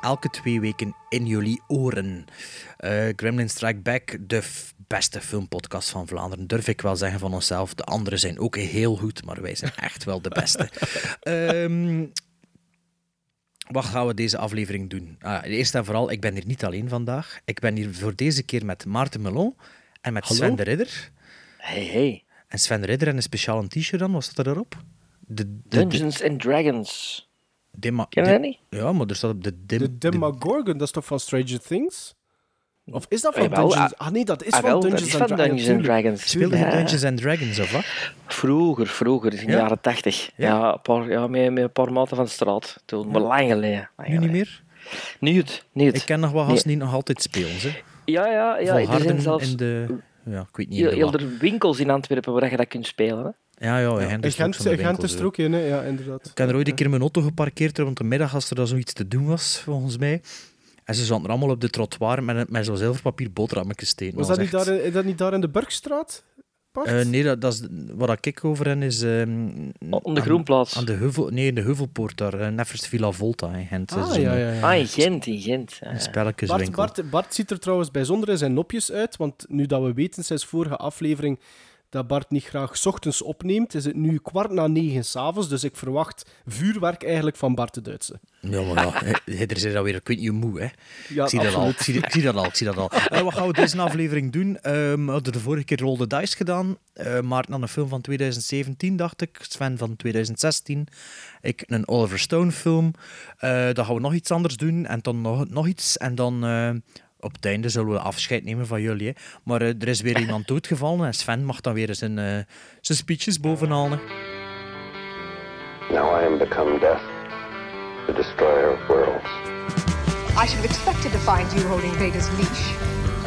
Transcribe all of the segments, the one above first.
elke twee weken, in jullie oren. Eh Gremlin Strike Back, de beste filmpodcast van Vlaanderen, durf ik wel zeggen van onszelf. De anderen zijn ook heel goed, maar wij zijn echt wel de beste. Ehm, wat gaan we deze aflevering doen? Ah, eerst en vooral, ik ben hier niet alleen vandaag. Ik ben hier voor deze keer met Maarten Melon en met Hallo. Sven de Ridder. Hey, hey. En Sven de Ridder en een speciaal t-shirt dan, wat staat er erop? De, de, de, Dungeons and Dragons. Dema- Ken je de- dat niet? Ja, maar er staat op de... Dim, De Demogorgon, dat is toch van Stranger Things? Of is dat van Jawel, Dungeons... ah, Ah nee, dat is Ah, van dat Dungeons is van Dragons. Dungeons and. Dragons. Speelde je Ja. Dungeons and Dragons, of wat? Vroeger, vroeger, in de Ja? jaren tachtig. Ja? Ja, paar, ja met, met een paar maten van de straat. Toen, maar lang geleden. lang Nu niet meer? Niet, niet. Ik ken nog wel gasten die nog altijd spelen. Ze. Ja, ja, ja. Er Volharden zijn zelfs in de... Ja, ik weet niet heel, in de heel er winkels in Antwerpen waar je dat kunt spelen. Hè? Ja, ja, in In Gent is er ook Gent, is er ook in, hè. ja, inderdaad. Ik heb er ooit een keer mijn auto geparkeerd rond de middag als er dan zoiets te doen was, volgens mij. En ze zaten er allemaal op de trottoir met, met zo'n zilverpapier boterhammetjes steken. Was dat, niet daar, in- is dat niet daar in de Burgstraat? Eh, nee, dat, dat is, wat ik over hen is... ehm, Op de Groenplaats. Aan de heuvel, nee, in de Heuvelpoort daar, uh, Neffers Villa Volta in Gent. ah, ja, eh, ja, ja. Ah, in Gent, in Gent. Ja, Een ja. spelletjeswinkel. Bart, Bart, Bart ziet er trouwens bijzonder in zijn nopjes uit, want nu dat we weten sinds vorige aflevering dat Bart niet graag 's ochtends opneemt, is het nu kwart na negen s'avonds, dus ik verwacht vuurwerk eigenlijk van Bart de Duitse. Ja, maar hè, er is alweer, niet hoe moe, hè. Ja, ik, zie dat al, ik, zie, ik zie dat al, ik zie dat al. Eh, wat gaan we deze aflevering doen? Ehm, we hadden de vorige keer Roll the Dice gedaan. Eh Maarten had een film van 2017, dacht ik. Sven van 2016. Ik een Oliver Stone film. Eh, dan gaan we nog iets anders doen. En dan nog, nog iets. En dan... op het einde zullen we afscheid nemen van jullie. Hè. Maar eh, er is weer iemand doodgevallen en Sven mag dan weer zijn, eh, zijn speeches bovenhalen. Now I am become death, the destroyer of worlds. I should have expected to find you holding Vader's leash.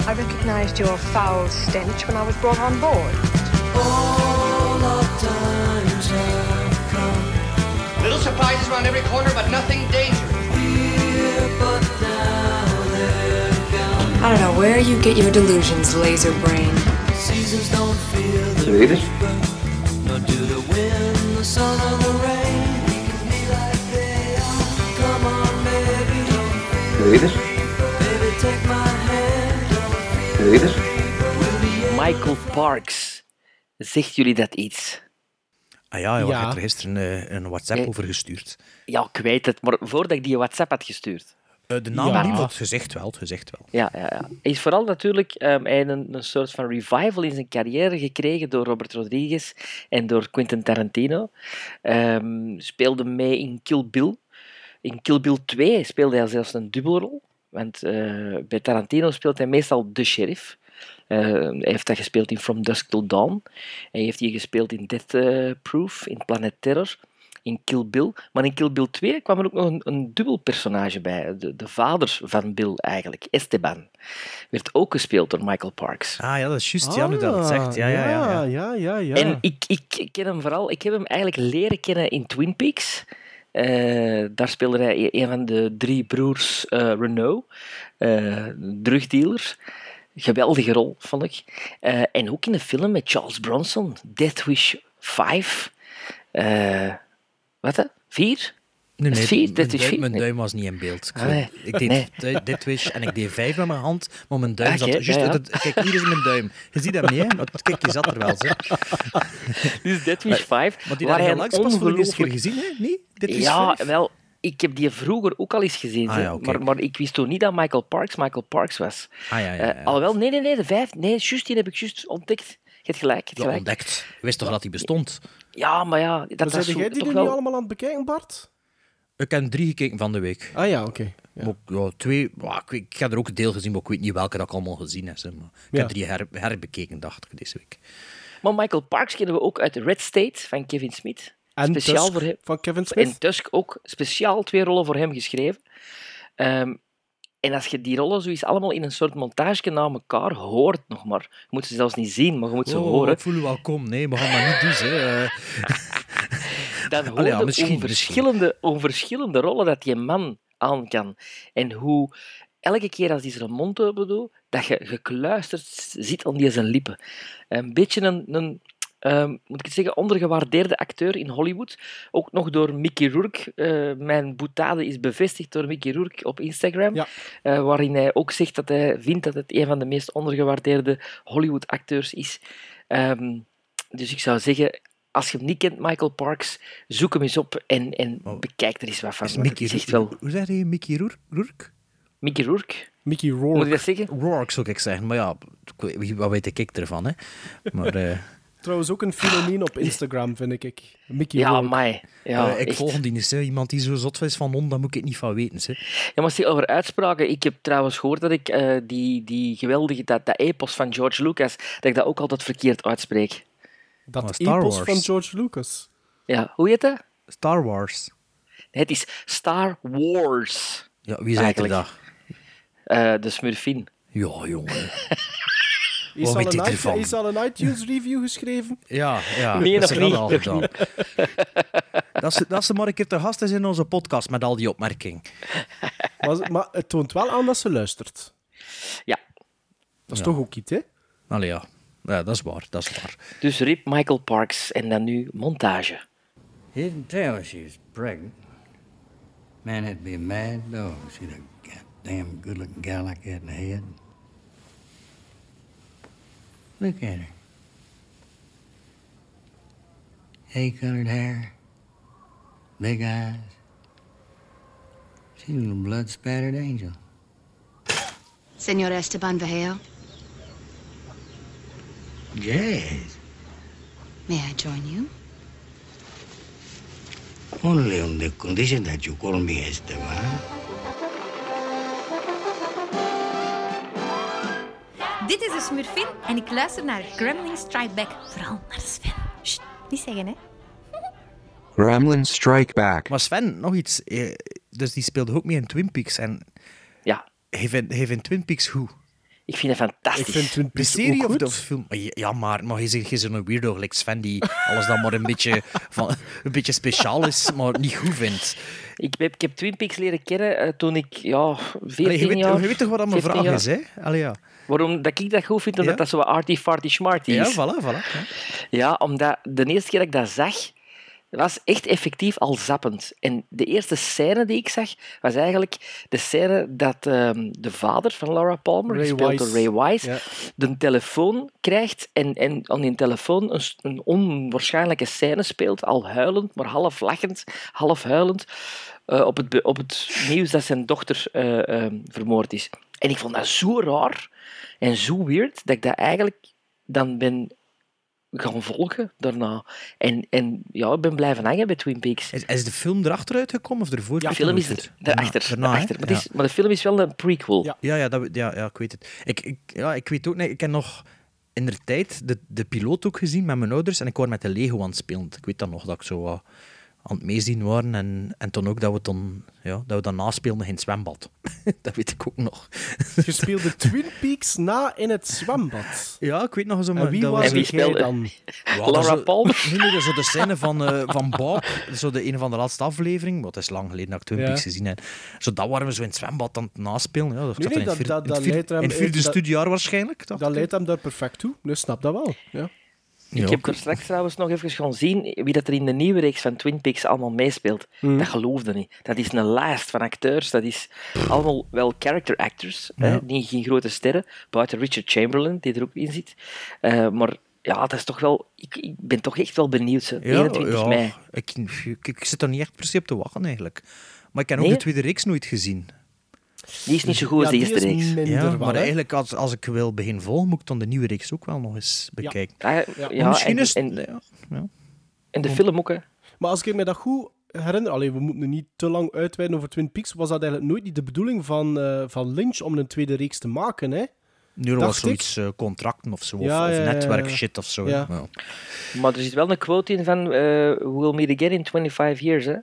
I recognized your foul stench when I was brought on board. Little surprises around every corner, but nothing dangerous. I don't know where you get your delusions, laser brain. Read it. Read it. Read it. Michael Parks. Zegt jullie dat iets? Ah ja, je Ja. had er gisteren eh, een WhatsApp Nee. over gestuurd. Ja, ik weet het, maar voordat ik die WhatsApp had gestuurd. Eh, de naam Ja. niet, het gezicht wel. Het gezicht wel. Ja, ja, ja. Hij is vooral natuurlijk ehm, hij heeft een, een soort van revival in zijn carrière gekregen door Robert Rodriguez en door Quentin Tarantino. Ehm, speelde mee in Kill Bill. In Kill Bill 2 speelde hij zelfs een dubbelrol. Want eh, bij Tarantino speelt hij meestal de sheriff. Eh, hij heeft dat gespeeld in From Dusk Till Dawn. Hij heeft hier gespeeld in Death Proof, in Planet Terror, in Kill Bill. Maar in Kill Bill 2 kwam er ook nog een, een dubbel personage bij. De, de vader van Bill eigenlijk, Esteban. Werd ook gespeeld door Michael Parks. Ah ja, dat is juist. Ja, nu dat het zegt. Ja, ja, ja. ja. ja, ja, ja. En ik, ik ken hem vooral, ik heb hem eigenlijk leren kennen in Twin Peaks. Eh, daar speelde hij e- een van de drie broers eh, Renault, eh drugdealer. Geweldige rol, vond ik. Eh, en ook in de film met Charles Bronson, Death Wish 5. Wat hè? Vier? Nee, Dat nee, vier, dat is duim, vier. mijn duim was niet in beeld. Ik, Ah, nee. ik deed Nee. dit wish en ik deed vijf met mijn hand, maar mijn duim Ah, zat... kijk, juist, ja, ja. dat- kijk, hier is mijn duim. Je ziet hem niet, hè? Kijk, je zat er wel. Zeg. Dus Death Wish 5. Maar die heel een langs pas voor de eerste keer ongelooflijk- gezien, hè? Nee? Dit is Ja, vijf? wel, ik heb die vroeger ook al eens gezien, Ah, ja, maar, maar ik wist toen niet dat Michael Parks Michael Parks was. Ah, ja, ja. Eh, alhoewel, nee, nee, nee, de vijf, nee, juist, die heb ik juist ontdekt. Je hebt gelijk, je hebt Ja, gelijk. ontdekt. Je wist toch dat hij bestond? Ja, maar ja, dat Maar was zijn zo, jij die toch nu wel... allemaal aan het bekijken, Bart? Ik heb drie gekeken van de week. Ah ja, oké. Ja. Maar, ja, twee, ja, ik, weet- ik heb er ook een deel gezien, maar ik weet niet welke dat ik allemaal gezien heb. Maar ik Ja. heb drie her, herbekeken, dacht ik, deze week. Maar Michael Parks kennen we ook uit Red State van Kevin Smith. En speciaal Tusk voor hem. van Kevin Smith. En Tusk ook speciaal twee rollen voor hem geschreven. Ehm, en als je die rollen zoiets allemaal in een soort montage na elkaar hoort nog maar. Je moet ze zelfs niet zien, maar je moet ze Oh, horen. Ik voel u wel kom. Nee, we gaan dat niet doen. Hè. Eh, dan hoor ja, je hoe, verschillende, verschillende rollen dat die man aan kan. En hoe elke keer als hij zijn mond open doet, dat je gekluisterd zit aan die zijn lippen. Een beetje een, een ehm, moet ik het zeggen, ondergewaardeerde acteur in Hollywood. Ook nog door Mickey Rourke. Eh, mijn boetade is bevestigd door Mickey Rourke op Instagram. Ja. eh, waarin hij ook zegt dat hij vindt dat het een van de meest ondergewaardeerde Hollywood-acteurs is. Ehm, dus ik zou zeggen, als je hem niet kent, Michael Parks, zoek hem eens op en, en Oh. bekijk er eens wat van. Is Mickey Rourke- wel... Hoe zeg je Mickey Rourke? Rourke? Mickey Rourke, Mickey moet ik Rourke. dat zeggen? Rourke zou ik zeggen, maar ja, wat weet ik ervan, hè? Maar eh, Trouwens ook een fenomeen op Instagram, vind ik. Mickey Ja, Rourke. mij. Ja, eh, ik echt. volg die niet, hè. iemand die zo zot is van hond, daar moet ik niet van weten. Hè. Ja, maar zeg, over uitspraken, ik heb trouwens gehoord dat ik eh, die, die geweldige, dat, dat epos van George Lucas, dat ik dat ook altijd verkeerd uitspreek. Dat Maar Star epos Wars. van George Lucas. Ja, hoe heet dat? Star Wars. Het is Star Wars. Ja, wie zei Eigenlijk. dat? Eh, de Smurfin. Ja, jongen. Is Wat al, weet een ervan? is al een iTunes review geschreven? Ja, ja. Nee, dat nog is niet, al nog gedaan. dat, ze, dat ze maar een keer te gast is in onze podcast met al die opmerkingen. Maar, maar het toont wel aan dat ze luistert. Ja, Dat is Ja. toch ook iets, hè? Allee, ja. ja, dat is waar, dat is waar. dus Rip Michael Parks en dan nu montage. He didn't tell her she was pregnant. Man, it'd be a mad dog. See a goddamn good looking gal like that in the head. Look at her. Hay colored hair, big eyes. She's a little blood spattered angel. Senor Esteban Vejeo, Yes. may I join you? Only on the condition that you call me Esteban. Dit is de Smurfin en ik luister naar Gremlin Strike Back. Vooral naar Sven. Sst, niet zeggen, hè. Gremlin Strike Back. Maar Sven, nog iets. eh, Dus die speelde ook mee in Twin Peaks. En Ja, hij vindt, hij vindt Twin Peaks goed. ik vind het Ik fantastisch. vind Twin De Peaks serie ook of de film? Ja, maar, maar hij is, een weirdo, gelijk Sven, die alles dan maar een beetje, van, een beetje speciaal is, maar niet goed vindt. Ik heb, ik heb Twin Peaks leren kennen eh, toen ik ja, 14 Allee, je, weet, jaar... je weet toch wat dat mijn 15 vraag jaar. is, hè? Allee, ja. Waarom dat ik dat goed vind, omdat Ja? dat zo wat arty farty smarty Ja, is. voilà, voilà. Ja. Ja, omdat de eerste keer dat ik dat zag, was echt effectief al zappend. En de eerste scène die ik zag, was eigenlijk de scène dat ehm, de vader van Laura Palmer, gespeeld door. Ray Wise, Ja. de telefoon krijgt en, en aan die telefoon een, een onwaarschijnlijke scène speelt, al huilend, maar half lachend, half huilend, eh, op, het, op het nieuws dat zijn dochter eh, ehm, vermoord is. En ik vond dat zo raar en zo weird, dat ik dat eigenlijk dan ben gaan volgen daarna. En, en ja, ik ben blijven hangen bij Twin Peaks. Is, is de film erachter uitgekomen of ervoor? de Weet film je is er, goed? Daarna- daarachter. Maar, het Ja. is, maar de film is wel een prequel. Ja. Ja, ja, dat, ja, ja, ik weet het. Ik, ik, ja, ik weet ook niet. Ik heb nog in de tijd de, de piloot ook gezien met mijn ouders en ik was met de Lego aan het spelen. Ik weet dan nog dat ik zo wat aan het meezien waren en, en toen ook dat we, dan, ja, dat we dan naspeelden in het zwembad. dat weet ik ook nog. Je speelde Twin Peaks na in het zwembad. Ja, ik weet nog zo. En wie dat was En wie speelde- dan? Ja, dat Laura Palmer? Nee, dat zo de scène van, eh van Bob, zo de een van de laatste afleveringen, want het is lang geleden dat ik Twin Ja. Peaks gezien heb. Zo, dat waren we zo in het zwembad aan het naspelen. Ja, dat Nee, in het dat- dat- dat vier- vierde dat- studiejaar waarschijnlijk. Dat ik. leidt hem daar perfect toe. Dus snap dat wel. Ja. Ik heb er straks trouwens nog even gaan zien wie dat er in de nieuwe reeks van Twin Peaks allemaal meespeelt. Mhm. Dat geloofde niet. Dat is een lijst van acteurs. Dat is allemaal wel character actors. Hè? Die geen grote sterren. Buiten Richard Chamberlain, die er ook in zit. Eh, maar ja, dat is toch wel... Ik, ik ben toch echt wel benieuwd. Zo. 21 ja, mei. Ik, ik, ik zit er niet echt per se op te wachten eigenlijk. Maar ik heb ook de tweede reeks nooit gezien. Die is niet zo goed als de die eerste is reeks. minder Ja, maar eigenlijk, als, als ik wil begin volgen, moet ik dan de nieuwe reeks ook wel nog eens bekijken. Ah, Ja. misschien en, is en, ja, ja. en de film ook, hè. Maar als ik me dat goed herinner, alleen we moeten nu niet te lang uitweiden over Twin Peaks, was dat eigenlijk nooit niet de bedoeling van, eh, van Lynch om een tweede reeks te maken, hè? Nu er was zoiets eh, contracten of zo, of, Ja, of ja, ja, netwerk ja. shit of zo. Ja. Ja. Maar er zit wel een quote in van eh, We'll meet again in 25 years, hè.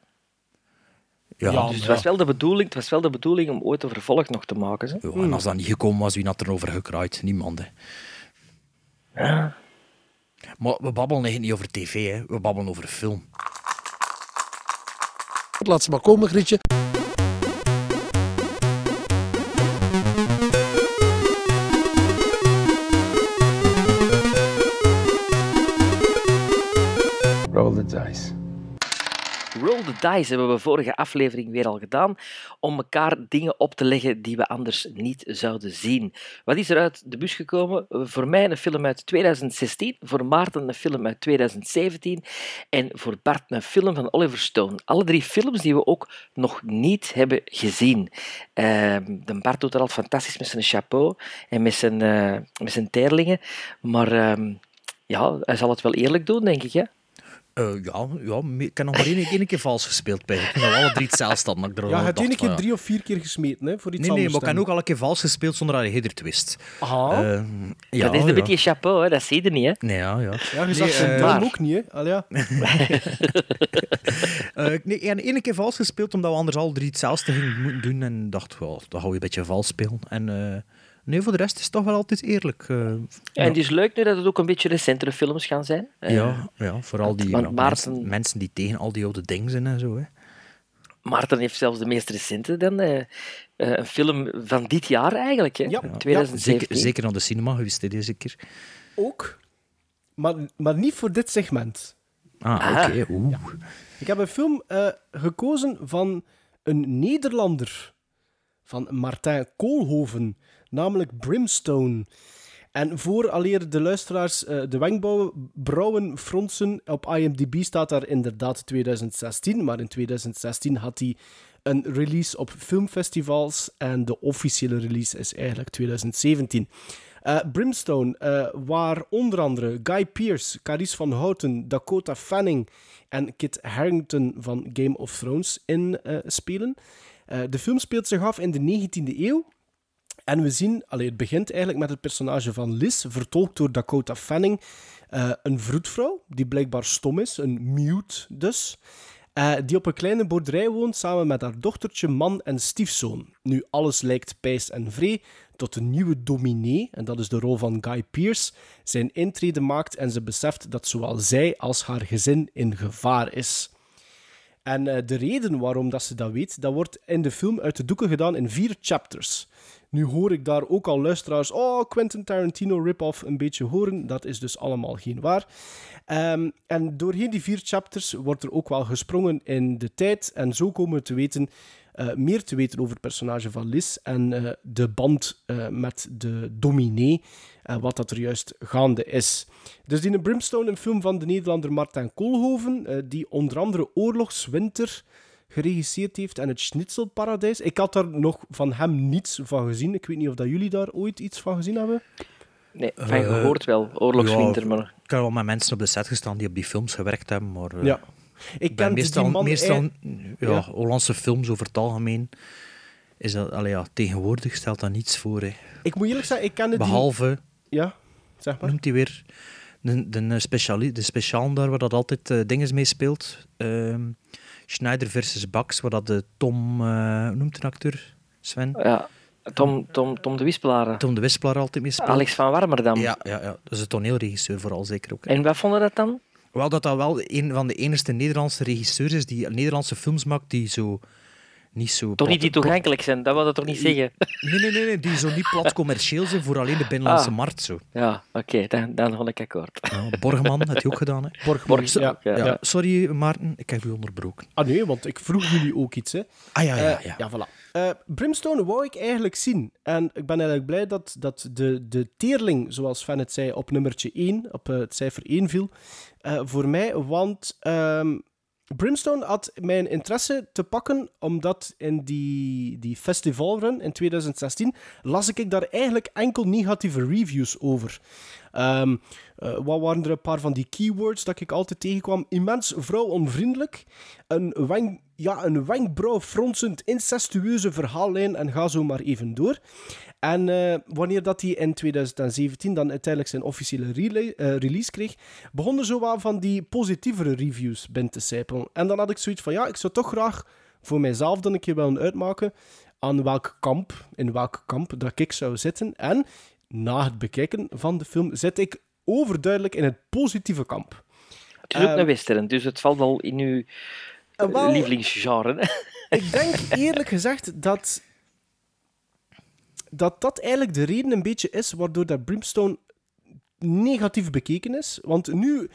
Ja, Ja, Dus het was wel de bedoeling, het was wel de bedoeling om ooit een vervolg nog te maken. Hè? Ja, en als dat niet gekomen was, wie had er over gekraaid? Niemand. Hè. Maar we babbelen eigenlijk niet over tv, hè. we babbelen over film. Laat ze maar komen, Grietje. Roll the dice. Roll the dice hebben we vorige aflevering weer al gedaan om elkaar dingen op te leggen die we anders niet zouden zien. Wat is er uit de bus gekomen? Voor mij een film uit 2016, voor Maarten een film uit 2017 en voor Bart een film van Oliver Stone. Alle drie films die we ook nog niet hebben gezien. Ehm, de Bart doet er al fantastisch met zijn chapeau en met zijn, eh, met zijn teerlingen, maar ehm, ja, hij zal het wel eerlijk doen, denk ik. Hè? Eh, ja, ja, ik heb nog maar één, één keer vals gespeeld bij. Ik heb alle drie hetzelfde staan. ik er Ja, al je hebt dacht één van, keer ja. drie of vier keer gesmeten hè, voor iets Nee, nee, anders. maar ik heb ook al een keer vals gespeeld zonder dat je het wist. Aha. Eh, ja, dat is een ja. beetje chapeau, hè? dat zie je niet. Hè? Nee, ja, ja. Ja, je Nee, zag zijn eh, duim ook niet, hè? Allee, ja. Eh, nee, ik heb één keer vals gespeeld omdat we anders al drie hetzelfde gingen moeten doen. En dacht, wel, dan hou je een beetje vals spelen. En eh, nee, voor de rest is het toch wel altijd eerlijk. eh, Ja, en het is leuk nu dat het ook een beetje recentere films gaan zijn. Ja, ja, vooral die want Maarten- mensen, mensen die tegen al die oude dingen zijn en zo. Hè. Maarten heeft zelfs de meest recente dan. eh, eh, een film van dit jaar eigenlijk, hè? Ja. 2017. Zeker, zeker naar de cinema geweest deze keer. Ook. Maar, maar niet voor dit segment. Ah, oké. oeh. Ik heb een film eh, gekozen van een Nederlander. Van Martijn Koolhoven. Namelijk Brimstone. En voor aleer de luisteraars eh, de wenkbrauwen fronsen, op IMDb staat daar inderdaad 2016, maar in 2016 had hij een release op filmfestivals en de officiële release is eigenlijk 2017. Eh, Brimstone, eh, waar onder andere Guy Pearce, Carice van Houten, Dakota Fanning en Kit Harington van Game of Thrones in spelen. De film speelt zich af in de 19e eeuw. En we zien, allee, het begint eigenlijk met het personage van Liz, vertolkt door Dakota Fanning. Eh, een vroedvrouw, die blijkbaar stom is, een mute dus. eh, die op een kleine boerderij woont samen met haar dochtertje, man en stiefzoon. Nu, alles lijkt pijs en vree tot een nieuwe dominee, en dat is de rol van Guy Pearce, zijn intrede maakt en ze beseft dat zowel zij als haar gezin in gevaar is. En eh, de reden waarom dat ze dat weet, dat wordt in de film uit de doeken gedaan in vier chapters. Nu hoor ik daar ook al luisteraars, oh, Quentin Tarantino rip-off een beetje horen. Dat is dus allemaal geen waar. Ehm, en doorheen die vier chapters wordt er ook wel gesprongen in de tijd. En zo komen we te weten, eh, meer te weten over het personage van Liz en eh, de band eh, met de dominee en wat dat er juist gaande is. Dus die Brimstone, een film van de Nederlander Martijn Koolhoven, die onder andere Oorlogswinter geregisseerd heeft en het Schnitzelparadijs. Ik had daar nog van hem niets van gezien. Ik weet niet of dat jullie daar ooit iets van gezien hebben. Nee, van Eh, gehoord wel. Oorlogswinter, ja, maar... Ik heb wel met mensen op de set gestaan die op die films gewerkt hebben, maar... eh, Ja. Ik ken meestal, die man... meestal ei- ja, Ja. Hollandse films over het algemeen. Is dat, allee, ja, tegenwoordig stelt dat niets voor. Hè. Ik moet eerlijk zeggen, ik kende die... Behalve, Ja, zeg maar. noemt hij weer de, de, speciali, de speciaal daar waar dat altijd eh dingen mee speelt. Ehm, Schneider versus Bax, waar dat de Tom, hoe noemt de acteur? Sven? Ja, Tom, Tom, Tom de Wispelaren. Tom de Wispelaar altijd mee speelt. Alex van Warmerdam. Ja, ja, ja, dat is een toneelregisseur vooral zeker ook. hè. En wat vonden dat dan? Wel dat dat wel een van de enigste Nederlandse regisseurs is die Nederlandse films maakt die zo niet zo... Toch niet die toegankelijk zijn, dat wil dat toch niet zeggen? Nee, nee, nee, nee, die zo niet plat commercieel zijn voor alleen de binnenlandse Ah. markt. Zo. Ja, oké, dan, dan ga ik akkoord. Ja, Borgman, had hij ook gedaan. Hè. Borgman, So- ja, ja. ja, Sorry, Maarten, ik heb u onderbroken. Ah nee, want ik vroeg jullie ook iets, hè. Ah ja, ja, Eh, ja. ja, voilà. Eh, Brimstone wou ik eigenlijk zien. En ik ben eigenlijk blij dat, dat de, de teerling, zoals Sven het zei, op nummertje 1, op eh, het cijfer 1 viel. eh, voor mij, want ehm, Brimstone had mijn interesse te pakken, omdat in die, die festivalrun in 2016 las ik daar eigenlijk enkel negatieve reviews over. Ehm, eh, wat waren er een paar van die keywords dat ik altijd tegenkwam? Immens vrouwonvriendelijk, een, wenk, ja, een wenkbrauw fronsend incestueuze verhaallijn en ga zo maar even door. En eh, wanneer dat hij in 2017 dan uiteindelijk zijn officiële eh, release kreeg, begonnen zo wat van die positievere reviews binnen te sijpelen. En dan had ik zoiets van, ja, ik zou toch graag voor mijzelf dan een keer willen uitmaken aan welk kamp, in welk kamp dat ik zou zitten. En na het bekijken van de film zit ik overduidelijk in het positieve kamp. Het is ook Ehm, een western, dus het valt al in uw wel- lievelingsgenre. Ik denk eerlijk gezegd dat, dat dat eigenlijk de reden een beetje is waardoor dat Brimstone negatief bekeken is. Want nu,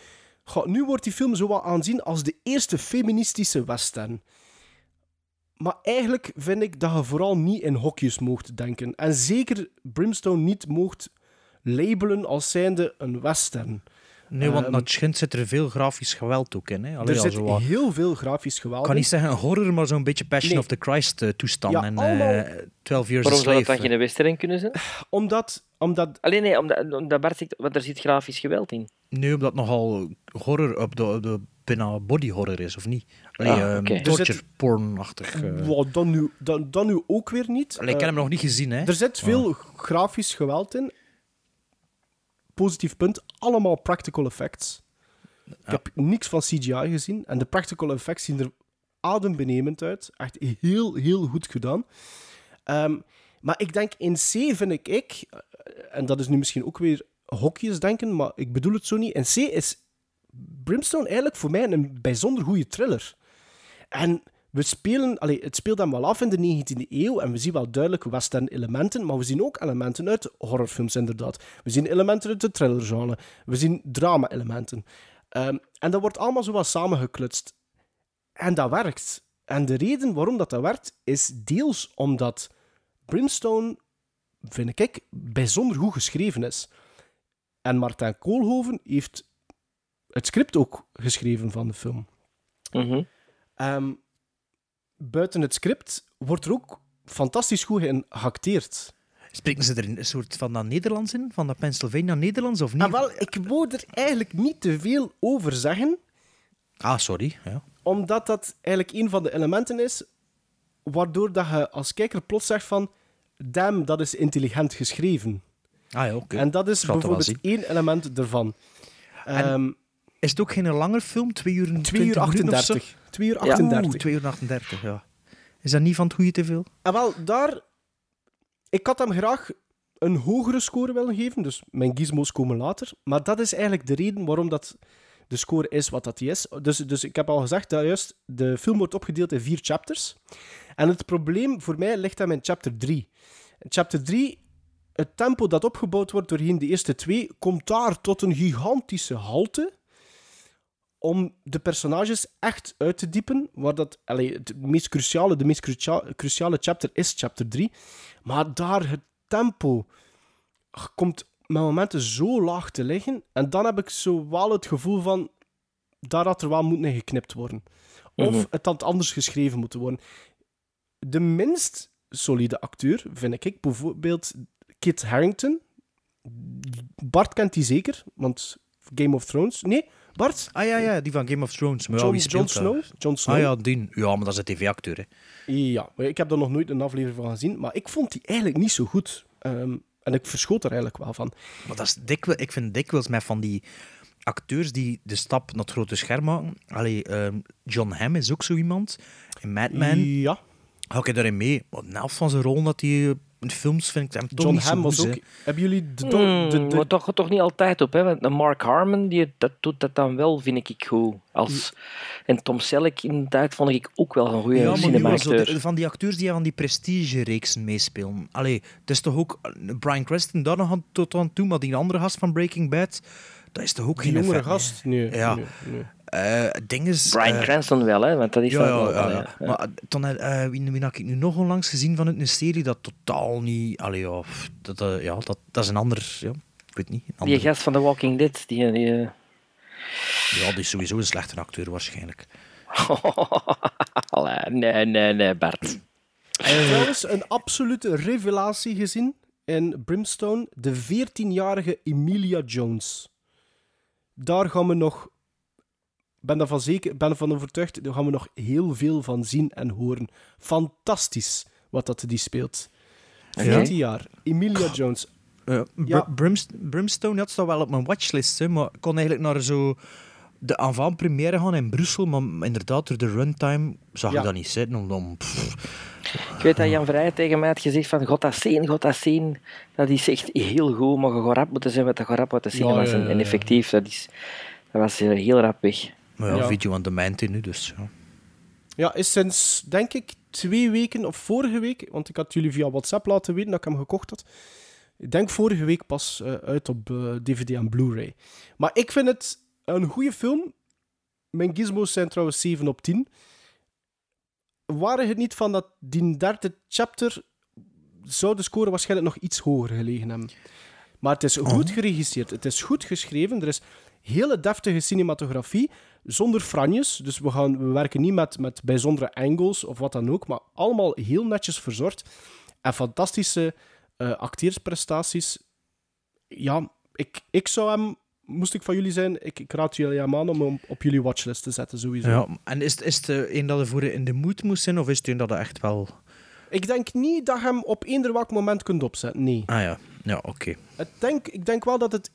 nu wordt die film zo wat aanzien als de eerste feministische western. Maar eigenlijk vind ik dat je vooral niet in hokjes moogt denken. En zeker Brimstone niet moogt labelen als zijnde een western. Nee, want Ehm, naar het schijnt zit er veel grafisch geweld ook in. Hè? Allee, er zit wat- heel veel grafisch geweld Ik kan niet zeggen een horror, maar zo'n beetje Passion Nee. of the Christ eh, toestand. Ja, en allemaal- eh 12 Years Waarom zou dat dan geen western kunnen zijn? Omdat, omdat Alleen nee, omdat, omdat Bart zegt, want er zit grafisch geweld in. Nee, omdat het nogal horror op de, op de bijna body horror is, of niet? Allee, Ah, ehm, oké. Er torture zit- porn-achtig. eh. Wat, dan, nu, dan, dan nu ook weer niet. Allee, ik heb hem nog niet gezien, hè? Er zit veel grafisch geweld in. Positief punt, allemaal practical effects. Ik heb niks van CGI gezien en de practical effects zien er adembenemend uit. Echt heel, heel goed gedaan. Ehm, maar ik denk in C vind ik, ik, eh, en dat is nu misschien ook weer hokjes denken, maar ik bedoel het zo niet. In C is Brimstone eigenlijk voor mij een bijzonder goede thriller. En we spelen, allee, het speelt dan wel af in de 19e eeuw en we zien wel duidelijk western elementen, maar we zien ook elementen uit horrorfilms inderdaad. We zien elementen uit de thrillergenre. We zien drama-elementen. Ehm, en dat wordt allemaal zo wat samengeklutst. En dat werkt. En de reden waarom dat, dat werkt, is deels omdat Brimstone, vind ik, bijzonder goed geschreven is. En Martijn Koolhoven heeft het script ook geschreven van de film. Mhm. Ehm, buiten het script wordt er ook fantastisch goed in geacteerd. Spreken ze er een soort van dat Nederlands in? Van dat Pennsylvania-Nederlands, of niet? Ah, wel, ik wou er eigenlijk niet te veel over zeggen, Ah, sorry. Ja. omdat dat eigenlijk een van de elementen is waardoor dat je als kijker plots zegt van damn, dat is intelligent geschreven. Ah ja, oké. En dat is bijvoorbeeld één element ervan. Ehm Is het ook geen langer film? 2 uur en 2 uur 20 minuten of zo? 38. 2 uur Ja. 38. Oeh, 2 uur 38, ja. Is dat niet van het goede te veel? En wel, daar... Ik had hem graag een hogere score willen geven, dus mijn gizmos komen later. Maar dat is eigenlijk de reden waarom dat de score is wat dat die is. Dus, dus ik heb al gezegd dat juist de film wordt opgedeeld in vier chapters. En het probleem voor mij ligt hem in chapter 3. In chapter 3, het tempo dat opgebouwd wordt doorheen de eerste twee, komt daar tot een gigantische halte om de personages echt uit te diepen. Waar dat, allee, het meest cruciale, de meest crucia- cruciale chapter is chapter 3. Maar daar het tempo komt met momenten zo laag te liggen. En dan heb ik zo wel het gevoel van... Daar had er wel moeten in geknipt worden. Of Mhm. het had anders geschreven moeten worden. De minst solide acteur vind ik bijvoorbeeld Kit Harington. Bart kent die zeker, want Game of Thrones... Nee, Bart? Ah ja, ja, die van Game of Thrones. Maar ja, John, wie speelt Snow? Jon Snow. Ah ja, die. Ja, maar dat is een tv-acteur, hè. Ja, maar ik heb daar nog nooit een aflevering van gezien, maar ik vond die eigenlijk niet zo goed. Ehm, en ik verschoot er eigenlijk wel van. Maar dat is dikwijls, ik vind dikwijls met van die acteurs die de stap naar het grote scherm maken. Allee, ehm, John Hamm is ook zo iemand. In Mad Men. Ja. Hou ik daarin mee. Maar de helft van zijn rol dat hij eh, in films vind ik hem toch John niet Hamm was ook... Hebben jullie de... Hmm, de, de- maar toch, toch niet altijd op, hè? Want Mark Harmon die, dat doet dat dan wel, vind ik goed. Als, en Tom Selleck in de tijd vond ik ook wel een goede Ja, cinema-acteur. de- van die acteurs die aan die prestige-reeksen meespelen. Allee, het is toch ook... Bryan Cranston, daar nog aan, tot aan toe, maar die andere gast van Breaking Bad, dat is toch ook Die geen jongere effect, gast? Nee, Ja. nee, nee. Eh, het ding is... Brian eh, Cranston wel, hè? Want dat is ja, wel... ja, ja, ja. Maar eh, dan, eh, wie, wie had ik nu nog onlangs gezien van een serie dat totaal niet... Allee, ja, dat, ja dat, dat is een ander... Ja, ik weet niet. Een Die gast van The Walking Dead, die... die eh, ja, die is sowieso een slechte acteur waarschijnlijk. Nee, nee, nee, Bart. Trouwens, een absolute revelatie gezien in Brimstone. De 14-jarige Emilia Jones. Daar gaan we nog... ben ervan zeker, ben ervan overtuigd, daar gaan we nog heel veel van zien en horen. Fantastisch wat dat die speelt. 14 jaar. Emilia Jones. Ja, Br- Ja. Brimst- Brimstone dat staat wel op mijn watchlist, hè, maar ik kon eigenlijk naar zo de avant-première gaan in Brussel, maar inderdaad, door de runtime zag Ja. ik dat niet zitten. Om, om, pff. Ik weet dat Jan Vrij tegen mij had gezegd van God dat zien, God dat zien. Dat is echt heel goed, maar je rap moeten zijn met rap de cinema Ja, ja, zijn. ja, En effectief, dat, is, dat was eh, heel rap weg. Maar ja, video on demand in nu, dus ja. Ja, is sinds, denk ik, twee weken of vorige week, want ik had jullie via WhatsApp laten weten dat ik hem gekocht had. Ik denk vorige week pas eh, uit op eh, DVD en Blu-ray. Maar ik vind het een goede film. Mijn gizmos zijn trouwens 7 op 10. Waren het niet van dat die derde chapter zou de score waarschijnlijk nog iets hoger gelegen hebben. Maar het is goed geregisseerd, het is goed geschreven, er is hele deftige cinematografie, zonder franjes. Dus we, gaan, we werken niet met, met bijzondere angles of wat dan ook, maar allemaal heel netjes verzorgd. En fantastische eh, acteersprestaties. Ja, ik, ik zou hem, moest ik van jullie zijn, ik, ik raad jullie aan om hem op jullie watchlist te zetten, sowieso. Ja, en is, is het eh, een dat er voor in de mood moest zijn, of is het een dat er echt wel... Ik denk niet dat je hem op eender welk moment kunt opzetten, nee. Ah ja, ja oké. Ik denk, ik denk wel dat het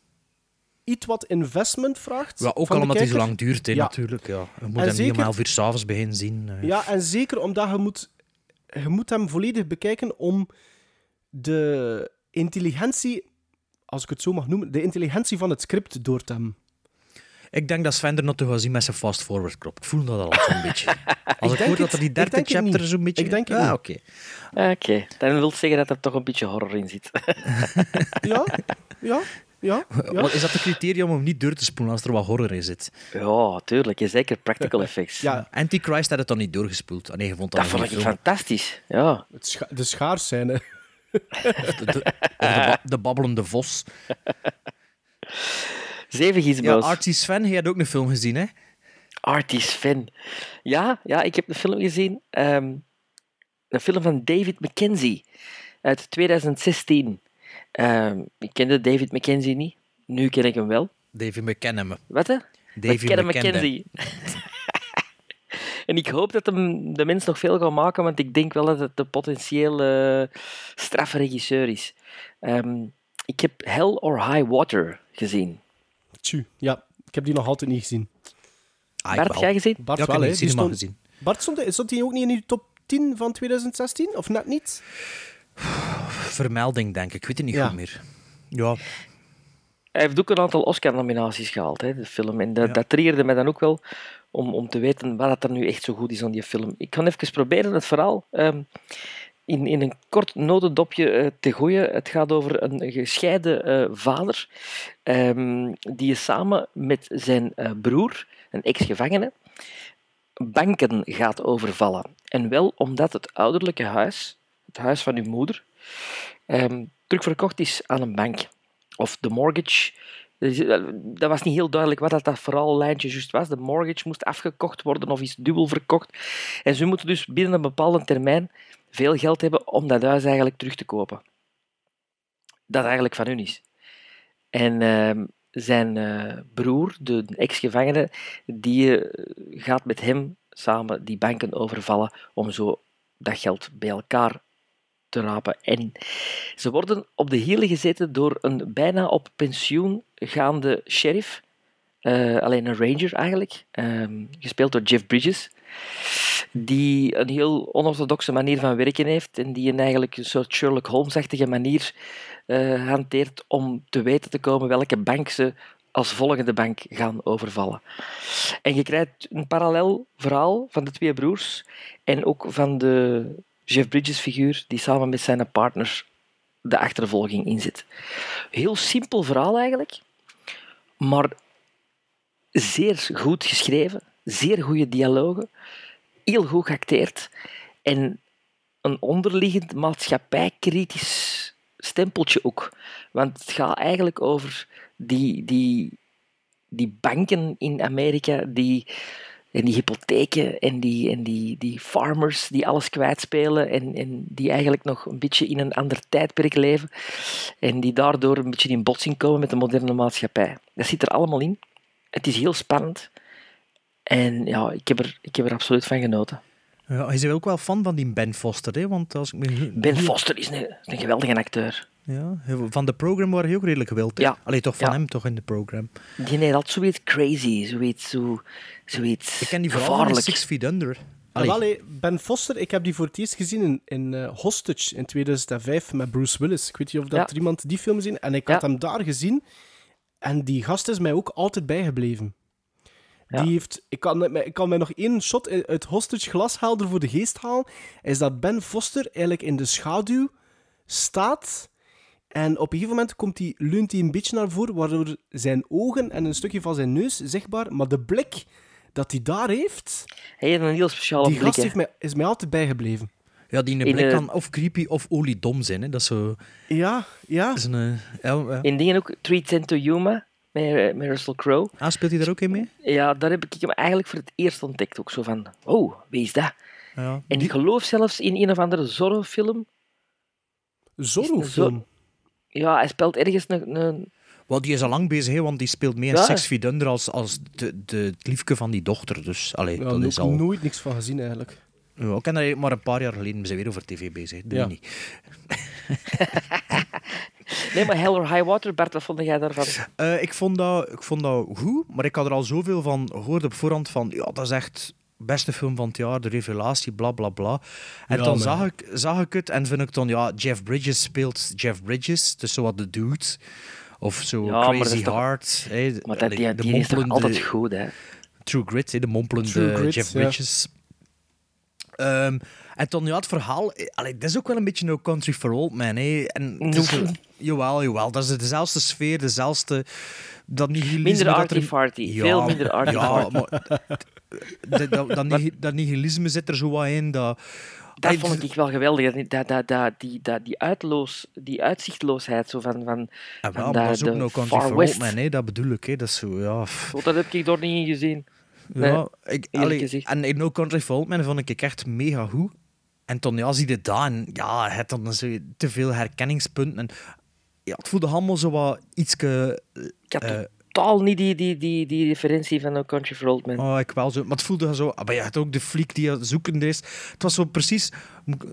iets wat investment vraagt. Ja, ook al omdat hij zo lang duurt, Ja. natuurlijk. Ja. Je moet En hem niet om elf uur s'avonds beginnen zien. eh. Ja, en zeker omdat je moet, je moet hem volledig bekijken om de intelligentie, als ik het zo mag noemen, de intelligentie van het script door te hebben. Ik denk dat Sven er nog te gaan zien met zijn fast-forward knop. Ik voel dat al zo'n beetje. Als ik, denk hoor dat er die ik derde chapter zo'n beetje... Ik denk het ah, niet. oké. Oké, dan wil zeggen dat er toch een beetje horror in zit. Ja, ja, ja. ja. Wat Is dat de criterium om hem niet door te spoelen als er wat horror in zit? ja, tuurlijk. Zeker practical effects. Ja, Antichrist had het dan niet doorgespoeld. Ah, nee, je vond dat, Dat vond ik film. fantastisch. Ja. het scha- de schaarscène. Of de, de, of de, ba- de babbelende vos. Zeven Ja, gizmos. Artie Sven, je had ook een film gezien, hè? Artie Sven. Ja, ja, ik heb een film gezien. ehm, een film van David Mackenzie uit 2016. Ehm, ik kende David Mackenzie niet. Nu ken ik hem wel. David McKenna. Wat hè? David. Mackenzie. en ik hoop dat hem, de mens nog veel gaat maken, want ik denk wel dat het een potentieel eh, straffe regisseur is. Ehm, ik heb Hell or High Water gezien. Tju, ja, ik heb die nog altijd niet gezien. Ah, Bart, wel. jij gezien? Bart Ja, ik heb wel, die hè. Die stond, gezien. Bart, stond, stond hij ook niet in uw top 10 van 2016? Of net niet? Vermelding, denk ik. Ik weet het niet Ja. goed meer. Ja, Hij heeft ook een aantal Oscar-nominaties gehaald, hè, de film. En dat, Ja. dat triggerde mij dan ook wel om, om te weten wat er nu echt zo goed is aan die film. Ik kan even proberen het verhaal ehm, in, in een kort notendopje eh, te gooien. Het gaat over een gescheiden eh, vader ehm, die samen met zijn eh, broer, een ex-gevangene, banken gaat overvallen. En wel omdat het ouderlijke huis, het huis van uw moeder, ehm, terugverkocht is aan een bank. Of de mortgage. Dus, eh, Dat was niet heel duidelijk wat dat, dat verhaallijntje juist was. De mortgage moest afgekocht worden of is dubbel verkocht. En ze moeten dus binnen een bepaalde termijn veel geld hebben om dat huis eigenlijk terug te kopen. Dat eigenlijk van hun is. En ehm, zijn eh, broer, de ex-gevangene, die eh, gaat met hem samen die banken overvallen om zo dat geld bij elkaar te rapen. En ze worden op de hielen gezeten door een bijna op pensioen gaande sheriff. Eh, alleen een ranger eigenlijk, ehm, gespeeld door Jeff Bridges, die een heel onorthodoxe manier van werken heeft en die een eigenlijk een soort Sherlock Holmes-achtige manier eh, hanteert om te weten te komen welke bank ze als volgende bank gaan overvallen. En je krijgt een parallel verhaal van de twee broers en ook van de Jeff Bridges figuur die samen met zijn partner de achtervolging inzet. Heel simpel verhaal eigenlijk, maar zeer goed geschreven, zeer goede dialogen, heel goed geacteerd en een onderliggend maatschappijkritisch stempeltje ook. Want het gaat eigenlijk over die, die, die banken in Amerika die, en die hypotheken en, die, en die, die farmers die alles kwijtspelen en, en die eigenlijk nog een beetje in een ander tijdperk leven en die daardoor een beetje in botsing komen met de moderne maatschappij. Dat zit er allemaal in. Het is heel spannend. En ja, ik heb er, ik heb er absoluut van genoten. Ja, hij is ook wel fan van die Ben Foster, hè? Want als ik me... Ben Foster is een, een geweldige acteur. Ja, van de program waren hij ook redelijk gewild. hè? Ja. Allee, toch van Ja. hem toch in de program. Die heeft altijd zoiets crazy, zoiets, zo, zoiets Ik ken die vooral van. Six Feet Under. Ah, Allee, ben Foster, ik heb die voor het eerst gezien in, in eh, Hostage in 2005 met Bruce Willis. Ik weet niet of dat Ja. iemand die film gezien En ik had hem daar gezien en die gast is mij ook altijd bijgebleven. Ja. Die heeft, ik, kan, ik kan mij nog één shot uit hostage glashelder voor de geest halen. Is dat Ben Foster eigenlijk in de schaduw staat. En op een gegeven moment komt hij, leunt hij een beetje naar voren, waardoor zijn ogen en een stukje van zijn neus zichtbaar. Maar de blik dat hij daar heeft, Hij heeft een heel speciale die blik. gast heeft mij, is mij altijd bijgebleven. Ja, die In, blik kan of creepy of oliedom zijn. Hè. Dat is zo... Ja, ja. is een, eh, ja, ja. In dingen ook 310 to Yuma, met, eh, met Russell Crowe. Ah, speelt hij daar ook in mee? Ja, daar heb ik hem eigenlijk voor het eerst ontdekt. Ook zo van, oh, wie is dat? Ja. En ik geloof zelfs in een of andere Zorro-film. Zorro-film? Ja, hij speelt ergens een... een Wel, die is al lang bezig, hè, want die speelt mee in Ja. Six Feet Under als, als de, de, het liefke van die dochter. Dus, allee, Ja, dat daar is heb ik al... nooit niks van gezien eigenlijk. Ja, ik ken daar maar een paar jaar geleden zijn weer over tv bezig. Doe Ja. niet. Nee, maar Hell or High Water, Bert, wat vond jij daarvan? Eh, ik, vond dat, ik vond dat goed, maar ik had er al zoveel van gehoord op voorhand van ja, dat is echt beste film van het jaar, de revelatie, bla bla bla. En Ja, dan zag ik, zag ik het en vind ik dan, ja, Jeff Bridges speelt Jeff Bridges, dus zo wat de dude. Of zo Ja, maar dat Crazy is toch- Heart. Maar dat, die, de die is toch mompelende- altijd goed, hè? True Grit, hè, de mompelende True Grit, Jeff ja. Ehm, en dan ja, het verhaal, eh, allee, dat is ook wel een beetje No Country for Old Men. Hè. En het is, Nope. zo- jawel, jawel, dat is dezelfde sfeer, dezelfde. Dat nihilisme. Minder dat er- arty-farty, veel minder arty-farty. Ja, maar dat, dat, dat, nihi- dat nihilisme zit er zo wat in. Dat, Dat vond ik wel geweldig. Dat, dat, dat, die, dat, die, uitloos, die uitzichtloosheid zo van, van, Ah, van wel, maar dat is ook No Country for. Old Men, hè, dat bedoel ik. Hè. Dat is zo, ja... dat heb ik door niet in gezien. Nee, Ja, ik, eerlijk allee, en in No Country for Old Men vond ik echt mega goed. En toen ja, zie je dat en ja, het had dan zo te veel herkenningspunten. En, ja, het voelde allemaal zo wat ietske... Ik totaal niet die, die, die, die referentie van No Country for Old Men. Oh, ik wel zo. Maar het voelde zo... ah, Maar je had ook de fliek die zoekende is. Het was zo precies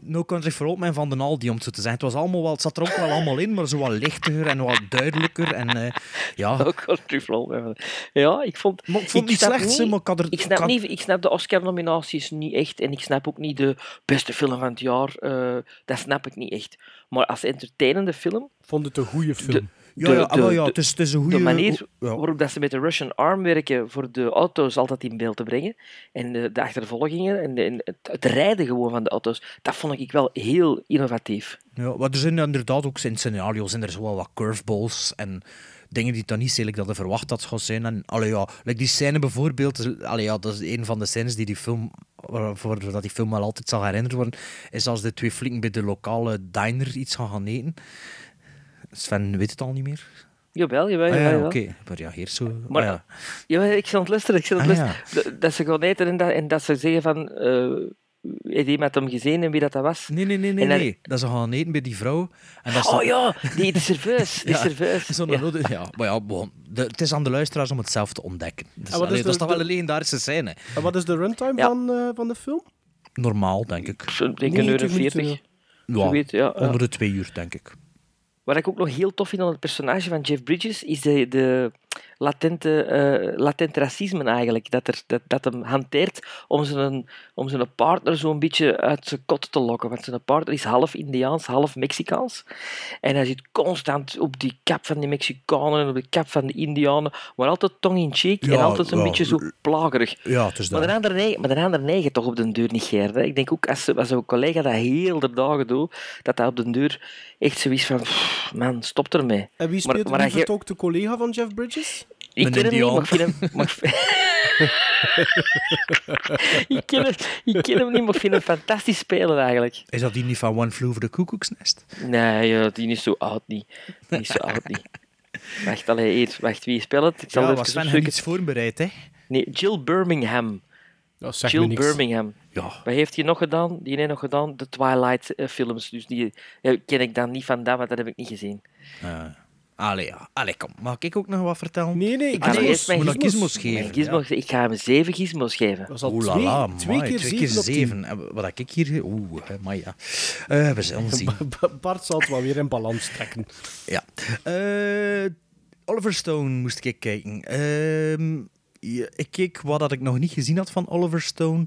No Country for Old Men van de Aldi, om het zo te zeggen. Het, was allemaal wel, het zat er ook wel allemaal in, maar zo wat lichter en wat duidelijker. En eh, ja... No Country for Old Men. Ja, ik vond... Maar ik vond het niet snap slecht, maar ik had er... Ik snap, had- niet, ik snap de Oscar-nominaties niet echt. En ik snap ook niet de beste film van het jaar. eh, dat snap ik niet echt. Maar als entertainende film... vond het een goede film. Ja, ja, ah, wel, ja, het is- het is een goede- De manier waarop dat ze met de Russian Arm werken voor de auto's altijd in beeld te brengen. En de, de achtervolgingen en, de- en het, het rijden gewoon van de auto's. Dat vond ik wel heel innovatief. Ja, maar er zijn inderdaad ook in scenario's zijn er zo wel wat curveballs en dingen die dan niet zeker dat verwacht dat zou zijn. En allee, ja, like die scène bijvoorbeeld, allee, ja, dat is een van de scènes die die film, waarvoor dat die film wel altijd zal herinnerd worden, is als de twee flikken bij de lokale diner iets gaan gaan eten. Sven weet het al niet meer. Jawel, jawel, Ah, jawel. ja, jawel. oké. Maar ja, hier zo... Maar- ah, ja. Ja, ik zat aan het luisteren. Ik zat aan het Ah, luisteren. Dat- Dat ze gaan eten en dat, en dat ze zeggen van... eh heeft iemand hem gezien en wie dat, dat was? Nee, nee, nee, nee, dan- nee. Dat ze gaan eten bij die vrouw. En dat ze- Oh ja, die, die serveus. Die Ja, serveus. zo'n Ja. rode- ja, maar ja, bon, de- het is aan de luisteraars om het zelf te ontdekken. Dus, is allee, dat is de- toch wel de- een legendarische scène. En wat is de runtime Ja. van, eh, van de film? Normaal, denk ik. Zo'n denk een uur en 90 minuten, 40. Ja, Zoiets, ja, ja. onder de twee uur, denk ik. Wat ik ook nog heel tof vind aan het personage van Jeff Bridges, is de, de latente, eh, latent racisme eigenlijk. Dat, er, dat, dat hem hanteert om zijn, om zijn partner zo'n beetje uit zijn kot te lokken. Want zijn partner is half Indiaans, half Mexicaans. En hij zit constant op die kap van die Mexicanen en op de kap van de Indianen. Maar altijd tong in cheek en altijd een ja. beetje zo plagerig. Ja, het is Maar de andere negen, maar de andere negen toch op de deur niet geert. Hè. Ik denk ook als, als een collega dat heel de dagen doet, dat hij op de deur echt zoiets van, "Pff, man, stop ermee. En wie Maar- speelt maar wie hij vertolkt de collega van Jeff Bridges? Ik ken hem niet, maar ik vind hem... Maar ik, ken hem, ik ken hem niet, maar ik vind hem fantastisch spelen eigenlijk. Is dat die niet van One Flew Over the Cuckoo's Nest? Nee, ja, die is zo oud niet. Die is zo oud niet. Wacht, allee, eerst, wacht, wie speelt het? Ik zal Ja, het was Sven iets voorbereid, hè? Nee, Jill Birmingham. Me Jill. Birmingham. Ja. Wat heeft hij nog gedaan? Die heeft nog gedaan de Twilight-films. Dus die ken ik dan niet van dat, want dat heb ik niet gezien. Uh, allee, ja. Allee, kom. Mag ik ook nog wat vertellen? Nee, nee, Ik ga eerst mijn gizmos, gizmos geven? mijn gizmos- Ik ga hem zeven gizmos geven. Dat is al Oeh la twee, la, twee keer twee keer zeven zeven. En Wat ik hier... Oeh, hè, maar ja. Eh, we zullen zien. Bart zal het wel weer in balans trekken. Ja. Eh, Oliver Stone moest ik kijken. Ehm, ik keek wat dat ik nog niet gezien had van Oliver Stone.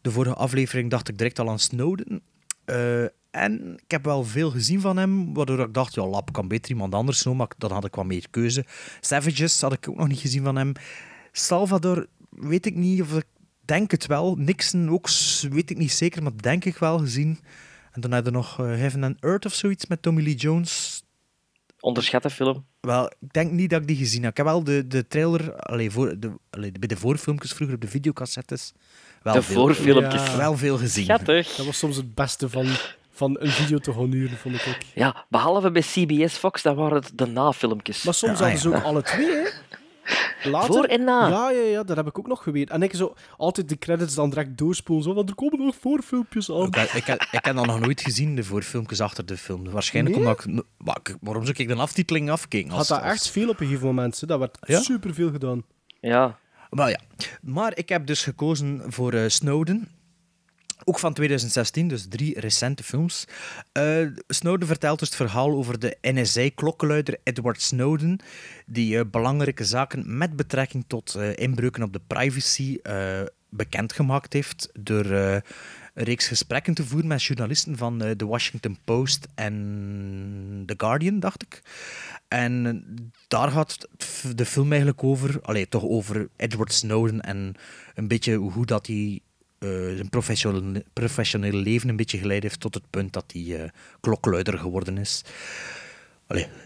De vorige aflevering dacht ik direct al aan Snowden. En ik heb wel veel gezien van hem, waardoor ik dacht, ja, lap kan beter iemand anders doen, maar dan had ik wat meer keuze. Savages had ik ook nog niet gezien van hem. Salvador weet ik niet of ik denk het wel. Nixon ook, weet ik niet zeker, maar denk ik wel gezien. En dan heb je nog eh, Heaven and Earth of zoiets met Tommy Lee Jones. Onderschatte film. Wel, ik denk niet dat ik die gezien heb. Ik heb wel de, de trailer, allee, voor, de, allee, bij de voorfilmpjes vroeger op de videocassettes. Wel De veel- voorfilmpjes. Ja, wel veel gezien. Schattig. Dat was soms het beste van, van een video te gaan huren, vond ik. Ja, behalve bij CBS Fox, dat waren het de nafilmpjes. Maar soms Ah, hadden ze ja. ook alle twee, hè? Later, Voor en na. Ja, ja, ja, dat heb ik ook nog geweten. En ik zo altijd de credits dan direct doorspoelen. Zo, want er komen nog voorfilmpjes aan. Ik, ik, ik, ik heb dat nog nooit gezien, de voorfilmpjes achter de film. Waarschijnlijk Nee? omdat ik... Maar waarom zou ik de aftiteling afkijken? Had dat als- echt veel op een gegeven moment. hè. Dat werd Ja? superveel gedaan. Ja. Maar ja. Maar ik heb dus gekozen voor eh, Snowden. Ook van 2016, dus drie recente films. Eh, Snowden vertelt dus het verhaal over de NSA-klokkenluider Edward Snowden, die eh, belangrijke zaken met betrekking tot eh, inbreuken op de privacy bekendgemaakt heeft door een reeks gesprekken te voeren met journalisten van The Washington Post en The Guardian, dacht ik. En daar gaat de film eigenlijk over, allee, toch over Edward Snowden en een beetje hoe dat hij zijn professionele, professionele leven een beetje geleid heeft tot het punt dat hij eh, klokkenluider geworden is.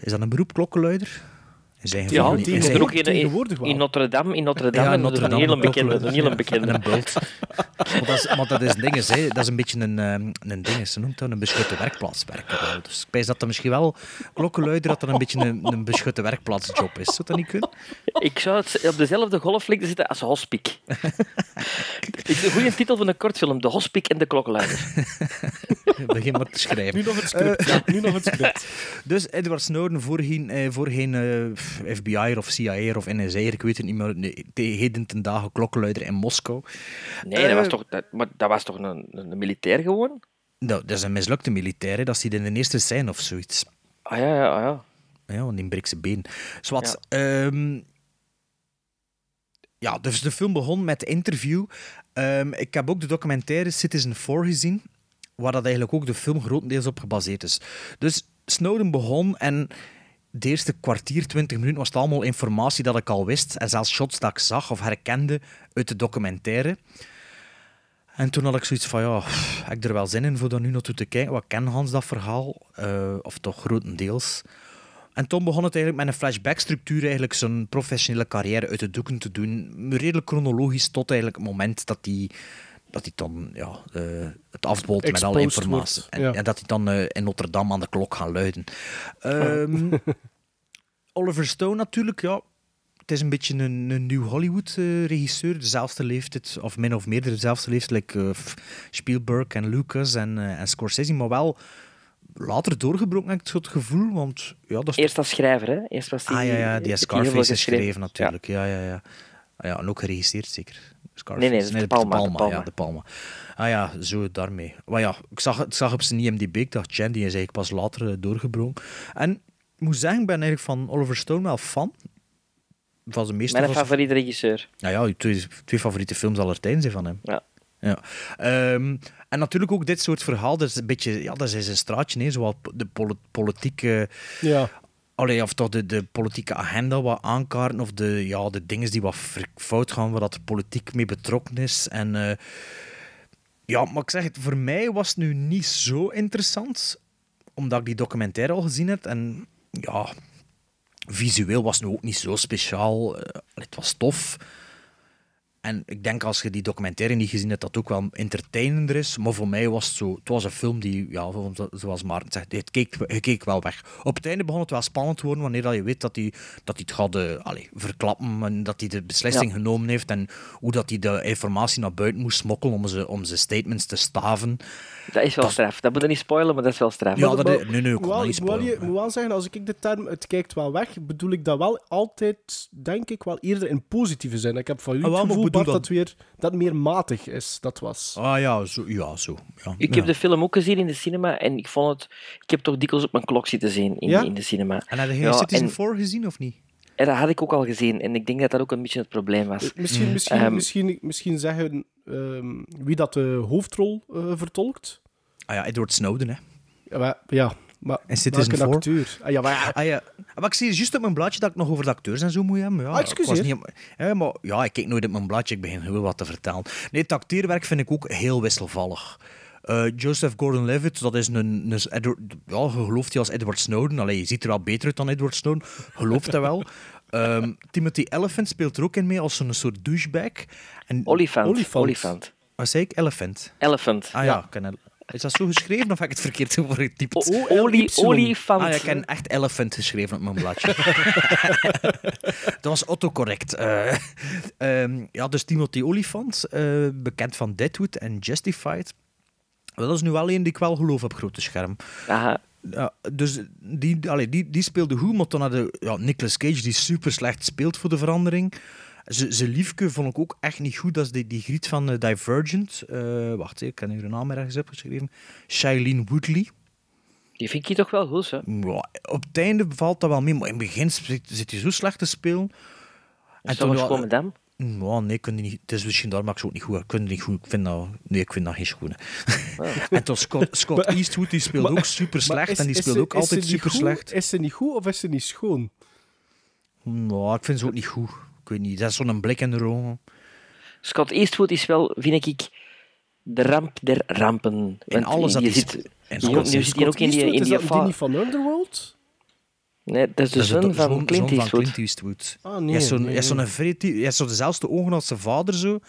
Is dat een beroep, klokkenluider? In zijn Ja, geval die is er ook in, in, in Notre Dame. In Notre Dame Ja, Notre een hele bekende. Een hele bekende. en een bult. maar, dat is, maar dat is een ding, hè. dat is een beetje een, ehm, een ding, ze noemt dat een beschutte werkplaatswerker. wel. Dus ik wijs dat dat misschien wel klokkenluider, dat dat een beetje een, een beschutte werkplaatsjob is. Zou dat niet kunnen? Ik zou het op dezelfde golflengte zitten als Hospik. is een goede titel van een kortfilm. De Hospik en de klokkenluider. Begin maar te schrijven. Nu nog het script. ja, nu nog het script. Dus Edward Snowden, voorheen, eh, voorheen eh, FBI of CIA of NSA, ik weet het niet meer, nee, heden ten dagen klokkenluider in Moskou. Nee, dat was Eh, toch, dat, maar dat was toch een, een militair gewoon? Nou, dat is een mislukte militair, hè. dat zit in de eerste scène of zoiets. Ah ja, ja, ah, ja. Ja, want die breekt zijn been. Zwat, ehm, ja, dus de film begon met interview. Ehm, ik heb ook de documentaire Citizen 4 gezien, waar dat eigenlijk ook de film grotendeels op gebaseerd is. Dus Snowden begon en de eerste kwartier, twintig minuten was het allemaal informatie dat ik al wist en zelfs shots dat ik zag of herkende uit de documentaire. En toen had ik zoiets van, ja, heb ik er wel zin in voor daar nu naartoe te kijken. Wat ken Hans dat verhaal? Eh, of toch grotendeels. En toen begon het eigenlijk met een flashback-structuur eigenlijk zijn professionele carrière uit de doeken te doen. Redelijk chronologisch tot eigenlijk het moment dat hij dat hij dan ja, eh, het afbolt met alle informatie. wordt, En, ja. en dat hij dan eh, in Notre Dame aan de klok gaat luiden. Ehm, Oliver Stone natuurlijk, ja. Het is een beetje een, een nieuw Hollywood-regisseur. dezelfde leeftijd, of min of meer dezelfde leeftijd, like, eh, Spielberg en Lucas en, eh, en Scorsese. Maar wel later doorgebroken, heb ik het gevoel. Want ja, dat is Eerst als schrijver, hè? Eerst was hij, Ah ja, ja die heeft hij Scarface is geschreven natuurlijk. Ja, ja, ja. Ah, ja, en ook geregisseerd zeker. Scarface. Nee, nee, De Palma, De Palma. Ja, de Palma. Ah ja, zo daarmee. Maar ja, ik zag, ik zag op zijn IMDb, ik dacht, Chen, die is eigenlijk pas later eh, doorgebroken. En ik moet zeggen, ik ben eigenlijk van Oliver Stone wel fan. Van zijn meeste Mijn favoriete regisseur. nou ja, je twee, twee favoriete films aller tijden zijn van hem. Ja. Ja. Ehm, en natuurlijk ook dit soort verhaal, dat is een beetje, ja, dat is een straatje, hè, zoals de poli- politieke... Ja. Allee, of toch de, de politieke agenda wat aankaarten, of de, ja, de dingen die wat fout gaan, waar dat de politiek mee betrokken is. En eh, ja, maar ik zeg het, voor mij was het nu niet zo interessant, omdat ik die documentaire al gezien heb. En ja, visueel was het nu ook niet zo speciaal. Eh, het was tof. En ik denk als je die documentaire niet gezien hebt, dat het ook wel entertainender is. Maar voor mij was het zo... Het was een film die, ja, zoals Maarten zegt, het keek, je keek wel weg. Op het einde begon het wel spannend te worden, wanneer je weet dat hij, dat hij het gaat allee, verklappen en dat hij de beslissing Ja. genomen heeft en hoe dat hij de informatie naar buiten moest smokkelen om zijn om zijn statements te staven. Dat is wel straf. Dat moet je niet spoilen, maar dat is wel straf. Ja, dat Maar- is, nee, nee, ik kan Wel, dat niet moet je- moet wel zeggen, als ik de term het kijkt wel weg, bedoel ik dat wel altijd, denk ik, wel eerder in positieve zin. Ik heb van jullie Ah, het gevoel, Bart, dat, weer, dat meer matig is. Dat was. Ah ja, zo. Ja, zo ja. Ik ja. heb de film ook gezien in de cinema en ik vond het... Ik heb toch dikwijls op mijn klok zitten zien in, Ja? in de cinema. En heb je Citizen en- 4 gezien of niet? En dat had ik ook al gezien en ik denk dat dat ook een beetje het probleem was. Misschien, misschien, Ehm, misschien, misschien zeggen ehm, wie dat de hoofdrol eh, vertolkt. Ah ja, Edward Snowden, hè. Ja, maar- ja, Maar En Citizen welke 4? acteur? Ah, ja, maar ja, Ah, ja. Maar ik zie juist op mijn blaadje dat ik nog over de acteurs en zo moet hebben. Ja, Ah, ik was excuseer. niet, ja, maar ja, ik kijk nooit op mijn blaadje, ik begin heel wat te vertellen. Nee, het acteerwerk vind ik ook heel wisselvallig. Eh, Joseph Gordon-Levitt, dat is een, een Edward, ja, je gelooft hij als Edward Snowden. Allee, je ziet er wel beter uit dan Edward Snowden, gelooft dat wel. Ehm, Timothy Elephant speelt er ook in mee als zo'n soort douchebag. En, Olifant. Olifant. Olifant. Wat zei ik? Elephant. Elephant. Ah ja, el- is dat zo geschreven of heb ik het verkeerd Oli, olifant. Ah, ja, ik heb echt elephant geschreven op mijn bladje. dat was autocorrect. Ehm, ja, dus Timothy Olyphant, eh, bekend van Deadwood en Justified. Dat is nu wel een die ik wel geloof op grote scherm. Aha. Ja, dus die, allee, die, die speelde goed, maar toen hadden ja, Nicolas Cage, die super slecht speelt voor de verandering. Ze, ze liefke vond ik ook echt niet goed. Dat is die, die griet van eh, Divergent. Eh, wacht, ik heb nu haar naam ergens opgeschreven. Shailene Woodley. Die vind ik toch wel goed, hè? Ja, op het einde valt dat wel mee, maar in het begin zit, hij zo slecht te spelen. En toch een schoon madame? Ja, nee, ik vind die niet, het is misschien daarom dat ik ze ook niet goed. Ik vind die niet goed. Ik vind dat, nee, ik vind dat geen schoenen. en toen Scott, Scott Maar- Eastwood, die maar- ook super slecht is- en die ze- ook altijd niet super goed? slecht. Is ze niet goed of is ze niet schoon? Ja, ik vind ze ook niet goed. Ik weet niet, dat is zo'n blik in de ogen. Scott Eastwood is wel, vind ik, de ramp der rampen. Want alles dat die zit, en Scott- nu zit hij ook in die, Eastwood, in is die van Underworld? Nee, dat is de Dat is zoon de van zoon- Clint zoon Eastwood. Clint Eastwood. Ah, Hij nee. nee, hij heeft zo'n nee. hij heeft zo dezelfde ogen als zijn vader zo.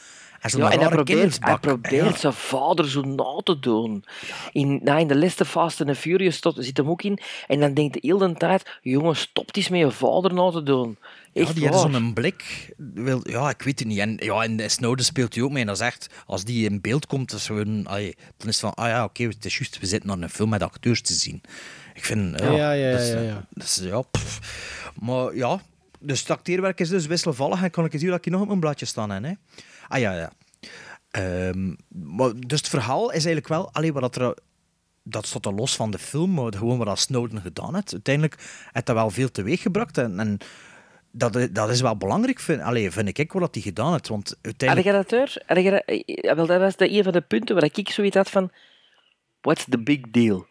En zo'n Ja, en hij probeert, hij probeert Ja. zijn vader zo na te doen. In, na, in de laatste Fast and the Furious tot, zit hem ook in. En dan denkt de hele tijd, jongen, stop eens met je vader na te doen. Echt ja, die heeft waar. zo'n blik. Wil, ja, ik weet het niet. En, ja, en Snowden speelt hij ook mee. En dat is echt, als die in beeld komt, dat is gewoon, allee, dan is het van, ah ja, oké, het is juist, we zitten naar een film met acteurs te zien. Ik vind, ja, Ja, ja, ja, eh, ja. Maar ja, dus het acteerwerk is dus wisselvallig. En kan ik eens zien dat ik nog op mijn bladje staan heb, hè. Ah ja, ja. Ehm, maar, dus het verhaal is eigenlijk wel, allee, wat dat er dat staat er los van de film, maar gewoon wat dat Snowden gedaan heeft. Uiteindelijk heeft dat wel veel teweeggebracht. En, en dat, dat is wel belangrijk, vind, allee, vind ik, wat hij gedaan heeft. Want Had uiteindelijk... je dat door? Had je dat, eh, wel, dat was de, een van de punten waar ik zoiets had van... What's the big deal?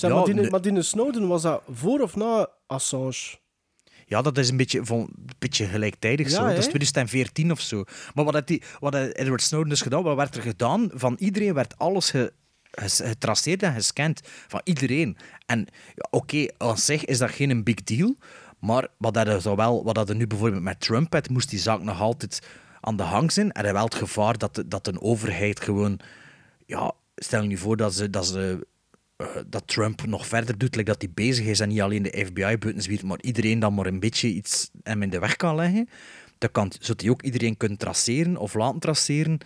Zeg, Ja, maar, die, maar die Snowden, was dat voor of na Assange? Ja, dat is een beetje, van, een beetje gelijktijdig Ja, zo. Dat is hè? 2014 of zo. Maar wat, had die, wat had Edward Snowden dus gedaan, wat werd er gedaan? Van iedereen werd alles ge, getraceerd en gescand. Van iedereen. En ja, oké, aan zich is dat geen big deal. Maar wat dat er, wel, wat dat er nu bijvoorbeeld met Trump had, moest die zaak nog altijd aan de hang zijn. En er wel het gevaar dat, de- dat een overheid gewoon... Ja, stel je nu voor dat ze... Dat ze eh, dat Trump nog verder doet, like dat hij bezig is en niet alleen de FBI buiten zwiert, maar iedereen dan maar een beetje iets hem in de weg kan leggen, dan kan, zodat hij ook iedereen kunnen traceren of laten traceren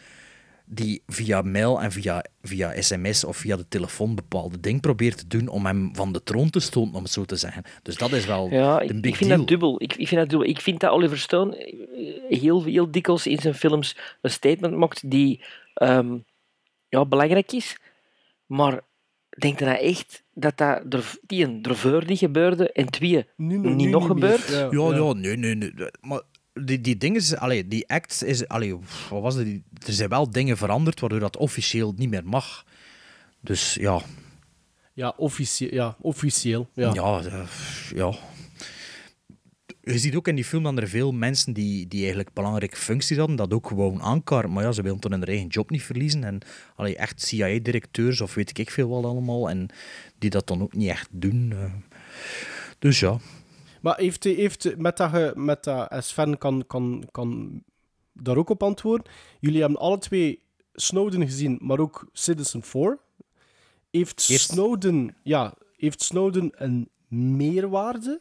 die via mail en via, via sms of via de telefoon bepaalde dingen probeert te doen om hem van de troon te stoten, om het zo te zeggen. Dus dat is wel Ja, ik, big ik vind deal. dat dubbel. Ik, ik vind dat dubbel. Ik vind dat Oliver Stone eh, heel, heel dikwijls in zijn films een statement maakt die ehm, ja, belangrijk is. Maar denk je nou echt dat dat er, die een ervoor niet gebeurde en twee Nu, niet nu nog niet meer. gebeurt? Ja, Ja, ja. ja, nee, nee, nee. Maar die, die dingen, is- allee, die act is, allee, wat was het? Die- Er zijn wel dingen veranderd waardoor dat officieel niet meer mag. Dus ja, Ja, officieel. Ja, officieel. Ja. ja, eh, ja. Je ziet ook in die film dat er veel mensen die, die eigenlijk belangrijke functies hadden, dat ook gewoon aankaarten. Maar ja, ze willen toch hun eigen job niet verliezen. En allee, echt CIA-directeurs of weet ik veel wat allemaal. En die dat dan ook niet echt doen. eh. Dus ja. Maar heeft, heeft met dat, met dat en Sven kan, kan, kan daar ook op antwoorden. Jullie hebben alle twee Snowden gezien, maar ook Citizen 4. Heeft Eerst- Snowden, ja, heeft Snowden een meerwaarde?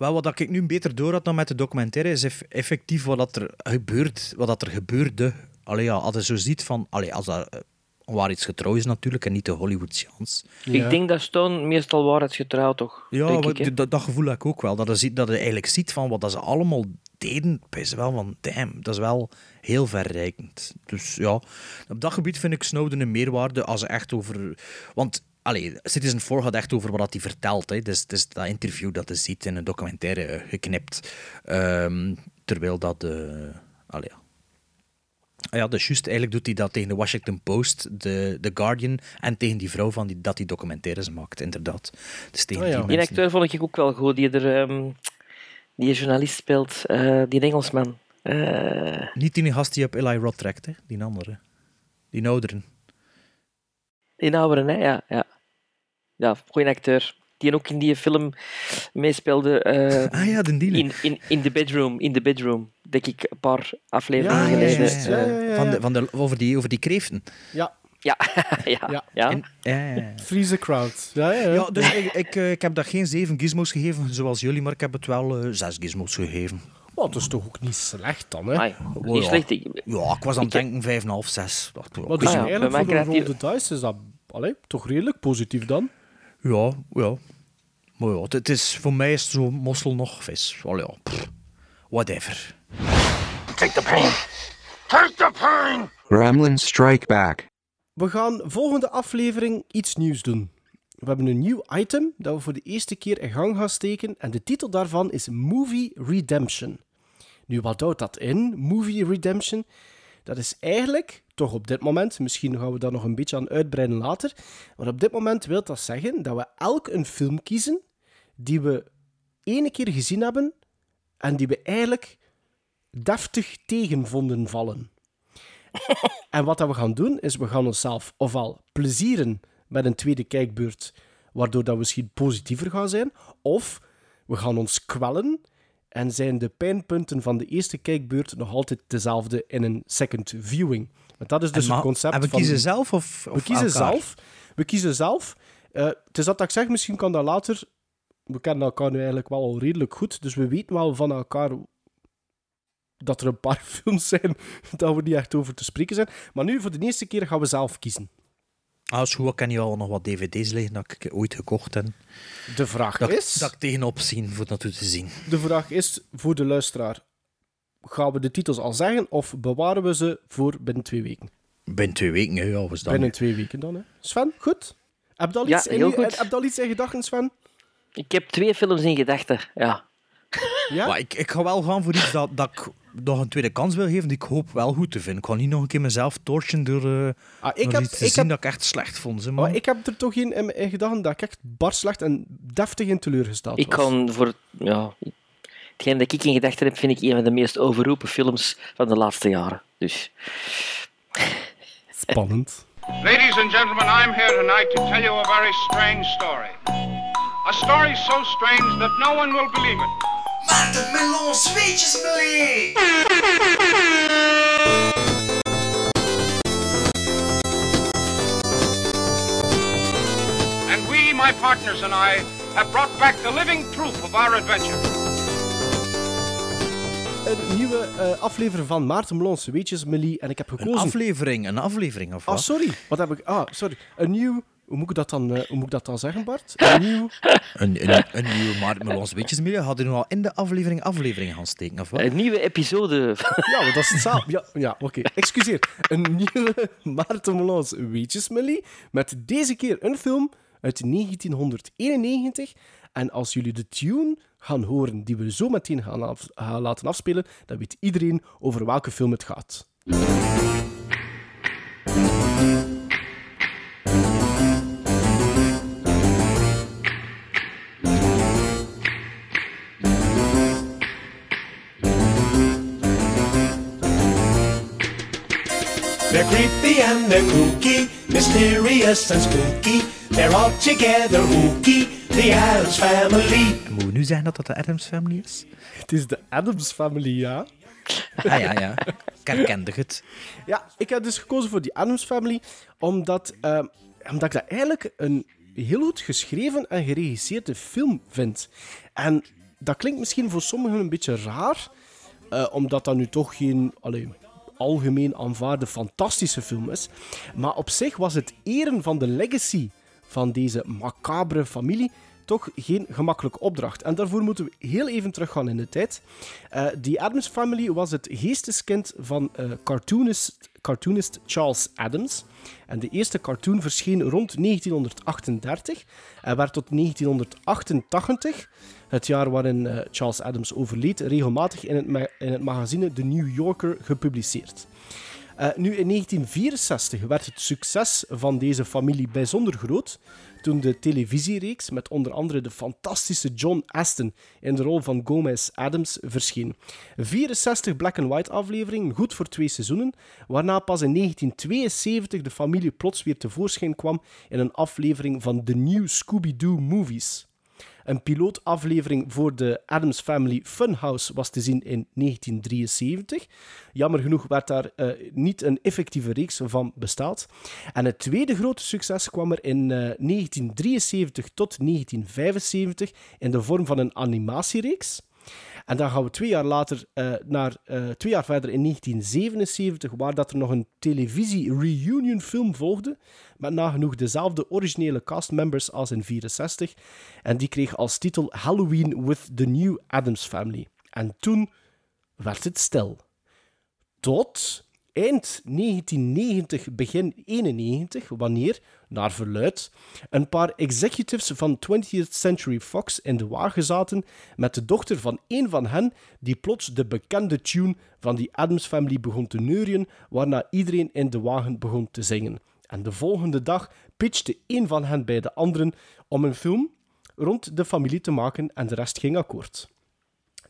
Wel, wat dat ik nu beter door had dan met de documentaire, is eff- effectief wat dat er gebeurt, wat dat er gebeurde. Allee, ja, als je zo ziet van, allee, als dat eh, waar iets getrouw is natuurlijk en niet de Hollywoodiaans. Ik denk dat Stone meestal waarheidsgetrouw toch? Ja, denk wat- ik, hè? dat, dat gevoel heb ik ook wel. Dat je, ziet, dat je eigenlijk ziet van wat dat ze allemaal deden, is wel van, damn, dat is wel heel verrijkend. Dus ja, op dat gebied vind ik Snowden een meerwaarde als ze echt over... Want, allee, Citizen 4 gaat echt over wat dat hij vertelt. Hè. Dus, dus dat interview dat je ziet in een documentaire eh, geknipt. Ehm, terwijl dat... eh allee, ja. Ah ja, dus juist, eigenlijk doet hij dat tegen de Washington Post, de, The Guardian en tegen die vrouw van die, dat die documentaires maakt, inderdaad. Dus tegen Ah ja. die acteur vond ik ook wel goed, die er... ehm, die journalist speelt, eh, die Engelsman. Eh, Niet die gast die op Eli Roth trekt, hè? die andere. Die ouderen. die ouderen, hè? Ja, ja. Ja, goeie acteur. Die ook in die film meespeelde. eh, Ah ja, de diene. in, in, in the bedroom. In the bedroom. Denk ik een paar afleveringen ja, geleden. ja, Ja, ja, ja, Van de, van de, over, die, over die kreeften. Ja, Ja, ja, Ja. ja. En- ja, ja, ja. Freeze the crowd. Ja, ja, ja. Dus ik, ik, eh, ik heb dat geen zeven gizmos gegeven, zoals jullie, maar ik heb het wel eh, zes gizmos gegeven. Oh, dat is toch ook niet slecht dan, hè? Amai, Oh, niet ja. slecht. Ik- Ja, ik was aan het denken vijf en half, zes. Dacht, ja, Maar dus Ah ja, eigenlijk voor roll the dice is dat allee, toch redelijk positief dan. Ja, ja. Maar ja, het- het is, voor mij is zo'n mossel nog vis. Wel ja, pff, whatever. Take the pain. Take the pain! Gremlins Strike Back. We gaan volgende aflevering iets nieuws doen. We hebben een nieuw item dat we voor de eerste keer in gang gaan steken en de titel daarvan is Movie Redemption. Nu, wat houdt dat in, Movie Redemption? Dat is eigenlijk, toch op dit moment, misschien gaan we daar nog een beetje aan uitbreiden later, maar op dit moment wil dat zeggen dat we elk een film kiezen die we ene keer gezien hebben en die we eigenlijk deftig tegen vonden vallen. En wat dat we gaan doen, is we gaan onszelf ofwel plezieren met een tweede kijkbeurt, waardoor dat we misschien positiever gaan zijn, of we gaan ons kwellen en zijn de pijnpunten van de eerste kijkbeurt nog altijd dezelfde in een second viewing. Want dat is dus het concept en we van... kiezen zelf of, We of kiezen elkaar? zelf. We kiezen zelf. Eh, het is dat ik zeg, misschien kan dat later... We kennen elkaar nu eigenlijk wel al redelijk goed, dus we weten wel van elkaar dat er een paar films zijn dat we niet echt over te spreken zijn. Maar nu, voor de eerste keer, gaan we zelf kiezen. Ah, is goed, ik ken hier al nog wat dvd's liggen dat ik ooit gekocht heb. De vraag Dat, is... dat ik tegenop zien voor dat te zien. De vraag is voor de luisteraar: gaan we de titels al zeggen of bewaren we ze voor binnen twee weken? Binnen twee weken, hè, ja, was dat Binnen nu? twee weken dan, hè? Sven, goed? Heb je al Ja, iets, in, je- heb je al iets in gedachten, Sven? Ik heb twee films in gedachten, ja. Ja? Maar ik, ik ga wel gaan voor iets dat, dat ik nog een tweede kans wil geven, die ik hoop wel goed te vinden. Ik ga niet nog een keer mezelf torchen door eh Ah, ik heb, iets te ik, zien heb, dat ik echt slecht vond. Ze, maar ik heb er toch in, in, in gedachten dat ik echt bar slecht en deftig in teleurgesteld Ik was. kan voor... Ja, hetgeen dat ik in gedachten heb, vind ik een van de meest overroepen films van de laatste jaren. Dus... Spannend. Ladies and gentlemen, I'm here tonight to tell you a very strange story. A story so strange that no one will believe it. Watermelon zweetjesmelee! And we, my partners and I, have brought back the living proof of our adventure. Een nieuwe eh, aflevering van Maarten Melons Weetjes Melie en ik heb Een gekozen... aflevering, een aflevering of Ah, wat? sorry. Wat heb ik... Ah, sorry. Een nieuw... Hoe moet ik dat dan, eh, hoe moet ik dat dan zeggen, Bart? Een nieuw... Een, een, een nieuwe Maarten Melons. Hadden we nu al in de aflevering aflevering gaan steken, of wat? Een nieuwe episode. Ja, maar dat is hetzelfde. Ja, ja oké. Excuseer. Een nieuwe Maarten Melons Weetjesmelie. Met deze keer een film uit 1991. En als jullie de tune gaan horen die we zo meteen gaan, af- gaan laten afspelen, dan weet iedereen over welke film het gaat. And they're kooky, mysterious and spooky. They're all together the Addams Family. En moeten we nu zeggen dat dat de Adams Family is? Het is de Adams Family, ja. Ah ja, ja. Ik herkende het. Ja, ik heb dus gekozen voor die Adams Family, omdat, eh, omdat ik dat eigenlijk een heel goed geschreven en geregisseerde film vind. En dat klinkt misschien voor sommigen een beetje raar, eh, omdat dat nu toch geen allee, algemeen aanvaarde fantastische film is. Maar op zich was het eren van de legacy van deze macabere familie toch geen gemakkelijke opdracht. En daarvoor moeten we heel even teruggaan in de tijd. Eh die Adams Family was het geesteskind van eh, cartoonist, cartoonist Charles Adams. En de eerste cartoon verscheen rond 1938 en werd tot 1988, het jaar waarin eh, Charles Adams overleed, regelmatig in het, in het magazine The New Yorker gepubliceerd. Eh, nu, in 1964 werd het succes van deze familie bijzonder groot toen de televisiereeks met onder andere de fantastische John Aston in de rol van Gomez Adams verscheen. 64 black-and-white afleveringen, goed voor twee seizoenen, waarna pas in 1972 de familie plots weer tevoorschijn kwam in een aflevering van The New Scooby-Doo Movies. Een pilootaflevering voor de Adams Family Funhouse was te zien in 1973. Jammer genoeg werd daar uh, niet een effectieve reeks van bestaat. En het tweede grote succes kwam er in uh, 1973 tot 1975 in de vorm van een animatiereeks. En dan gaan we twee jaar later uh, naar uh, twee jaar verder in 1977, waar dat er nog een televisie-reunion film volgde, met nagenoeg dezelfde originele castmembers als in 64. En die kreeg als titel Halloween with the New Adams Family. En toen werd het stil. Tot eind 1990, begin 91, wanneer, naar verluid, een paar executives van 20th Century Fox in de wagen zaten met de dochter van een van hen, die plots de bekende tune van die Adams Family begon te neurien, waarna iedereen in de wagen begon te zingen. En de volgende dag pitchte een van hen bij de anderen om een film rond de familie te maken en de rest ging akkoord.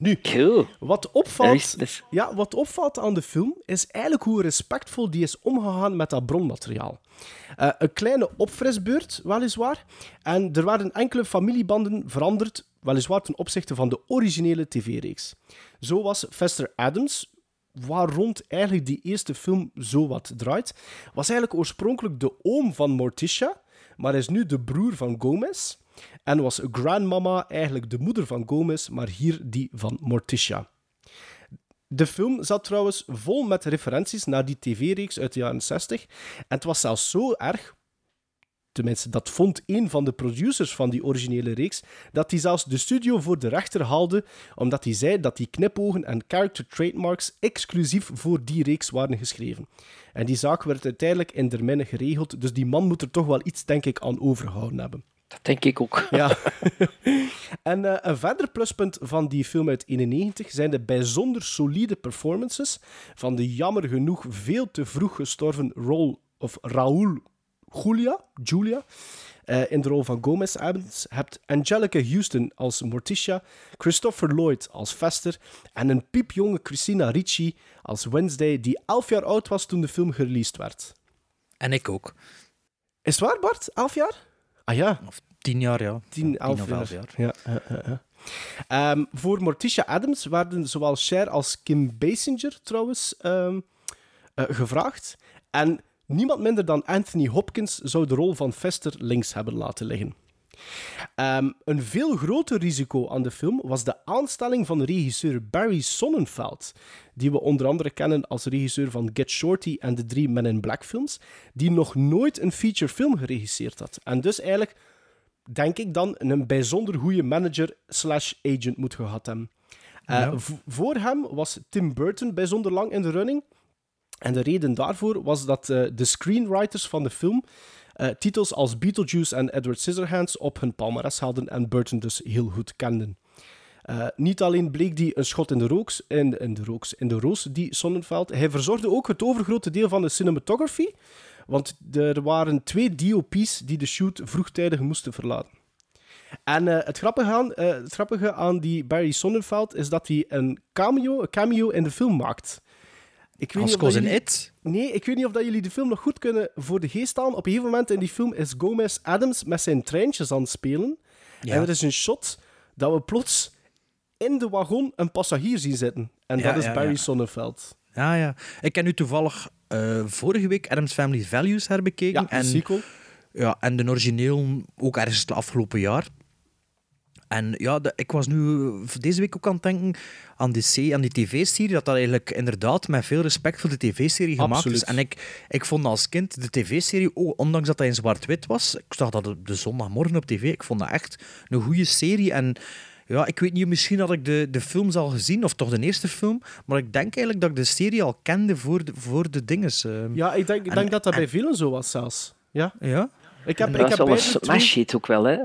Nu, wat, opvalt, ja, wat opvalt aan de film is eigenlijk hoe respectvol die is omgegaan met dat bronmateriaal. Uh, een kleine opfrisbeurt, weliswaar. En er werden enkele familiebanden veranderd, weliswaar ten opzichte van de originele tv-reeks. Zo was Fester Adams, waar rond eigenlijk die eerste film zo wat draait, was eigenlijk oorspronkelijk de oom van Morticia, maar is nu de broer van Gomez. En was grandmama eigenlijk de moeder van Gomez, maar hier die van Morticia. De film zat trouwens vol met referenties naar die tv-reeks uit de jaren 60. En het was zelfs zo erg, tenminste dat vond een van de producers van die originele reeks, dat hij zelfs de studio voor de rechter haalde, omdat hij zei dat die knipogen en character trademarks exclusief voor die reeks waren geschreven. En die zaak werd uiteindelijk in Dermine geregeld, dus die man moet er toch wel iets, denk ik, aan overgehouden hebben. Dat denk ik ook. Ja. en uh, een verder pluspunt van die film uit 91 zijn de bijzonder solide performances van de jammer genoeg veel te vroeg gestorven rol of Raúl Julia, Julia uh, in de rol van Gomez Adams. hebt Angelica Houston als Morticia, Christopher Lloyd als Fester en een piepjonge Christina Ricci als Wednesday, die elf jaar oud was toen de film gereleased werd. En ik ook. Is het waar, Bart? Elf jaar? Ah ja. Of tien jaar, ja. Tien, elf, jaar. jaar. Ja, uh, uh, um, voor Morticia Adams werden zowel Cher als Kim Basinger trouwens um, gevraagd. En niemand minder dan Anthony Hopkins zou de rol van Fester links hebben laten liggen. Um, een veel groter risico aan de film was de aanstelling van regisseur Barry Sonnenfeld, die we onder andere kennen als regisseur van Get Shorty en de drie Men in Black films, die nog nooit een feature film geregisseerd had. En dus eigenlijk, denk ik dan, een bijzonder goede manager slash agent moet gehad hebben. Uh, ja. Voor hem was Tim Burton bijzonder lang in de running. En de reden daarvoor was dat uh, de screenwriters van de film uh, titels als Beetlejuice en Edward Scissorhands op hun palmares hadden en Burton dus heel goed kenden. Uh, niet alleen bleek die een schot in de, rooks, in, in, de rooks, de roos, die Sonnenveld. Hij verzorgde ook het overgrote deel van de cinematography, want er waren twee DOP's die de shoot vroegtijdig moesten verlaten. En uh, het, grappige aan, het grappige aan die Barry Sonnenfeld is dat hij een cameo, een cameo in de film maakt. Ik weet Als niet of It? Nee, ik weet niet of dat jullie de film nog goed kunnen voor de geest halen. Op een gegeven moment in die film is Gomez Adams met zijn treintjes aan het spelen. Ja. En er is een shot dat we plots in de wagon een passagier zien zitten. En ja, dat is ja, Barry Sonnenfeld. Ja, ja. Ik heb nu toevallig uh, vorige week Adams Family Values herbekeken. Ja, en, sequel. Ja, en de origineel ook ergens het afgelopen jaar. En ja, de, ik was nu deze week ook aan het denken aan die, aan die tv-serie, dat dat eigenlijk inderdaad met veel respect voor de tv-serie gemaakt Absoluut. is. En ik, ik vond als kind de tv-serie, oh, ondanks dat hij in zwart-wit was, ik zag dat de zondagmorgen op tv, ik vond dat echt een goede serie. En ja, ik weet niet, misschien had ik de, de films al gezien, of toch de eerste film, maar ik denk eigenlijk dat ik de serie al kende voor de, voor de dinges. Uh. Ja, ik denk, ik denk en, dat dat bij velen zo was zelfs. Ja? Ja? Ik heb, dat ik was heb wel een beide twee- smash hit ook wel, hè?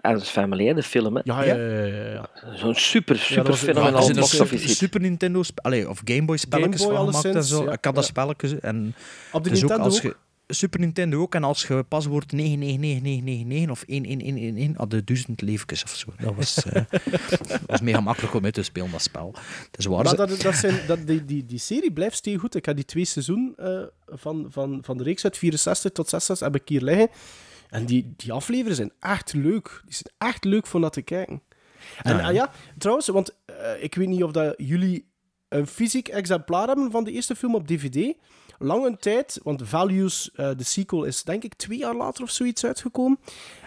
Addams Family, hè? de film. Hè? Ja, ja, ja. ja, ja. Zo'n super, dat super was- ja, fenomenaal dat Er is zijn een er box Super. Super Nintendo allee, of Game Boy spelletjes Game Boy van gemaakt en zo. ja. Ik had dat spelletjes en Op de dus ook als Super Nintendo ook en als je paswoord 999999 of 11111 had je duizend leefjes of zo. Dat was, eh, dat was mega makkelijk om uit te spelen dat spel. Het is waar. Maar dat, dat zijn, dat, die, die, die serie blijft stevig goed. Ik heb die twee seizoenen eh, van, van, van de reeks uit 64 tot 66 heb ik hier liggen. En die, die afleveringen zijn echt leuk. Die zijn echt leuk voor naar te kijken. En ja. ah ja, trouwens, want eh, ik weet niet of dat jullie een fysiek exemplaar hebben van de eerste film op DVD. Lange tijd, want Values, eh, de sequel, is denk ik twee jaar later of zoiets uitgekomen.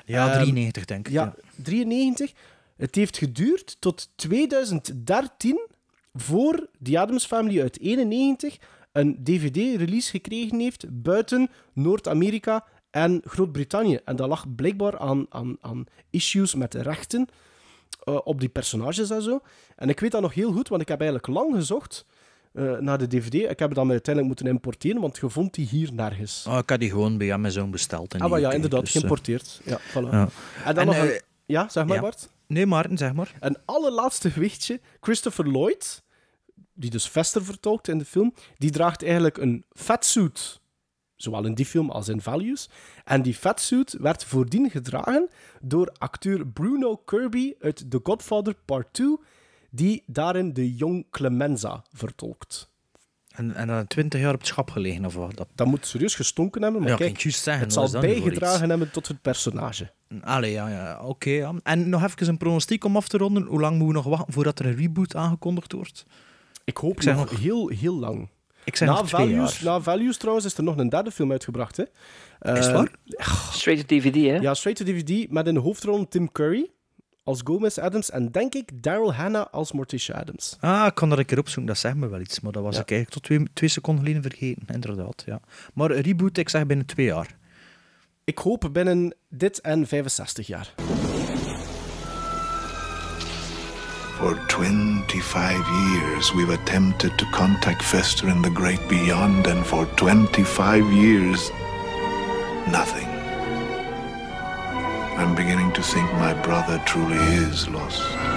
Ja, Ehm, 93 denk ik. Ja, 93. Het heeft geduurd tot 2013 voor The Addams Family uit 91 een DVD-release gekregen heeft buiten Noord-Amerika en Groot-Brittannië. En dat lag blijkbaar aan, aan, aan issues met de rechten eh, op die personages en zo. En ik weet dat nog heel goed, want ik heb eigenlijk lang gezocht eh, naar de DVD. Ik heb het dan uiteindelijk moeten importeren, want je vond die hier nergens. Oh, ik had die gewoon bij Amazon besteld. Ah, maar ja, inderdaad, dus, eh, geïmporteerd. Ja, voilà. ja. En dan En, nog een... Ja, zeg maar, ja. Bart. Nee, Maarten, zeg maar. Een allerlaatste gewichtje. Christopher Lloyd, die dus Vester vertolkt in de film, die draagt eigenlijk een fatsuit. Zowel in die film als in Values. En die fatsuit werd voordien gedragen door acteur Bruno Kirby uit The Godfather Part 2, die daarin de jong Clemenza vertolkt. En, en dan 20 jaar op het schap gelegen, of wat? Dat, Dat moet serieus gestonken hebben, maar Ja, kijk, zeggen, het zal bijgedragen hebben tot het personage. Allee, ja, ja. Oké, ja. En nog even een pronostiek om af te ronden. Hoe lang moeten we nog wachten voordat er een reboot aangekondigd wordt? Ik hoop Ik zeg nog, nog- heel, heel lang. Ik zeg na, Values, na Values trouwens is er nog een derde film uitgebracht. Hè? Is Eh, waar? Straight to DVD, hè? Ja, straight to DVD met in de hoofdrol Tim Curry als Gomez Adams en denk ik Daryl Hannah als Morticia Adams. Ah, ik kan dat een keer opzoeken, dat zegt me wel iets. Maar dat was Ja. ik eigenlijk tot twee, twee seconden geleden vergeten, inderdaad. Ja. Maar een reboot, ik zeg binnen twee jaar. Ik hoop binnen dit en 65 jaar. For 25 years, we've attempted to contact Fester in the great beyond, and for 25 years, nothing. I'm beginning to think my brother truly is lost.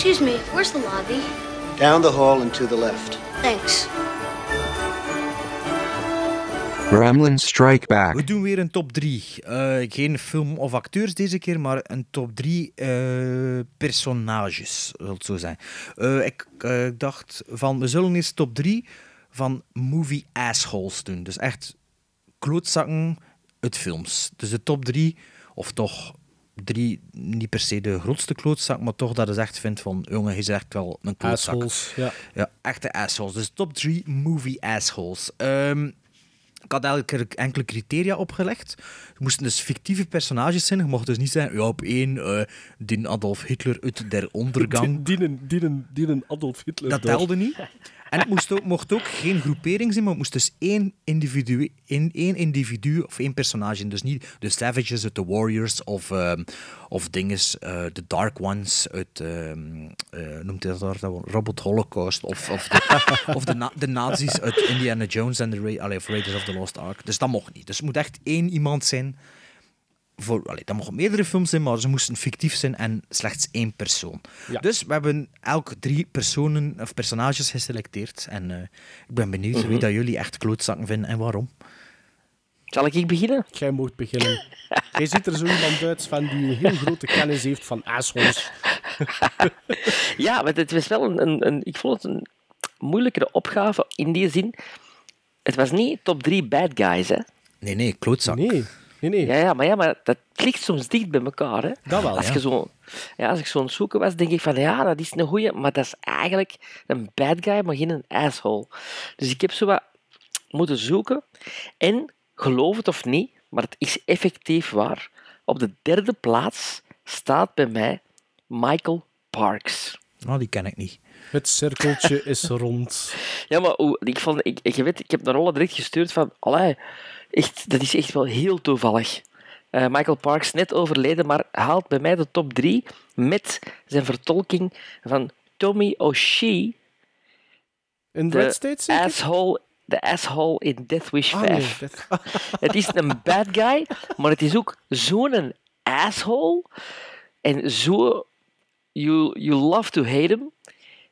Excuse me, where's the lobby? Down the hall and to the left. Thanks. Gremlins Strike Back. We doen weer een top 3. geen film of acteurs deze keer, maar een top 3 personages, zal het zo zijn. Eh, ik eh, dacht van, we zullen eens top 3 van movie assholes doen. Dus echt klootzakken uit films. Dus de top 3, of toch drie, niet per se de grootste klootzak, maar toch dat je echt vindt van, jongen, hij is echt wel een klootzak. Assholes, ja. Ja, echte assholes. Dus top 3 movie assholes. Ehm, ik had eigenlijk enkele criteria opgelegd. Het moesten dus fictieve personages zijn. Je mocht dus niet zeggen, ja, op één, eh die Adolf Hitler uit der ondergang. Die, die, die, die, die een Adolf Hitler Dat door. telde niet. En het moest ook, mocht ook geen groepering zijn, maar het moest dus één individu, één, individu of één personage. Dus niet de Savages uit The Warriors of, ehm, of dinges, eh, de Dark Ones uit, ehm, eh, noemt hij dat daar? Robot Holocaust of, of, de, of de, de nazi's uit Indiana Jones en de Raiders of the Lost Ark. Dus dat mocht niet. Dus het moet echt één iemand zijn. Voor, allee, dat mogen meerdere films zijn, maar ze moesten fictief zijn en slechts één persoon. Ja. Dus we hebben elk drie personen of personages geselecteerd. En eh, ik ben benieuwd Mhm. wie dat jullie echt klootzakken vinden en waarom. Zal ik beginnen? Jij moet beginnen. Jij ziet er zo iemand uit van die een heel grote kennis heeft van assholes. Ja, maar het was wel een, een, een- Ik vond het een moeilijkere opgave in die zin. Het was niet top 3 bad guys, hè? Nee, nee, klootzak. Nee, nee, nee. Ja, ja, maar, ja, maar dat ligt soms dicht bij elkaar. Hè? Dat wel, als, ja. je zo, ja, als ik zo aan het zoeken was, denk ik van ja, dat is een goeie, maar dat is eigenlijk een bad guy, maar geen een asshole. Dus ik heb zo wat moeten zoeken. En geloof het of niet, maar het is effectief waar. Op de derde plaats staat bij mij Michael Parks. Oh, die ken ik niet. Het cirkeltje is rond. Ja, maar ik, vond, ik, ik, weet, ik heb naar Rolle direct gestuurd van, allee, echt, dat is echt wel heel toevallig. Eh, Michael Parks, net overleden, maar haalt bij mij de top 3 met zijn vertolking van Tommy O'Shea. In de Red zeker? asshole, de asshole in Death Wish Ah, 5. nee, dat- Het is een bad guy, maar het is ook zo'n asshole. En zo... You, you love to hate him.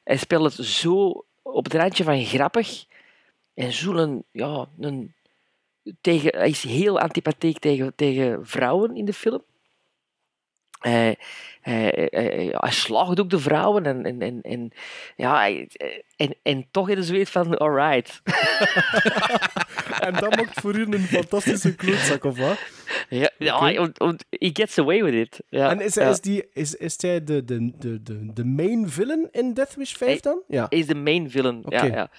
Hij speelt het zo op het randje van grappig. En zo'n... Ja, een, tegen, hij is heel antipathiek tegen, tegen vrouwen in de film. Hij, hij, hij, hij slaagt ook de vrouwen en, en, en, en, ja, hij- en, en toch in de zweet van alright. En dat maakt voor u een fantastische klootzak, of wat? Ja, he gets away with it. Ja, En is, ja. is, die, is, is hij de, de, de, de, main villain in Death Wish 5 dan? Ja. Hij is de main villain. Ja, ja.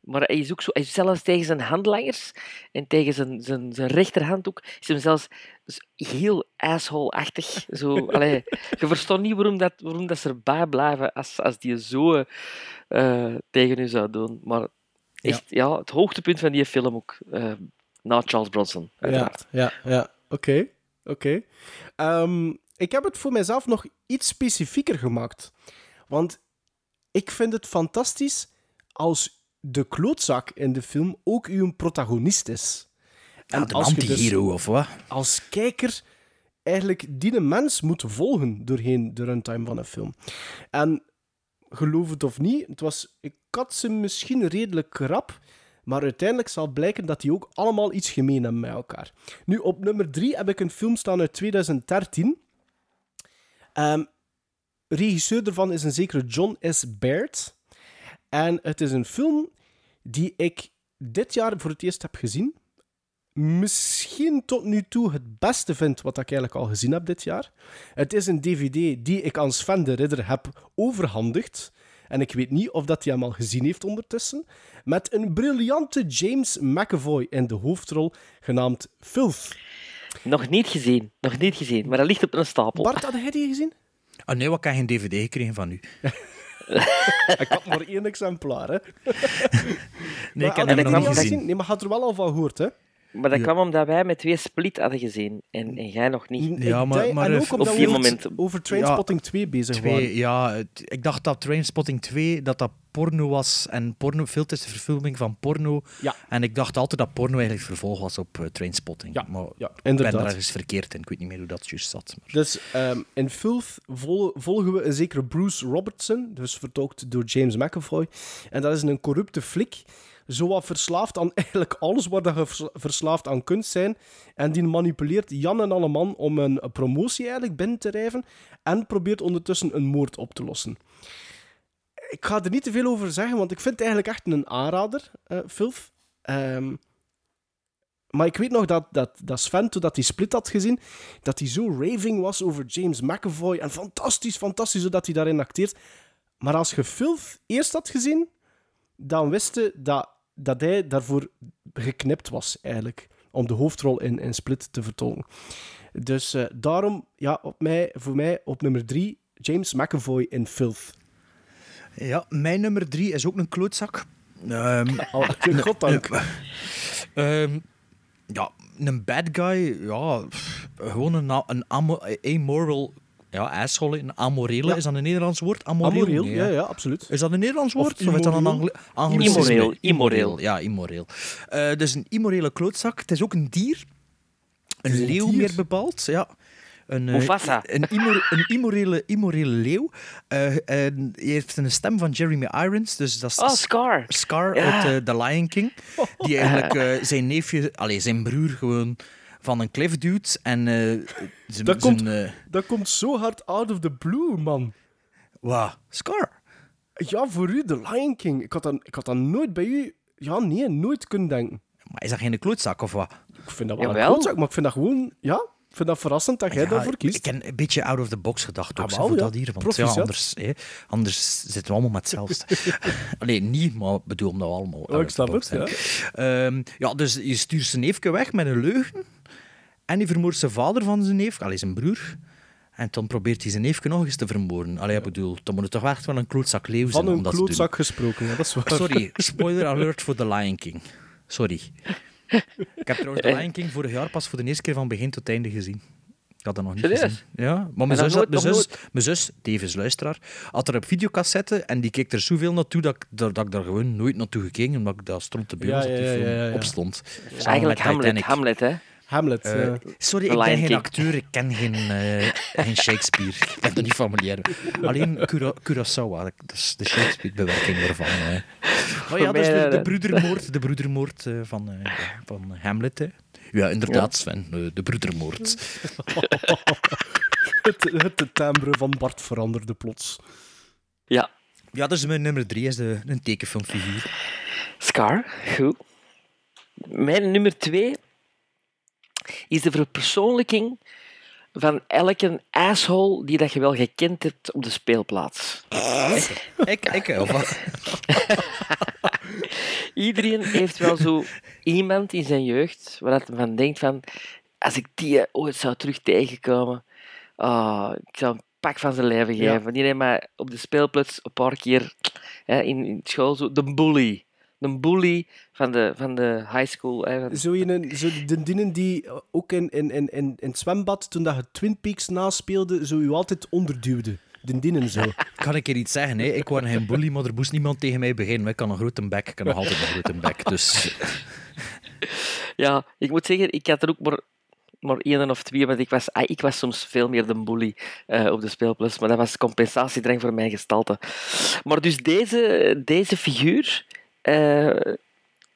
Maar hij is ook zo, hij is zelfs tegen zijn handlangers en tegen zijn, zijn, zijn rechterhand ook, is hem zelfs heel asshole-achtig. Zo, allee, je verstond niet waarom, dat, waarom dat ze erbij blijven als, als die zo eh, tegen u zou doen. Maar echt, ja. het hoogtepunt van die film ook, eh, na Charles Bronson, Ja, uiteraard. ja, ja. Oké, oké. Ehm, ik heb het voor mezelf nog iets specifieker gemaakt. Want ik vind het fantastisch als de klootzak in de film ook uw protagonist is. Ja, de als dus anti-hero of wat? als kijker eigenlijk die mens moet volgen doorheen de runtime van een film. En geloof het of niet, het was, ik had ze misschien redelijk krap, maar uiteindelijk zal blijken dat die ook allemaal iets gemeen hebben met elkaar. Nu, op nummer drie heb ik een film staan uit 2013. Ehm, regisseur ervan is een zekere John S. Baird. En het is een film die ik dit jaar voor het eerst heb gezien misschien tot nu toe het beste vind wat ik eigenlijk al gezien heb dit jaar. Het is een DVD die ik aan Sven de Ridder heb overhandigd. En ik weet niet of dat hij hem al gezien heeft ondertussen. Met een briljante James McAvoy in de hoofdrol, genaamd Filth. Nog niet gezien, nog niet gezien, maar dat ligt op een stapel. Bart, had jij die gezien? Ah nee, wat kan geen DVD gekregen van u? ik had maar één exemplaar, hè. Nee, ik heb hem nog niet gezien. Nee, maar had er wel al van gehoord, hè? Maar dat Ja. kwam omdat wij met twee Split hadden gezien en, en jij nog niet. Ja, maar, en ook op we vier over- Trainspotting 2 bezig Twee, waren. ja, het- ik dacht dat Trainspotting 2 dat dat porno was en porno, veel is de verfilming van porno. Ja. En ik dacht altijd dat porno eigenlijk vervolg was op eh, Trainspotting. Ja, maar ja, ik ben inderdaad. daar ergens verkeerd in. Ik weet niet meer hoe dat juist zat. Maar... Dus ehm, in Filth vol- volgen we een zekere Bruce Robertson, dus vertolkt door James McAvoy. En dat is een corrupte flik, zowat verslaafd aan eigenlijk alles waar je vers- verslaafd aan kunt zijn. En die manipuleert Jan en alle man om een promotie eigenlijk binnen te rijven en probeert ondertussen een moord op te lossen. Ik ga er niet te veel over zeggen, want ik vind het eigenlijk echt een aanrader, eh Filth. Ehm, maar ik weet nog dat, dat, dat Sven, toen hij Split had gezien, dat hij zo raving was over James McAvoy. En fantastisch, fantastisch hoe dat hij daarin acteert. Maar als je Filth eerst had gezien, dan wist je dat, dat hij daarvoor geknipt was, eigenlijk. Om de hoofdrol in, in Split te vertolken. Dus eh, daarom, ja, op mij, voor mij op nummer drie, James McAvoy in Filth. Ja, mijn nummer drie is ook een klootzak. Ehm Oh, goddank. Ehm, ja, een bad guy, ja, gewoon een, een amo- amoral, ja, asshole, een amorele, Ja. is dat een Nederlands woord? Amoreel? Amoreel, Nee, ja, ja, absoluut. Is dat een Nederlands Of woord? Of, is dat een? Angli- Anglicisme? Immoreel, immoreel. Ja, immoreel. Eh, dus een immorele klootzak. Het is ook een dier. Een leeuw dier? meer bepaald, ja. Een, eh. Een, immor- een immorele, immorele leeuw. Eh, en hij heeft een stem van Jeremy Irons. Dus dat is Oh, Scar. Scar Ja. uit The Lion King. Die eigenlijk eh, zijn neefje, allee, zijn broer gewoon van een cliff duwt. En eh, zijn... Dat komt- eh, Dat komt zo hard out of the blue, man. Wat? Scar? Ja, voor u, The Lion King. Ik had dat, ik had dat nooit bij u... Ja, nee, nooit kunnen denken. Maar is dat geen klootzak of wat? Ik vind dat wel een klootzak, maar ik vind dat gewoon... Ja, ik vind dat verrassend dat jij Ja, daarvoor kiest. Ik heb een beetje out of the box gedacht ook, Ah, wel, voor ja. dat hier. Want ja, anders, hè, anders zitten we allemaal met hetzelfde. Allee, niet, maar bedoel omdat we allemaal Oh, ik snap het, zijn. Ehm, ja, dus je stuurt zijn neefje weg met een leugen. En hij vermoordt zijn vader van zijn neef, allee, zijn broer. En dan probeert hij zijn neefje nog eens te vermoorden. Allee, ik bedoel, dan moet het toch echt wel een klootzak leeuw zijn Van om een dat te doen. klootzak gesproken, ja, dat is waar. Sorry, spoiler alert voor The Lion King. Sorry. Ik heb trouwens The Lion King vorig jaar pas voor de eerste keer van begin tot einde gezien. Ik had dat nog niet Serieus? gezien. Ja, maar mijn zus, had- mijn, zus, mijn zus, tevens luisteraar, had er op videocassette en die keek er zoveel naartoe dat ik, dat, dat ik daar gewoon nooit naartoe gekeken omdat ik dat stond te beuren Ja, als die ja, ja. Dus Samen eigenlijk Hamlet, Titanic. Hamlet, hè? Hamlet. Eh, ja. sorry, ik ben geen acteur, ik ken geen, eh, geen Shakespeare. Ik ben er niet familiair mee. Alleen Cura- Curaçao, dat is de Shakespeare-bewerking ervan. eh. Maar ja, dat is de, broedermoord, de broedermoord eh, van, eh, van Hamlet. Hè. Ja, inderdaad, Sven, eh, de broedermoord. het, het de timbre van Bart veranderde plots. Ja. Ja, dus mijn nummer drie is de, een tekenfilmfiguur. Scar, goed. Mijn nummer twee is de verpersoonlijking van elke asshole die dat je wel gekend hebt op de speelplaats. ik, ik van. Iedereen heeft wel zo iemand in zijn jeugd waar dat hij van denkt van als ik die ooit zou terug tegenkomen, ah, ik zou een pak van zijn leven Ja. geven. Die heeft mij op de speelplaats een paar keer hè, in, in school zo de bully. De bully van de, van de high school. Hè, van- Zo, een, zo de dienen die ook in, in, in, in, in het zwembad, toen dat je Twin Peaks naspeelde, zo u altijd onderduwde. De dienen zo. Kan ik er iets zeggen? Hè? Ik was geen bully, maar er moest niemand tegen mij beginnen. Ik kan een grote bek, ik kan nog altijd een grote bek. Dus Ja, ik moet zeggen, ik had er ook maar, maar één of twee, want ik was, ah, ik was soms veel meer de bully eh, op de speelplaats, maar dat was compensatiedrang voor mijn gestalte. Maar dus deze, deze figuur, eh,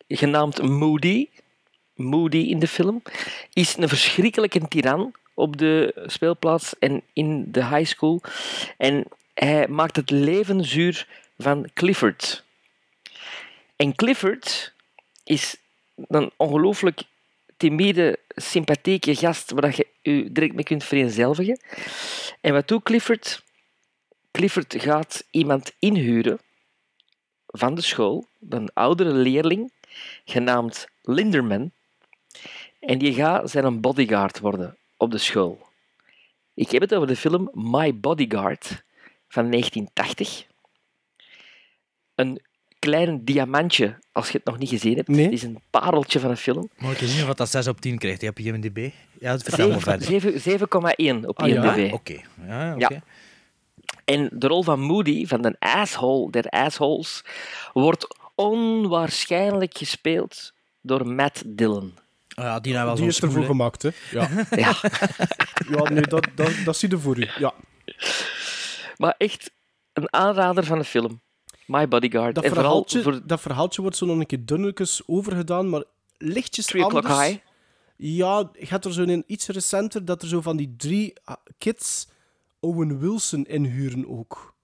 genaamd Moody, Moody in de film, is een verschrikkelijke tiran op de speelplaats en in de high school. En hij maakt het leven zuur van Clifford. En Clifford is een ongelooflijk timide, sympathieke gast waar je je direct mee kunt vereenzelvigen. En wat doet Clifford? Clifford gaat iemand inhuren van de school, een oudere leerling, genaamd Linderman. En die gaat zijn een bodyguard worden op de school. Ik heb het over de film My Bodyguard van 1980. Een klein diamantje, als je het nog niet gezien hebt. Het is een pareltje van een film. mag ik zien wat dat 6 op 10 krijgt hè, op IMDb? Ja, vertel maar verder. 7 7,1 op Ah, ja? IMDb. Oké. Ja, oké. Ja. En de rol van Moody, van de asshole der assholes, wordt onwaarschijnlijk gespeeld door Matt Dillon. Ah, ja, die nou wel Die is ervoor gemaakt, hè. Ja. Ja. ja, nee, dat, dat, dat zie je voor u. Ja. Maar echt een aanrader van de film. My Bodyguard. Dat, en vooral verhaaltje, voor dat verhaaltje wordt zo nog een keer dunnetjes overgedaan, maar lichtjes Three O'Clock anders. High. Ja, gaat er zo in iets recenter dat er zo van die drie ah, kids Owen Wilson inhuren ook.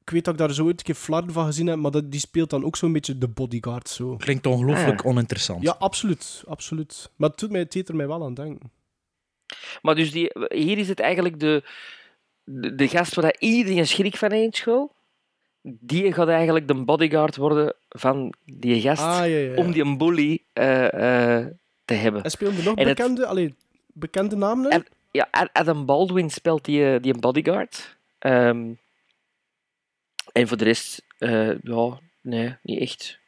Ik weet dat ik daar zo ooit een keer flarden van gezien heb, maar dat, die speelt dan ook zo'n beetje de bodyguard. Zo. Klinkt ongelooflijk Ah. oninteressant. Ja, absoluut, absoluut. Maar het doet mij, het deed er mij wel aan denken. Maar dus die, hier is het eigenlijk de, de, de gast waar dat iedereen schrik van heeft in school. Die gaat eigenlijk de bodyguard worden van die gast. Ah, ja, ja, ja. Om die een bully eh, eh, te hebben. En speelde nog En het- bekende, allee, bekende namen? Ja, Ad- Adam Baldwin speelt die, eh, die een bodyguard. Ehm, en voor de rest, eh, ja, nee, niet echt.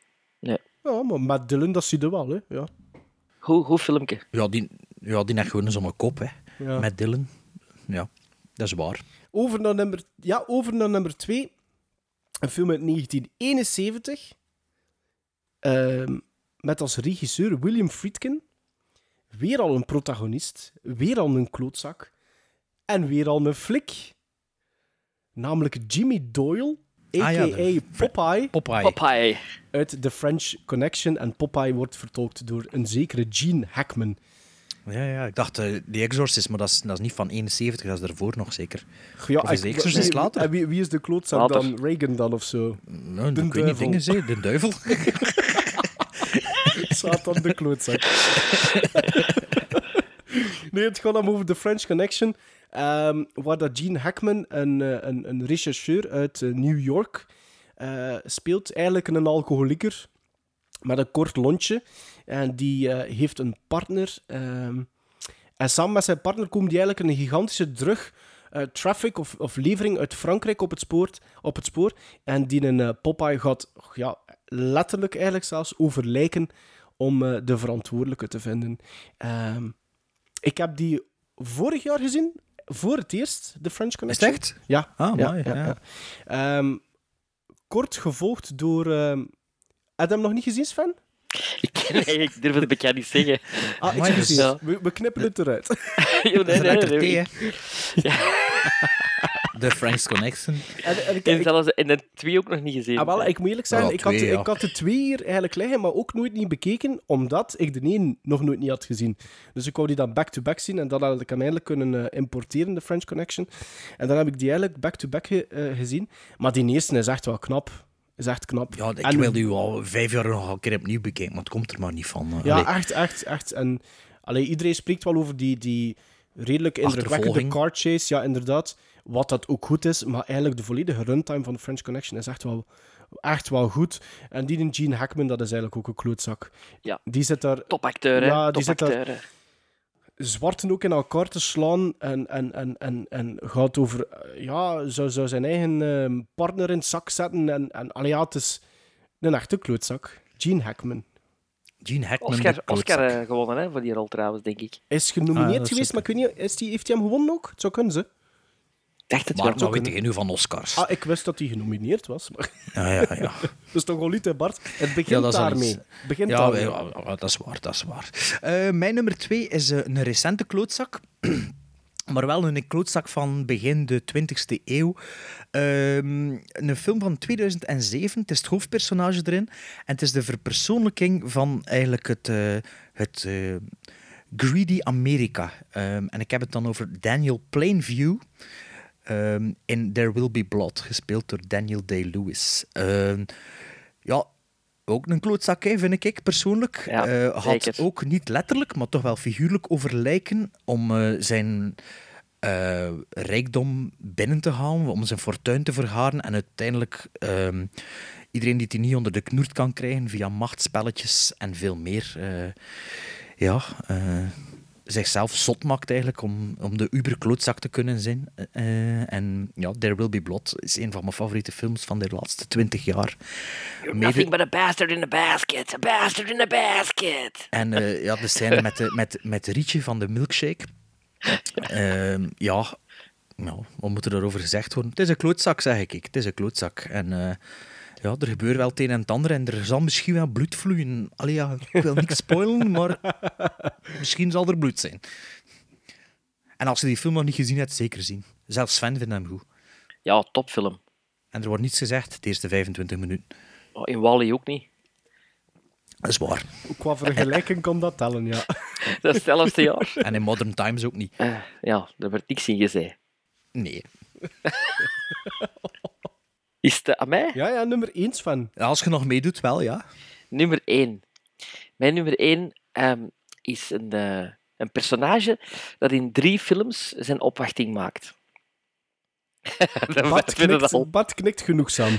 Nee. Ja, maar Matt Dillon, dat zie je wel, hè. Ja. Goed, goed filmpje. Ja, die, ja, die heeft gewoon eens om een kop, hè. Ja. Met Dylan. Ja, dat is waar. Over naar nummer, ja, over naar nummer twee. Een film uit 1971. Ehm, met als regisseur William Friedkin. Weer al een protagonist. Weer al een klootzak. En weer al een flik. Namelijk Jimmy Doyle, Ah a.k.a. ja, de Popeye. Popeye. Popeye. Uit The French Connection. En Popeye wordt vertolkt door een zekere Gene Hackman. Ja, ja, ik dacht eh The Exorcist, maar dat is, dat is niet van 71, dat is ervoor nog zeker. Ja, of is The Exorcist wie- later? En wie, wie is de klootzak Later. dan? Reagan dan of zo? Nou, De ik weet niet, dingen de duivel. Satan de klootzak. nee, het gaat om over The French Connection. ehm, waar dat Gene Hackman, een, eh, een, een rechercheur uit eh, New York, eh, speelt. Eigenlijk een alcoholieker met een kort lontje. En die heeft een partner. ehm, en samen met zijn partner komen die eigenlijk een gigantische drug... traffic of, of levering uit Frankrijk op het, spoor, op het spoor. En die een Popeye gaat ja, letterlijk eigenlijk zelfs over lijken om eh, de verantwoordelijke te vinden. Ehm, ik heb die vorig jaar gezien, voor het eerst, de French Connection. echt? Ja. Ah, ja, mooi, ja, ja. ja. Ehm, kort gevolgd door... ehm had je hem nog niet gezien, Sven? Ik, nee, ik durf het bekend niet zeggen. Ah, Amai, excuseer. dus- We, we knippen het eruit. Jo, is nee, nee, thee, nee. hè? De Frank's Connection. En, en ik, En zelfs in de twee ook nog niet gezien. Ah, wel, ik moet eerlijk zeggen, Wel, ik, had, ja. ik had de twee hier eigenlijk liggen, maar ook nooit niet bekeken, omdat ik de één nog nooit niet had gezien. Dus ik wou die dan back-to-back zien en dan had ik hem eigenlijk kunnen eh, importeren, de French Connection. En dan heb ik die eigenlijk back-to-back ge- eh, gezien. Maar die eerste is echt wel knap. Is echt knap. Ja, ik En- wil die al vijf jaar nog een keer opnieuw bekijken, maar het komt er maar niet van. eh. Ja, Allee. echt, echt, echt. En allee, iedereen spreekt wel over die, die redelijk indrukwekkende car chase. Ja, inderdaad. Wat dat ook goed is. Maar eigenlijk de volledige runtime van de French Connection is echt wel, echt wel goed. En die in Gene Hackman, dat is eigenlijk ook een klootzak. Ja. Die zit daar Topacteur, hè? Ja, die zit daar- Topacteur, hè. zwarten ook in elkaar te slaan. En, en, en, en, en gaat over... Ja, zou, zou zijn eigen eh, partner in het zak zetten. En, en allee, ja, het is een echte klootzak. Gene Hackman. Gene Hackman, Oscar, Oscar eh, gewonnen hè, voor die rol trouwens, denk ik. Is genomineerd Ah, geweest, maar ik weet niet, is die, heeft hij hem gewonnen ook? Het zou kunnen, ze. Dacht het Maar wel. wat weet je nu van Oscars? Ah, ik wist dat hij genomineerd was. Maar Ja, ja, ja. dat is toch wel niet, hè, Bart? Het begint Ja, daarmee. Het begint Ja, daarmee. ja, ja, dat is waar, dat is waar. Eh, mijn nummer twee is eh, een recente klootzak. Maar wel een klootzak van begin de 20e eeuw. Ehm, een film van 2007. Het is het hoofdpersonage erin. En het is de verpersoonlijking van eigenlijk het, eh, het eh, greedy Amerika. Ehm, en ik heb het dan over Daniel Plainview. ehm, in There Will Be Blood, gespeeld door Daniel Day-Lewis. Ja, ook een klootzak, hè, vind ik persoonlijk. Ja, Eh, had zeker. ook niet letterlijk, maar toch wel figuurlijk over lijken om eh, zijn eh, rijkdom binnen te halen, om zijn fortuin te vergaren en uiteindelijk ehm, iedereen die het niet onder de knoert kan krijgen via machtspelletjes en veel meer. ja, zichzelf zot maakt eigenlijk om, om de uber-klootzak te kunnen zijn. Eh, en ja, There Will Be Blood is een van mijn favoriete films van de laatste twintig jaar. You're Mede- nothing but a bastard in a basket. A bastard in a basket. En eh, ja, de scène met, de, met, met Rietje van de milkshake. Ehm, ja, nou, wat moet er daarover gezegd worden? Het is een klootzak, zeg ik. Het is een klootzak. En eh, ja, er gebeurt wel het een en het ander en er zal misschien wel bloed vloeien. Allee, ja, ik wil niks spoilen, maar misschien zal er bloed zijn. En als je die film nog niet gezien hebt, zeker zien. Zelfs Sven vindt hem goed. Ja, topfilm. En er wordt niets gezegd de eerste 25 minuten. Oh, in Wally ook niet. Dat is waar. Ook qua vergelijking kan dat tellen, ja. Dat is hetzelfde jaar. En in Modern Times ook niet. Eh, ja, daar werd niks in gezegd. Nee. Is het aan mij? Ja, ja, nummer 1 van. Als je nog meedoet, wel, ja. Nummer 1. Mijn nummer 1 is een, eh, een personage dat in drie films zijn opwachting maakt. Bart knikt, al. Bart knikt genoegzaam.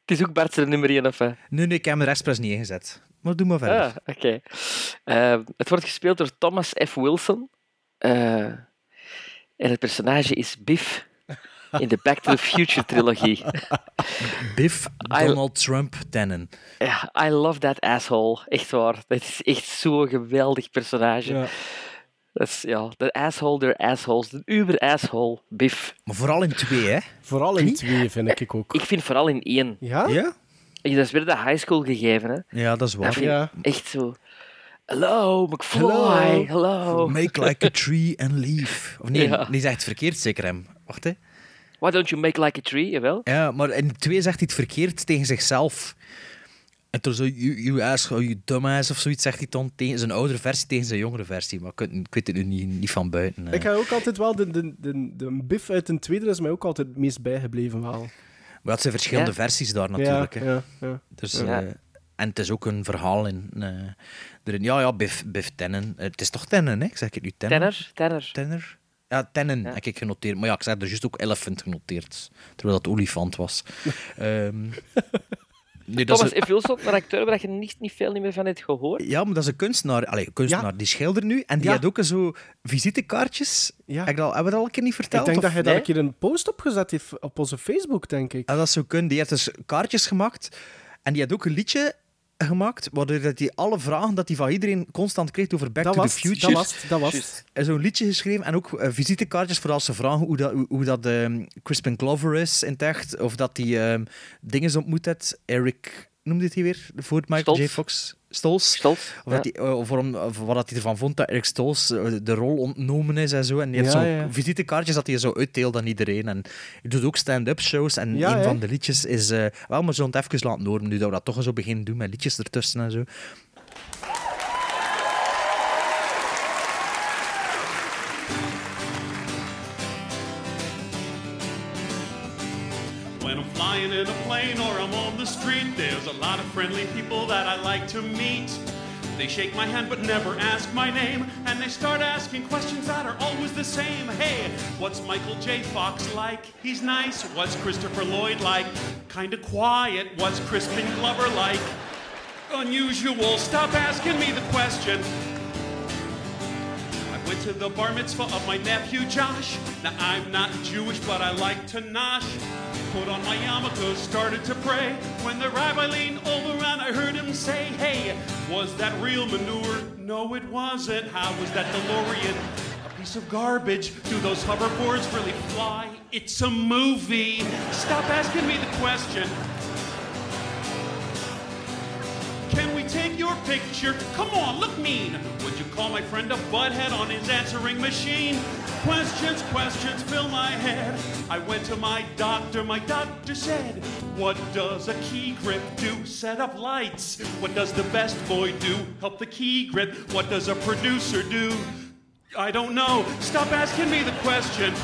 Het is ook Bart zijn nummer 1 of hè? Nee, nee, ik heb hem er expres niet ingezet. Maar doe maar verder. Ah, oké. Eh, het wordt gespeeld door Thomas F. Wilson. Eh, en het personage is Biff in de Back to the Future trilogie. Biff I- Donald Trump Tannen. Ja, I love that asshole. Echt waar. Dat is echt zo'n geweldig personage. Ja. Dat is, ja, de asshole der assholes. De uber asshole, Biff. Maar vooral in twee, hè? Vooral in twee, vind ik ook. Ik vind vooral in één. Ja? Ja? Dat is weer de high school gegeven, hè. Ja, dat is waar. Ja. echt zo... Hello, McFly. Hello. Hello. Make like a tree and leave. Of nee, Ja. die zegt het verkeerd, zeker hem. Wacht, hè. Why don't you make like a tree? Jawel. Ja, maar in twee zegt hij het verkeerd tegen zichzelf. En toen zo, you, you asshole, you dumbass of zoiets, zegt hij dan tegen zijn oudere versie tegen zijn jongere versie. Maar ik, weet- ik weet het nu niet, niet van buiten. eh. Ik heb ook altijd wel de, de, de, de Biff uit een tweede is mij ook altijd het meest bijgebleven wel. Maar het zijn verschillende Ja. versies daar natuurlijk. ja, ja, ja. Dus, Ja. eh, en het is ook een verhaal in. eh, erin. Ja, ja, Biff, Biff Tennen. Het is toch Tennen, hè? Ik zeg het nu Tennen. Tenner, tenner. Tenner? Ja, Tennen Ja. heb ik genoteerd. Maar ja, ik zei er juist ook Elephant genoteerd. Terwijl dat olifant was. Ehm nee, dat is Thomas een-. Wilson, een acteur waar je niet, niet veel niet meer van hebt gehoord. ja, maar dat is een kunstenaar. Allee, een kunstenaar. Die schildert nu. En die Ja. had ook zo visitekaartjes. Ja. Heb ik dat al- hebben we dat al een keer niet verteld? Ik denk of- dat hij daar nee? een keer een post op gezet heeft op onze Facebook, denk ik. Ah, dat zou kunnen. Die heeft dus kaartjes gemaakt. En die had ook een liedje gemaakt, waardoor dat hij alle vragen dat hij van iedereen constant kreeg over Back Dat to was the Future. dat was het, dat was. En Zo'n liedje geschreven en ook eh, visitekaartjes voor als ze vragen hoe dat, hoe, hoe dat ehm, Crispin Glover is in het echt. Of dat hij ehm, dingen ontmoet heeft. Eric, noemde hij weer? Voor Michael. J. Fox. Stolz. Stoltz, Of, ja. hij, eh, of, waarom, of wat dat hij ervan vond dat Eric Stolz eh, de rol ontnomen is en zo. En die heeft zo'n ja. visitekaartjes dat hij zo uitdeelt aan iedereen. En hij doet ook stand-up shows. En Ja, een van de liedjes is... eh wel, maar zo'n het even laten horen, nu dat we dat toch zo beginnen doen met liedjes ertussen en zo. Lot of friendly people that I like to meet. They shake my hand but never ask my name, and they start asking questions that are always the same. Hey, what's Michael J. Fox like? He's nice. What's Christopher Lloyd like? Kinda quiet. What's Crispin Glover like? Unusual. Stop asking me the question. Went to the bar mitzvah of my nephew Josh. Now I'm not Jewish, but I like to nosh. Put on my yarmulke, started to pray. When the rabbi leaned over and I heard him say, Hey, was that real manure? No, it wasn't. How was that DeLorean? A piece of garbage. Do those hoverboards really fly? It's a movie. Stop asking me the question. Can we take your picture? Come on, look mean. Would you call my friend a butthead on his answering machine? Questions, questions fill my head. I went to my doctor, my doctor said, What does a key grip do? Set up lights. What does the best boy do? Help the key grip. What does a producer do? I don't know. Stop asking me the question.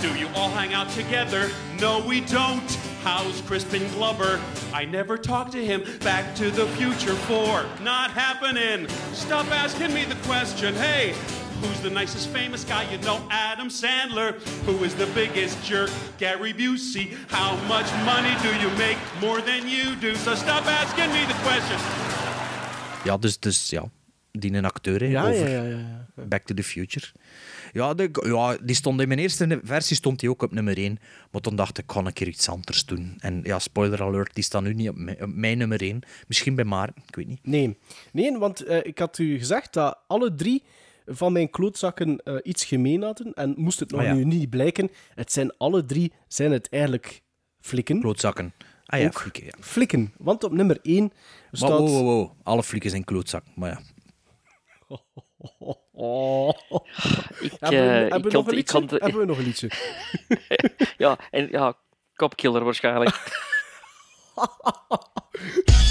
Do you all hang out together? No, we don't. How's Crispin Glover? I never talked to him. Back to the Future 4. Not happening. Stop asking me the question. Hey, who's the nicest famous guy? You know, Adam Sandler. Who is the biggest jerk? Gary Busey. How much money do you make? More than you do. So stop asking me the question. Ja, dus, dus ja, die een acteur hè, Ja, over ja, ja, ja, Back to the Future. Ja, de, ja, die stond in mijn eerste versie stond hij ook op nummer 1. Maar toen dacht ik, kan ik hier iets anders doen? En ja, spoiler alert, die staat nu niet op mijn, op mijn nummer 1. Misschien bij Maarten, ik weet niet. Nee, nee want eh, ik had u gezegd dat alle drie van mijn klootzakken eh, iets gemeen hadden. En moest het nog Ah, ja. nu niet blijken, het zijn alle drie zijn het eigenlijk flikken. Klootzakken. Ah ja, Ook flikken, ja. Flikken, want op nummer 1 Maar staat... wow, wow, wow. Alle flikken zijn klootzak. Maar ja. Ik, Hebben we- hebben ik Hebben we nog een liedje? ja, en ja, kopkiller waarschijnlijk.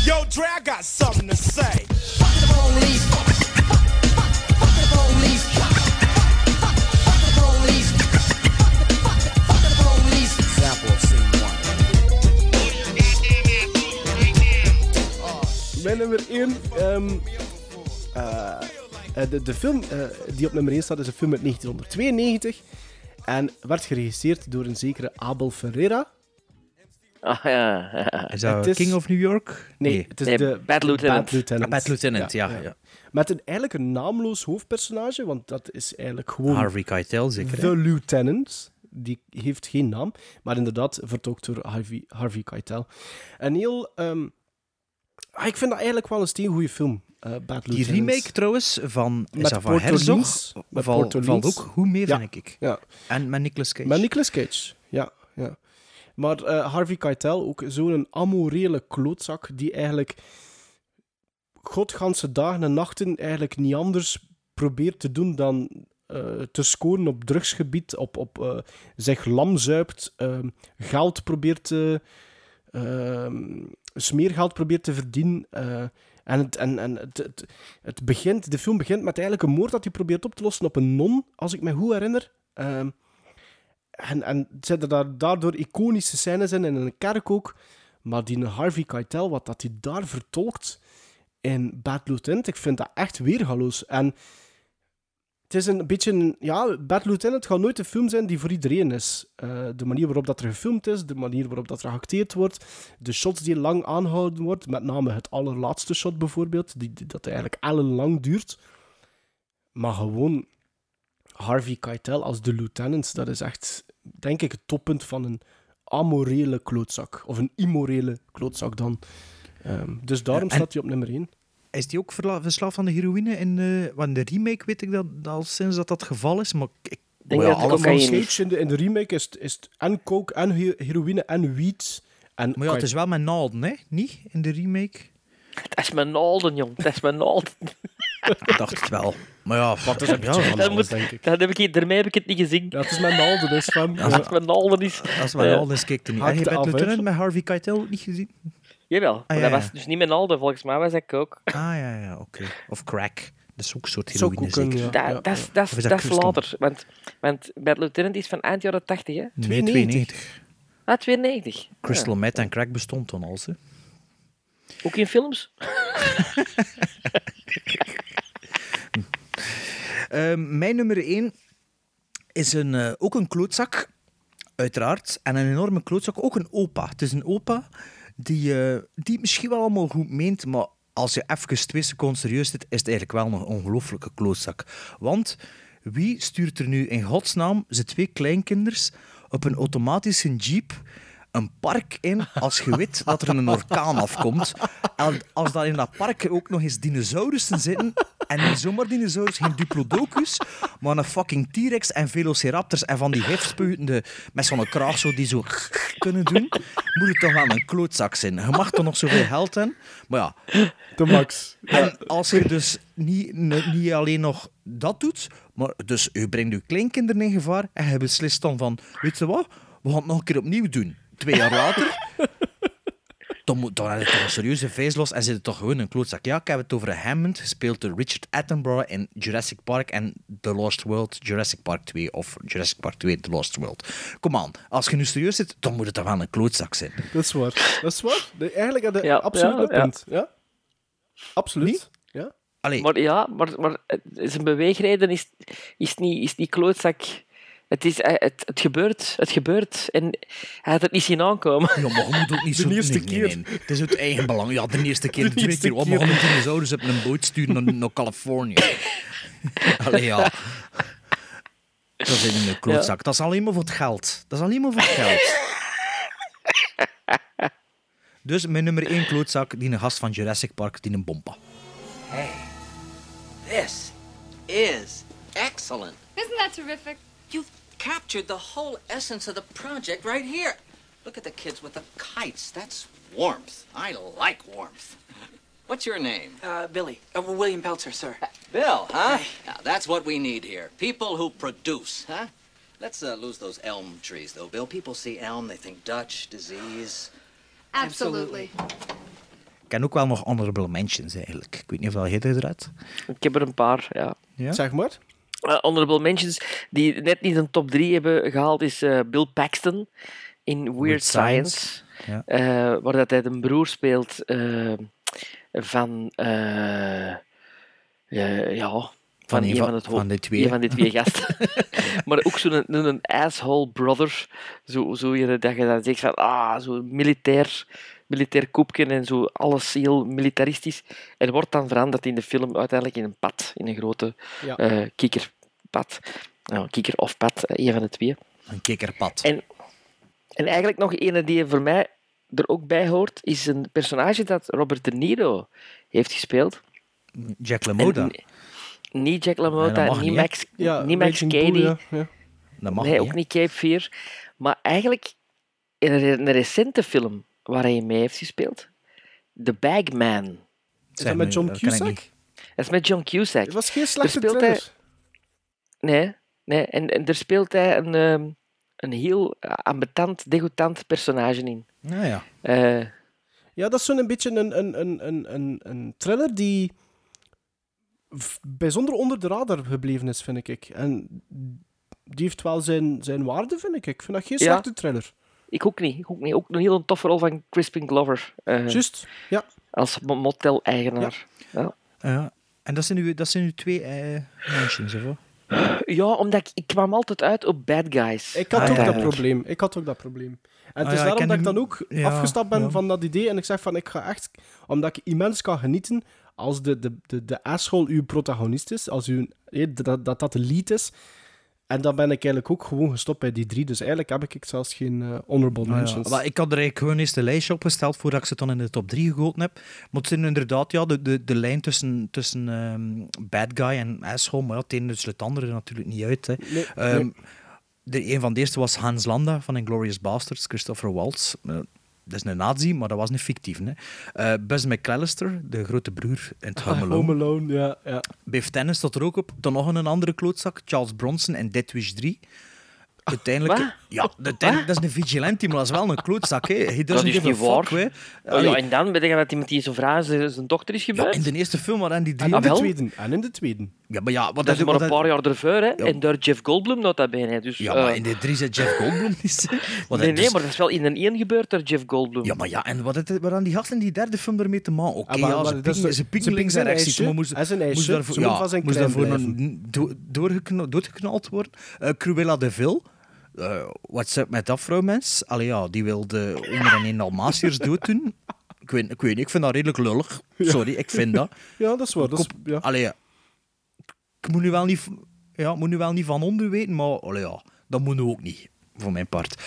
Yo, Dre, I got something to say. Fuck the police. Fuck the police. Fuck the police. Fuck the police. Sample of scene one. Mijn nummer 1. ehm, eh, eh, de, de film eh, die op nummer 1 staat is een film uit 1992. En werd geregisseerd door een zekere Abel Ferreira. Ah ja. Is dat is- King of New York? Nee, het is Nee, de Bad Lieutenant. Bad Lieutenant. Ah, Bad Lieutenant, ja, ja. Met een eigenlijk een naamloos hoofdpersonage, want dat is eigenlijk gewoon Harvey Keitel, zeker. hè? The Lieutenant. Die heeft geen naam, maar inderdaad vertolkt door Harvey, Harvey Keitel. Een heel... ehm, ah, ik vind dat eigenlijk wel een steengoede film, eh, Bad Die remake trouwens van, Portolins. Herzog, Met val- valt ook goed mee, Ja, vind ik. Ja. En met Nicolas Cage. Met Nicolas Cage, ja. ja. Maar eh, Harvey Keitel, ook zo'n amorele klootzak die eigenlijk godganse dagen en nachten eigenlijk niet anders probeert te doen dan eh, te scoren op drugsgebied, op, op zich lam zuipt, ehm, geld probeert te... ehm, smeergeld probeert te verdienen. eh, en het, en, en het, het, het begint, de film begint met eigenlijk een moord dat hij probeert op te lossen op een non, als ik me goed herinner. Ehm, en, en zitten daar daardoor iconische scènes in, in een kerk ook. Maar die Harvey Keitel, wat dat hij daar vertolkt in Bad Lieutenant, ik vind dat echt weergaloos. En het is een beetje... een- Ja, Bad Lieutenant gaat nooit een film zijn die voor iedereen is. Eh, de manier waarop dat er gefilmd is, de manier waarop dat er geacteerd wordt, de shots die lang aangehouden wordt, met name het allerlaatste shot bijvoorbeeld, die, die- dat eigenlijk ellenlang duurt. Maar gewoon Harvey Keitel als de lieutenant, dat is echt, denk ik, het toppunt van een amorele klootzak. Of een immorele klootzak dan. Ehm, dus daarom Ja, en- staat hij op nummer 1. Is die ook verslaafd aan de heroïne? In de, want in de remake weet ik dat, dat al sinds dat dat het geval is. Maar ik, denk ja, dat het is. Cage in de, in de remake is, het- is het en coke, en he- heroïne, en weed. En Maar ja, het is wel met naalden, hè? Niet in de remake? Dat is mijn naalden, jong. Dat is mijn naalden. Ik dacht het wel. Maar ja, Wat is een beetje van Dat alles, moet, denk ik. dat heb ik, daarmee heb ik het niet gezien. Ja, het is mijn naalden, dus van... Als het mijn naalden is. Als het met Ja. naalden is, kijk er niet. En je bent met Harvey Keitel niet gezien? Jawel, maar Ah, ja, dat ja. was dus niet mijn naalden. Volgens mij was dat ook. Ah, ja, ja, oké. Of crack. Dat is ook een soort heroïne, zeker? ja. Dat, is, dat, is, dat dat is later. Want, want Bad Lieutenant is van eind jaren 80, hè? Nee, 92. Ah, 92. Crystal meth en crack bestond toen al, hè. Ook in films? Ehm, mijn nummer 1 is een, eh, ook een klootzak, uiteraard. En een enorme klootzak, ook een opa. Het is een opa die, eh, die misschien wel allemaal goed meent, maar als je even twee seconden serieus zit, is het eigenlijk wel een ongelooflijke klootzak. Want wie stuurt er nu in godsnaam zijn twee kleinkinders op een automatische jeep een park in als je weet dat er een orkaan afkomt. En als daar in dat park ook nog eens dinosaurussen zitten, en niet zomaar dinosaurus, geen diplodocus, maar een fucking T-Rex en velociraptors en van die gifspuitende met zo'n kraag zo die zo kunnen doen, moet het toch wel een klootzak zijn. Je mag toch nog zoveel geld hebben, maar ja. De max. En als je dus niet, niet alleen nog dat doet, maar dus je brengt je kleinkinderen in gevaar en je beslist dan van, weet je wat, we gaan het nog een keer opnieuw doen. Twee jaar later, dan, moet, dan heb je toch een serieuze feest los en zit het toch gewoon een klootzak. Ja, ik heb het over Hammond, gespeeld door Richard Attenborough in Jurassic Park en The Lost World, Jurassic Park 2 of Jurassic Park 2, The Lost World. Kom aan, als je nu serieus zit, dan moet het toch wel een klootzak zijn. Dat is waar. Dat is waar. De, eigenlijk had je Ja, absoluut ja, een ja. punt. Ja. Absoluut. Ja. Allee, Maar ja, maar, maar het- zijn beweegreden is, is, niet, is niet klootzak. Het, is, eh, het, het, gebeurt, het gebeurt en hij had het niet zien aankomen. Ja, maar je moet ook niet De zo... eerste nee, nee, keer. nee. Het is uit eigen belang. Ja, de eerste keer, de, De tweede eerste keer. Oh, we gaan keer. een dinosaurus op een boot sturen naar, naar Californië. Allee, ja. Dat is in een klootzak. Dat is alleen maar voor het geld. Dat is alleen maar voor het geld. Dus mijn nummer één klootzak, die een gast van Jurassic Park, die een bompa. Hey, this is excellent. Isn't that terrific? You've captured the whole essence of the project right here. Look at the kids with the kites. That's warmth. I like warmth. What's your name? Uh, Billy. Uh, William Peltzer, sir. Bill, huh? Now, that's what we need here. People who produce, huh? Let's uh, lose those elm trees, though, Bill. People see elm, they think Dutch, disease. Absolutely. Ik ken ook wel nog honorable mentions, eigenlijk. Ik weet niet of jij er eruit. Ik heb er een paar, ja. Ja? Zeg maar. Uh, honorable mentions die net niet een top 3 hebben gehaald is eh, Bill Paxton in Weird, Weird Science, Science, ja. eh, waar dat hij de broer speelt van ja, van, een een van- van, het van die twee. een van die twee gasten. maar ook zo'n een, een asshole brother, zo, zo je, dat je dan zegt van ah, zo'n militair, militair koepje en zo alles heel militaristisch. En wordt dan veranderd in de film uiteindelijk in een pad, in een grote Ja. eh, kikkerpad. Nou, kikker of pad, eh, een van de twee. Een kikkerpad. En, en eigenlijk nog een die voor mij er ook bij hoort, is een personage dat Robert De Niro heeft gespeeld. Jack LaMotta. En- niet Jack LaMotta, niet? Max, Ja, niet Max Cady, ja, ja. Dat mag nee, niet, ook niet Cape Fear. Maar eigenlijk in een, een recente film waar hij mee heeft gespeeld, The Bagman. Is dat met me, John dat Cusack? Dat is met John Cusack. Het was geen slechte speelt hij... Nee, nee. En, en daar speelt hij een, ehm, een heel ambetant, degoutant personage in. Nou ja. Eh, Ja, dat is zo'n beetje een, een, een, een, een, een thriller die bijzonder onder de radar gebleven is, vind ik. En die heeft wel zijn, zijn waarde, vind ik. Ik vind dat geen Ja. slechte thriller. Ik ook niet. Ik ook niet. Ook een heel toffe rol van Crispin Glover. eh, Juist, ja. Als mo- motel-eigenaar. Ja. Ja. En dat zijn uw, dat zijn uw twee eh mentions, of? Ja. omdat ik, ik kwam altijd uit op bad guys. Ik had ook dat uiteindelijk. probleem. Ik had ook dat probleem. En het Ah is ja, daarom dat ik dan ook ja, afgestapt ben ja. van dat idee. En ik zeg van, ik ga echt... Omdat ik immens kan genieten als de, de, de, de asshole uw protagonist is. Als u, eh, dat, dat dat de lead is. En dan ben ik eigenlijk ook gewoon gestopt bij die drie. Dus eigenlijk heb ik zelfs geen eh, honorable Ah, ja. mentions. Maar ik had er eigenlijk gewoon eerst een lijstje opgesteld voordat ik ze dan in de top 3 gegoten heb. Maar het zijn inderdaad ja, de, de, de lijn tussen, tussen ehm, bad guy en asshole. Maar ja, het ene sluit het andere natuurlijk niet uit. Hè. Nee, Ehm, nee. de, een van de eerste was Hans Landa van Inglourious Basterds, Christopher Waltz. Eh, dat is een nazi, maar dat was een fictief. Hè. Eh, Buzz McAllister, de grote broer in het Home Alone. Ah, Home Alone, ja. ja. Biff staat er ook op. Dan nog een andere klootzak, Charles Bronson en Dead Wish 3. Uiteindelijk... Wat? Ja, uiteindelijk, dat is een vigilante, maar dat is wel een klootzak. Hè. He Dat doesn't is niet fuck, waar. hè. Oh, ja, en dan ben je dat iemand die zijn vrouw zijn, dochter is ja, gebeurd? in de eerste film waren die En drie... in de wel? tweede. En in de tweede. Ja, maar ja, wat dat is maar wat een paar jaar ervoor, hè? Ja. En door Jeff Goldblum nota bene. Dus, Ja, maar eh, in de drie zit Jeff Goldblum niet. Wat nee, hij nee, dus- maar dat is wel in een één gebeurd door Jeff Goldblum. Ja, maar ja, en wat, aan die gasten in die derde film ermee te maken? Oké, Ah, maar- ja, maar ze dat ze links pikken en zijn rechts. maar moest, Hij is een ijsje. moest Ze daarvoor, moeten ja, van zijn moest crème daarvoor blijven. een- do, doorgekna- doodgeknald worden. Eh Cruella de Vil. Eh what's up met dat vrouwmens? Allee, ja, die wilde onder en een Dalmatiërs dood doen. Ik weet, ik weet niet, ik vind dat redelijk lullig. Sorry, ik vind dat. Ja, dat is waar. Dat is, ja. Allee, ja. ik moet nu wel niet, ja, moet nu wel niet van onder weten, maar allee, ja, dat moet nu ook niet, voor mijn part.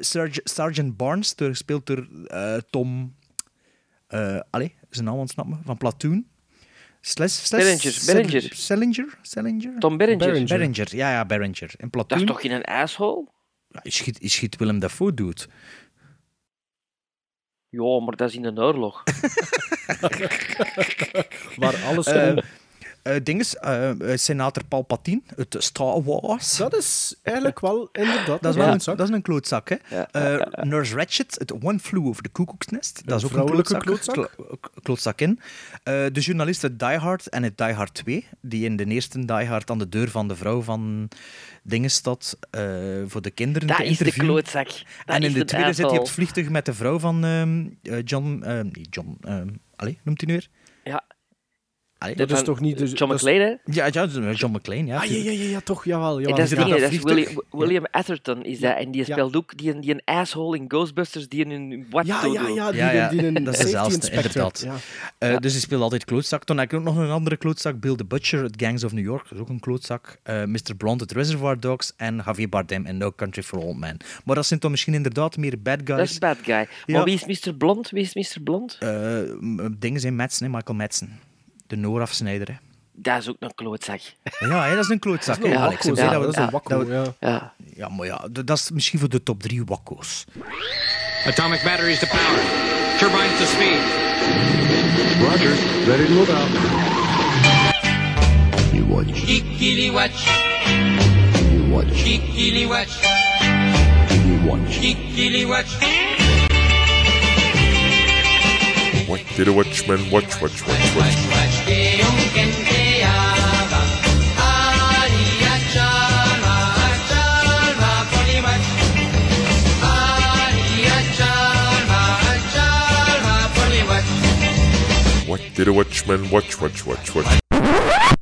Serge- Sergeant Barnes, gespeeld door eh, Tom... eh allee, zijn naam ontsnapt me, van Platoon. Sles, Sles, Berenger. Sellinger? Sellinger? Tom Berenger. Berenger. ja, ja, Berenger. In Dat is toch in een asshole? Ja, je, schiet, je schiet Willem Dafoe doet. Ja, maar dat is in een oorlog. Waar alles Eh, eh, dinges, eh, eh, senator Palpatine uit Star Wars. Dat is eigenlijk wel inderdaad Dat is, een wel een, klootzak. dat is een klootzak, hè. Ja. Eh, Nurse Ratchet, het One Flew Over the Cuckoo's Nest. Dat is ook een klootzak. klootzak. Klo- klootzak in. Eh, de journalist uit Die Hard en het Die Hard 2, die in de eerste Die Hard aan de deur van de vrouw van dingen staat eh, voor de kinderen Dat te is de interviewen. klootzak. Dat en in de de tweede zit hij op het vliegtuig met de vrouw van ehm, eh, John... eh, niet John... ehm allee, noemt hij nu weer? Ja. Allee, Dat is toch niet... de- John McClane, hè? Ja, ja, John McClane, ja. Ah, ja, ja, ja, ja, toch, jawel. Jawel. dat is, Ja, dingen, dat is. William, William Atherton, is dat. En die Ja. speelt ook die, die een asshole in Ghostbusters die een wat Ja, ja, ja, die, Ja, ja, die, een dat is de safety zelfste, inspector. inderdaad. Ja. Eh, Ja. Dus hij speelt altijd klootzak. Dan heb ik ook nog een andere klootzak, Bill the Butcher uit Gangs of New York. Dat is ook een klootzak. Eh, Mr. Blonde uit Reservoir Dogs en Javier Bardem in No Country for Old Men. Maar dat zijn toch misschien inderdaad meer bad guys. Dat is bad guy. Ja. Maar wie is Mr. Blond? Wie is Mr. Blond? Eh, m- dingen zijn Madsen, Michael Madsen. De Noorafsnijder. Hè. Dat is ook een klootzak. Ja, hè, dat is een klootzak. Dat is een ja, dat we- dat is een wakko, ja. Ja. Ja, maar ja, dat is misschien voor de top drie wakko's. Atomic batteries to power. Turbines to speed. Roger. Ready to move out. You watch. Kikili watch, You watch. kikili watch, You watch. kikili watch. What did a watchman watch, watch, watch, watch? Did a watchman watch, watch, watch, watch?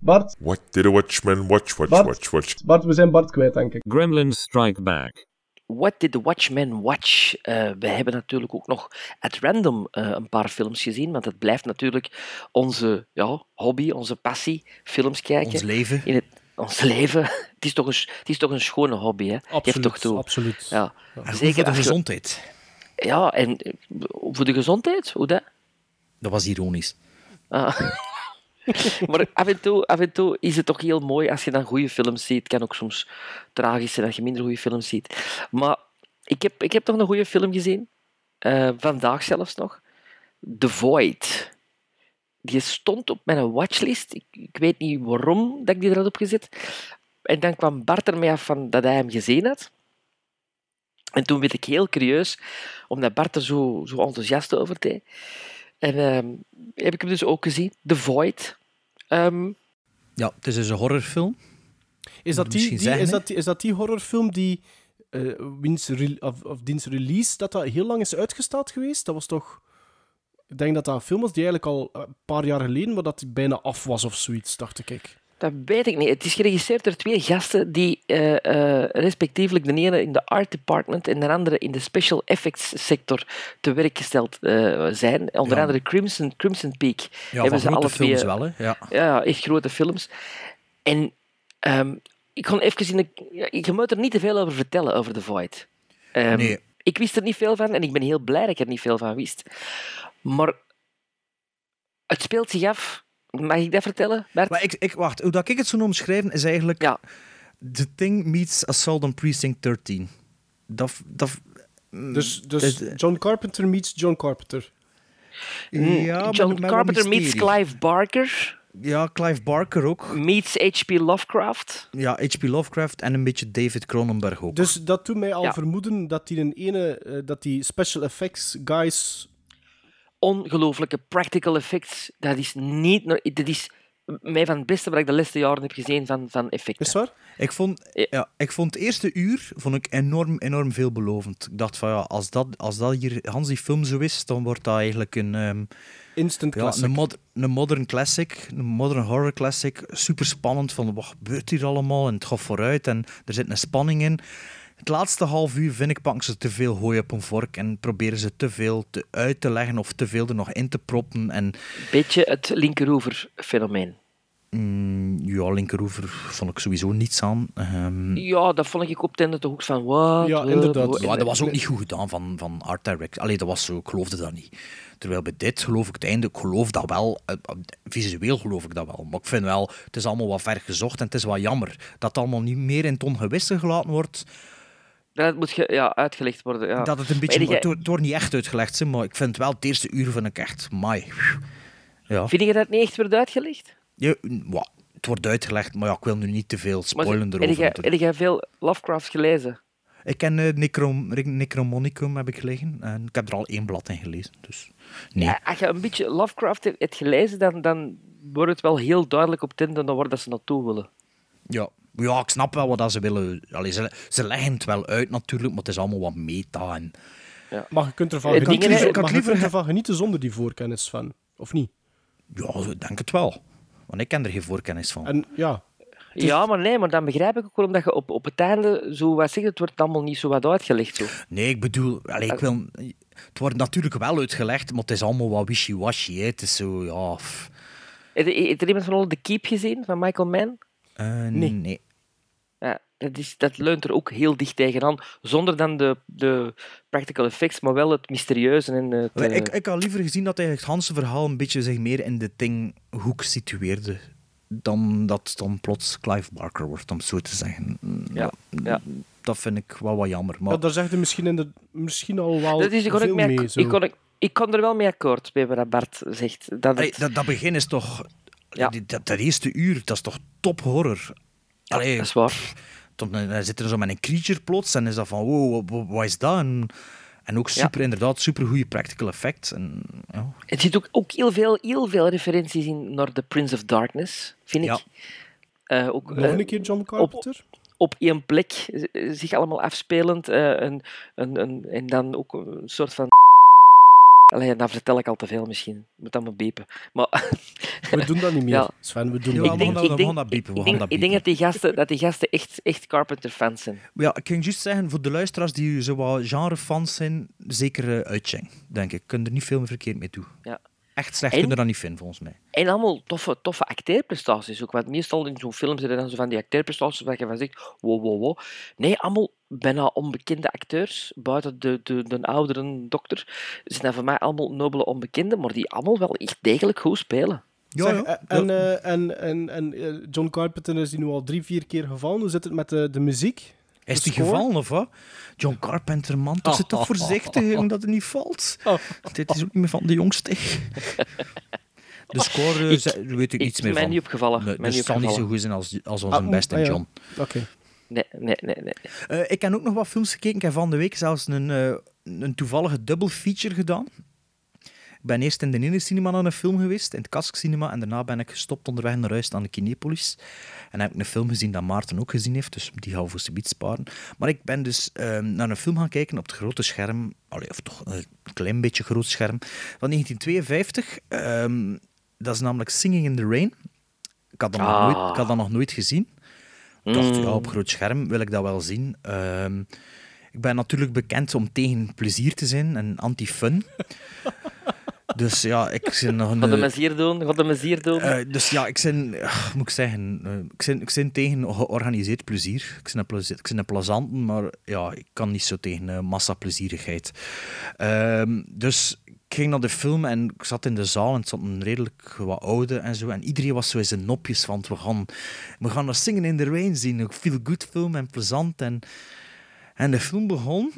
Bart, What did a watchman watch, watch, Bart. watch, watch? Bart, we zijn Bart kwijt, denk ik. Gremlins Strike Back. What did the Watchmen watch? Eh, we hebben natuurlijk ook nog at random eh, een paar films gezien, want het blijft natuurlijk onze ja, hobby, onze passie, films kijken. Ons leven. In het, ons leven. Het is toch een, het is toch een schone hobby, hè? Geef toch Absoluut, toe. absoluut. Ja. Zeker voor de gezondheid. Ja, en eh, voor de gezondheid, hoe dat? Dat was ironisch. Ah. maar af en, toe, af en toe is het toch heel mooi als je dan goede films ziet. Het kan ook soms tragisch zijn dat je minder goede films ziet. Maar ik heb, ik heb toch een goede film gezien. Eh, vandaag zelfs nog. The Void. Die stond op mijn watchlist. Ik, ik weet niet waarom dat ik die er had opgezet. En dan kwam Bart ermee af van dat hij hem gezien had. En toen werd ik heel curieus, omdat Bart er zo, zo enthousiast over deed. En ehm, heb ik hem dus ook gezien, The Void. Ehm, Ja, het is dus een horrorfilm. Is dat die, misschien die, zeggen, is, dat, die- is dat die horrorfilm die eh wiens re- of, of diens release, dat dat heel lang is uitgesteld geweest? Dat was toch... Ik denk dat dat een film was die eigenlijk al een paar jaar geleden, maar dat die bijna af was of zoiets, dacht ik. Dat weet ik niet. Het is geregisseerd door twee gasten die eh, eh, respectievelijk de ene in de art department en de andere in de special effects sector te werk gesteld eh, zijn. Onder Ja. andere Crimson, Crimson Peak. Ja, van grote films wel, hè. Ja. Ja, echt grote films. En ehm, ik kon even in de... Je moet er niet te veel over vertellen, over The Void. Ehm, Nee. Ik wist er niet veel van en ik ben heel blij dat ik er niet veel van wist. Maar het speelt zich af... Mag ik dat vertellen, Bert? Maar ik, ik, wacht, hoe dat ik het zo omschrijven is eigenlijk... Ja. The Thing meets Assault on Precinct 13. Dat... dat Dus, dus dat- John Carpenter meets John Carpenter. Ja, maar John Carpenter meets. Clive Barker. Ja, Clive Barker ook. Meets H.P. Lovecraft. Ja, H.P. Lovecraft en een beetje David Cronenberg ook. Dus dat doet mij al Ja. vermoeden dat die een ene, eh, dat die special effects guys. Ongelooflijke practical effects. Dat is niet... Dat is mij van het beste wat ik de laatste jaren heb gezien van, van effecten. Is waar? Ik vond, ja, ik vond het eerste uur vond ik enorm, enorm veelbelovend. Ik dacht van ja, als dat, als dat hier Hans die film zo is, dan wordt dat eigenlijk een, ehm, Instant ja, classic. een, mod, een modern classic, een modern horror classic. Super spannend van wat gebeurt hier allemaal en het gaat vooruit en er zit een spanning in. Het laatste half uur vind ik pakken ze te veel hooi op een vork en proberen ze te veel te uit te leggen of te veel er nog in te proppen. En Beetje het linkeroever-fenomeen. mm, ja, linkeroever vond ik sowieso niets aan. Ehm, Ja, dat vond ik op het einde toch ook van... Wat, Ja, inderdaad. Ja, dat was ook niet goed gedaan van, van Art Direct. Allee, dat was zo, ik geloofde dat niet. Terwijl bij dit geloof ik het einde, ik geloof dat wel, eh, eh, visueel geloof ik dat wel. Maar ik vind wel, het is allemaal wat ver gezocht en het is wat jammer dat het allemaal niet meer in het ongewisse gelaten wordt. Dat moet ge, ja, uitgelegd worden. Ja. Dat het een beetje, Maar het, wordt- wordt niet echt uitgelegd, hè, maar ik vind wel het eerste uur vind ik echt, mai. Ja. Vind je dat niet echt werd uitgelegd? Ja, wa- het wordt uitgelegd, maar ja, ik wil nu niet te veel Maar spoilen heb erover. Heb jij veel Lovecraft gelezen? Ik ken eh, Necrom, Necromonicum heb ik liggen en ik heb er al één blad in gelezen. Dus nee. Ja, als je een beetje Lovecraft hebt, gelezen, dan, dan wordt het wel heel duidelijk op einde naar waar dat ze naartoe willen. Ja. ja, ik snap wel wat dat ze willen. Allee, ze, ze leggen het wel uit natuurlijk, maar het is allemaal wat meta. En... Maar je kunt ervan genieten, dingen- maar kan ik je liever kunt ervan genieten zonder die voorkennis van. Of niet? Ja, ik denk het wel. Want ik ken er geen voorkennis van. En ja, Ja, maar nee, maar dan begrijp ik ook wel, omdat je op, op het einde zo wat zegt, het wordt allemaal niet zo wat uitgelegd. Zo. Nee, ik bedoel, allee, ik wil, het wordt natuurlijk wel uitgelegd, maar het is allemaal wat wishy-washy. hè. Het is zo, ja... f- Heeft er iemand van al The Keep gezien, van Michael Mann? Eh, Nee. nee. Ja, dat, is, dat leunt er ook heel dicht tegenaan, zonder dan de, de practical effects, maar wel het mysterieuze en het... Allee, eh, Ik, ik had liever gezien dat eigenlijk het Hanse verhaal een beetje zich meer in de Ting-hoek situeerde. Dan dat het dan plots Clive Barker wordt, om het zo te zeggen. Ja, ja. Dat vind ik wel wat jammer. Maar ja daar zeg je misschien, in de, misschien al wel dat is, ik, kon veel ik, mee, ik, kon, ik, ik kon er wel mee akkoord bij wat Bart zegt. Dat Allee, het, dat, dat begin is toch... Ja. die- Dat, dat eerste uur, dat is toch top horror. Allee, dat is waar. dan, dan zit er zo met een creature plots en is dat van, wow, wat, wat is dat? En, en ook super, inderdaad, super goede practical effects. En, ja. Er zit ook, ook heel, veel, heel veel referenties in naar The Prince of Darkness, vind ik. Ja. Eh, ook, Nog eh, een keer John Carpenter? op één plek eh, zich allemaal afspelend. eh, een, een, een, en dan ook een soort van. Allee, dan vertel ik al te veel misschien. Moet dat maar bepen. Maar, We doen dat niet meer. Ja. Sven, we doen Ja, dat niet meer. we gaan dat ik denk, dat ik denk dat biepen. die gasten, dat die gasten echt, echt Carpenter-fans zijn. Ja, ik ging juist zeggen, voor de luisteraars die zo wat genre-fans zijn, zeker uh, uitcheng, denk ik. Kunnen er niet veel meer verkeerd mee doen. Ja. Echt slecht En- kunnen dat niet vinden, volgens mij. En allemaal toffe, toffe acteerprestaties ook. Want meestal in zo'n film zitten dan zo van die acteerprestaties waar je van zegt, wow, wow, wow. Nee, allemaal bijna onbekende acteurs, buiten de, de, de oudere dokter. Zijn dat voor mij allemaal nobele onbekenden, maar die allemaal wel echt degelijk goed spelen. Ja, Zeg, ja. En, eh, en, en, en eh, John Carpenter is die nu al drie, vier keer gevallen. Hoe zit het met de, de muziek? Is die gevallen of wat? John Carpenter, man, toch zit toch voorzichtig jongen, dat het niet valt. Dit is ook niet meer van de jongste. De score eh, Ik- ze- weet ik ik- niets meer mij van. niet opgevallen, Nee, mij dus niet het zal niet zo goed zijn als, als onze Ah, beste ah, ja. John. Oké. Nee, nee, nee, nee. Eh, ik heb ook nog wat films gekeken. Ik heb van de week zelfs een, eh, een toevallige double feature gedaan. Ik ben eerst in de ene cinema naar een film geweest, in het Kask Cinema, en daarna ben ik gestopt onderweg naar huis aan de Kinepolis. En heb ik een film gezien dat Maarten ook gezien heeft, dus die gaan we voor subiet sparen. Maar ik ben dus ehm, naar een film gaan kijken op het grote scherm, allee, of toch een klein beetje groot scherm, van 1952. Ehm, dat is namelijk Singing in the Rain. Ik had dat, nog, Ah. nooit, ik had dat nog nooit gezien. Ik dacht, Mm. ja, op groot scherm wil ik dat wel zien. Ehm, ik ben natuurlijk bekend om tegen plezier te zijn en anti-fun. Dus ja, ik zit nog Gaat de een... mezier doen? Gaat de mezier doen? Eh, dus ja, ik ben, eh, moet ik zeggen, eh, ik ben, ik ben tegen georganiseerd plezier. Ik ben een, plezi- ik ben een maar ja, ik kan niet zo tegen eh, massaplezierigheid. Ehm, dus ik ging naar de film en ik zat in de zaal en het zat een redelijk wat oude en zo. En iedereen was zo in zijn nopjes van, we gaan, we gaan naar Singen in the Rain zien. Een feel-good film en plezant. En, en de film begon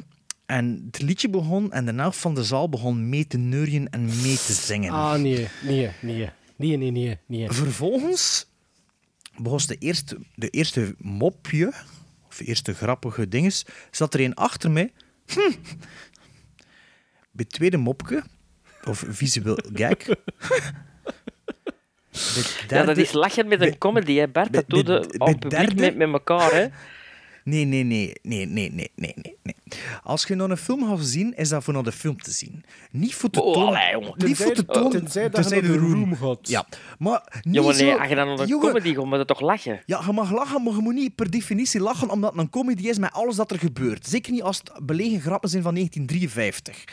en het liedje begon en de helft van de zaal begon mee te neurien en mee te zingen. Ah, nee, nee, nee. Nee, nee, nee, nee. Vervolgens begon de eerste, de eerste mopje, of de eerste grappige dinges, zat er een achter mij. Hm. Bij het tweede mopje, of visueel gag. Ja, dat is lachen met een comedy, hè, Bert Dat doet de, op publiek met, met elkaar, hè. Nee, nee, nee, nee, nee, nee, nee, nee. Als je nou een film gaat zien, is dat voor nou de film te zien. Niet voor de oh, toon. Niet voor de toon. Tenzij, tenzij de room. room. Ja, maar niet jongen, als je dan een comedy gaat, moet je toch lachen? Ja, je mag lachen, maar je moet niet per definitie lachen omdat het een comedy is met alles dat er gebeurt. Zeker niet als het belegen grappen zijn van 1953.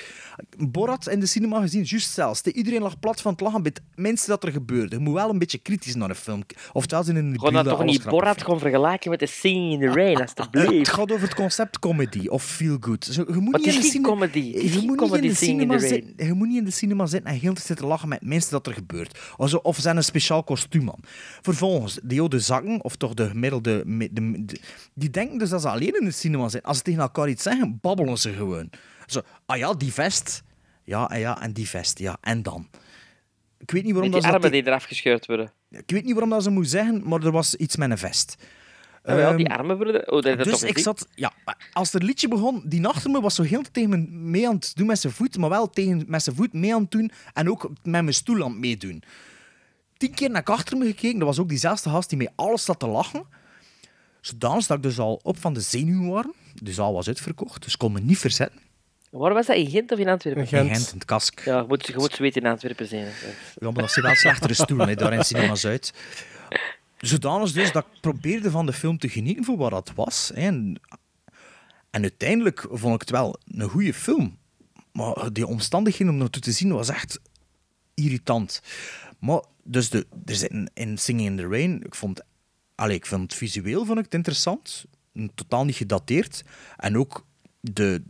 Borat in de cinema gezien, juist zelfs. Iedereen lag plat van het lachen bij het minste dat er gebeurde. Je moet wel een beetje kritisch naar een film Oftewel zijn in de Gewoon dat toch niet Borat gaan vergelijken met de Singing in the Rain, Het alstublieft. gaat over het concept comedy of feel good. Zo, je moet het niet in de. Het de cinema zitten. Je moet niet in de cinema zitten en heel te zitten lachen met het minste dat er gebeurt. Of, of zijn een speciaal kostuum aan. Vervolgens, die oude zakken, of toch de gemiddelde... de- de- die denken dus dat ze alleen in de cinema zijn. Als ze tegen elkaar iets zeggen, babbelen ze gewoon. Zo, ah ja, die vest. Ja, en ja, en die vest. Ja, en dan? Ik weet niet waarom die dat ze armen die eraf gescheurd worden. ik weet niet waarom dat ze moet zeggen, maar er was iets met een vest. Ja, wel, die Ehm, armen worden... Oh, dat dus ik zat... Ja, als het liedje begon, die achter me was zo heel tegen me mee aan het doen met zijn voet, maar wel tegen, met zijn voet mee aan het doen en ook met mijn stoel aan het meedoen. Tien keer naar ik achter me gekeken, dat was ook diezelfde gast die met alles zat te lachen. Zodanig dat ik dus al op van de zenuwen waren. De zaal was uitverkocht, dus ik kon me niet verzetten. Waar was dat? In Gent of in Antwerpen? In Gent, in het kask. Ja, je moet, je moet weten in Antwerpen zijn. hè. Ja, maar dat zijn wel slechtere stoelen, hè, daar in Cinema's uit. Zodanig dus dat ik probeerde van de film te genieten voor wat dat was. Hè. En, en uiteindelijk vond ik het wel een goede film. Maar die omstandigheden om naartoe te zien was echt irritant. Maar dus de, er zitten in Singing in the Rain, ik vond, allee, ik vond het visueel vond ik het interessant. Totaal niet gedateerd. En ook de,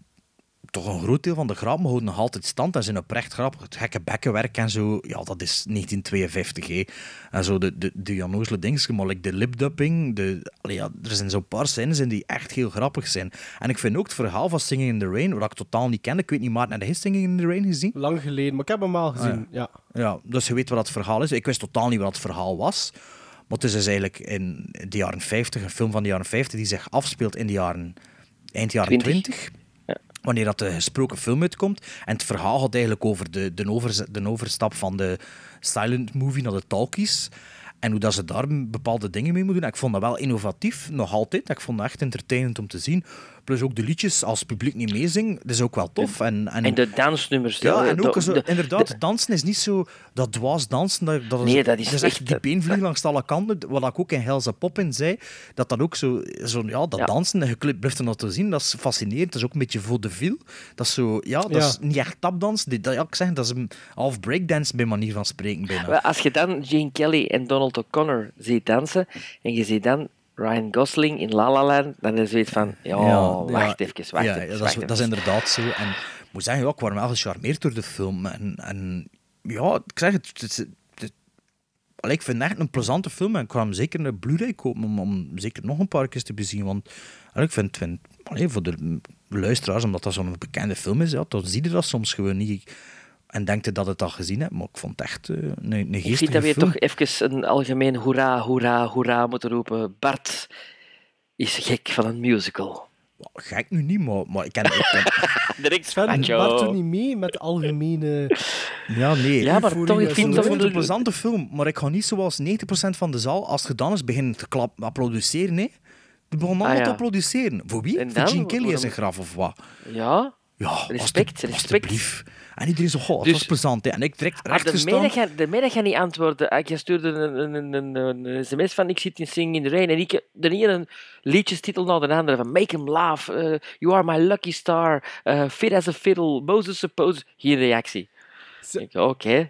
toch een groot deel van de grappen houden nog altijd stand en zijn oprecht grappig. Het gekke bekkenwerk en zo, ja, dat is 1952. Hè. En zo de, de, de Janozele dingen, maar like de lipdubbing. De, ja, er zijn zo'n paar scènes in die echt heel grappig zijn. En ik vind ook het verhaal van Singing in the Rain, wat ik totaal niet ken. Ik weet niet, Maarten, heb je Singing in the Rain gezien? Lang geleden, maar ik heb hem al gezien. ja. Ja, dus je weet wat het verhaal is. Ik wist totaal niet wat het verhaal was. Maar het is dus eigenlijk in de jaren 50, een film van de jaren 50 die zich afspeelt in de jaren, eind jaren 20. 20. Wanneer dat de gesproken film uitkomt. En het verhaal gaat eigenlijk over de, de, overze- de overstap van de silent movie naar de talkies. En hoe dat ze daar bepaalde dingen mee moeten doen. Ik vond dat wel innovatief, nog altijd. Ik vond dat echt entertainend om te zien. Plus ook de liedjes, als het publiek niet meezingt, dat is ook wel tof. En, en, En de dansnummers. ja, de- en ook de- zo, de- inderdaad, dansen is niet zo dat dwaas dansen. Dat, dat Nee, dat is echt echt- die beenvlieg langs alle kanten. Wat ik ook in Helse Pop in zei, dat dat ook zo, zo ja, dat Ja. dansen, de clip blijft er nog te zien, dat is fascinerend. Dat is ook een beetje vaudeville. Dat is zo, ja, dat Ja. is niet echt tapdans. Die- Dat, ja, ik zeg, dat is een half breakdance bij manier van spreken bijna. Als je dan Gene Kelly en Donald O'Connor ziet dansen en je ziet dan Ryan Gosling in La La Land, dan is het van, ja, wacht even, wacht ja, even. ja, dat, is, dat is inderdaad zo. En ik moet zeggen, ja, ik was wel gecharmeerd door de film. En, en ja, ik zeg het, het, allee, ik vind het echt een plezante film. En ik ga hem zeker een Blu-ray kopen om, om zeker nog een paar keer te bezien. Want allee, ik vind, vind allee, voor de luisteraars, omdat dat zo'n bekende film is, ja, dan zie je dat soms gewoon niet. En denkt je dat het al gezien hebt, maar ik vond het echt eh, een, een geestige Ik vind dat we film. toch even een algemeen hoera, hoera, hoera moeten roepen. Bart is gek van een musical. Gek nu niet, maar, maar ik ken... Ik ken Direct Sven, Macho. Bart doet niet mee met de algemene... Ja, nee. Ja, maar toch, ik vind Ik dat vond het een plezante film, maar ik ga niet zoals 90% van de zaal, als het gedaan is, beginnen te klap, applaudisseren. Nee. Die begonnen allemaal Ah, ja. te applaudisseren. Voor wie? Voor dan? Gene Kelly Waarom- zijn graf of wat? Ja, Ja, Respect, alstu- respect. En iedereen zo, goh, het Dus- was plezant. Hè. En ik direct Ah, de middag ga- de middag gaat niet antwoorden. Ah, Je stuurde een, een, een, een, een sms van ik zit in Singing in the Rain en ik de ene liedjestitel naar de andere van Make him laugh, eh, You are my lucky star, eh, Fit as a fiddle, Moses suppose. Geen reactie. Ik, Oké.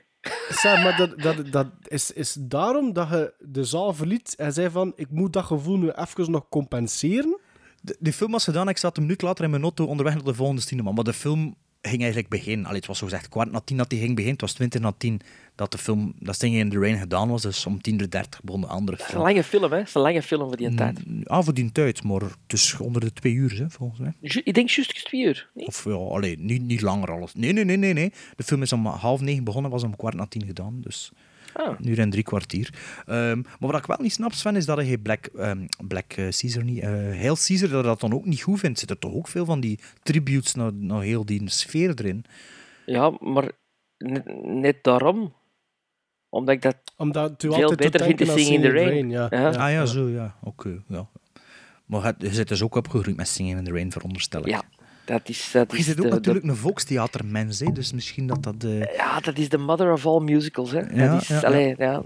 Zeg, maar dat, dat, dat is, is daarom dat je de zaal verliet en zei van, ik moet dat gevoel nu even nog compenseren? De, de film was gedaan, ik zat een minuut later in mijn auto onderweg naar de volgende cinema. Maar de film ging eigenlijk beginnen. Allee, het was zo gezegd kwart na tien dat die ging beginnen. Het was twintig na tien dat de film, dat Singing in the Rain gedaan was. Dus om tien uur dertig begon de andere Dat is film. een lange film, hè? Dat is een lange film voor die tijd. Ah, voor die tijd, maar is onder de twee uur, hè, volgens mij. Ik denk juist twee uur. Nee? Of ja, allee, niet, niet langer alles. Nee, nee, nee, nee, nee. De film is om half negen begonnen, was om kwart na tien gedaan. Dus Ah. een uur en drie kwartier. Ehm, maar wat ik wel niet snap, Sven, is dat hij Black, ehm, Black eh, Caesar niet... eh Hail Caesar, dat hij dat dan ook niet goed vindt. Zitten toch ook veel van die tributes naar, naar heel die sfeer erin. Ja, maar net, net daarom. Omdat ik dat Omdat u veel beter vind te in the rain. the Rain, ja. ah ja, zo, ja. Oké, ja. Maar je zit dus ook opgegroeid met Singing in the Rain, veronderstel ik. Ja, dat is... Dat Je is zit ook de- de- natuurlijk een volkstheatermens, hè, dus misschien dat dat... eh, Ja, dat is de mother of all musicals, hè. Ja, dat is, ja, ja. allee, ja.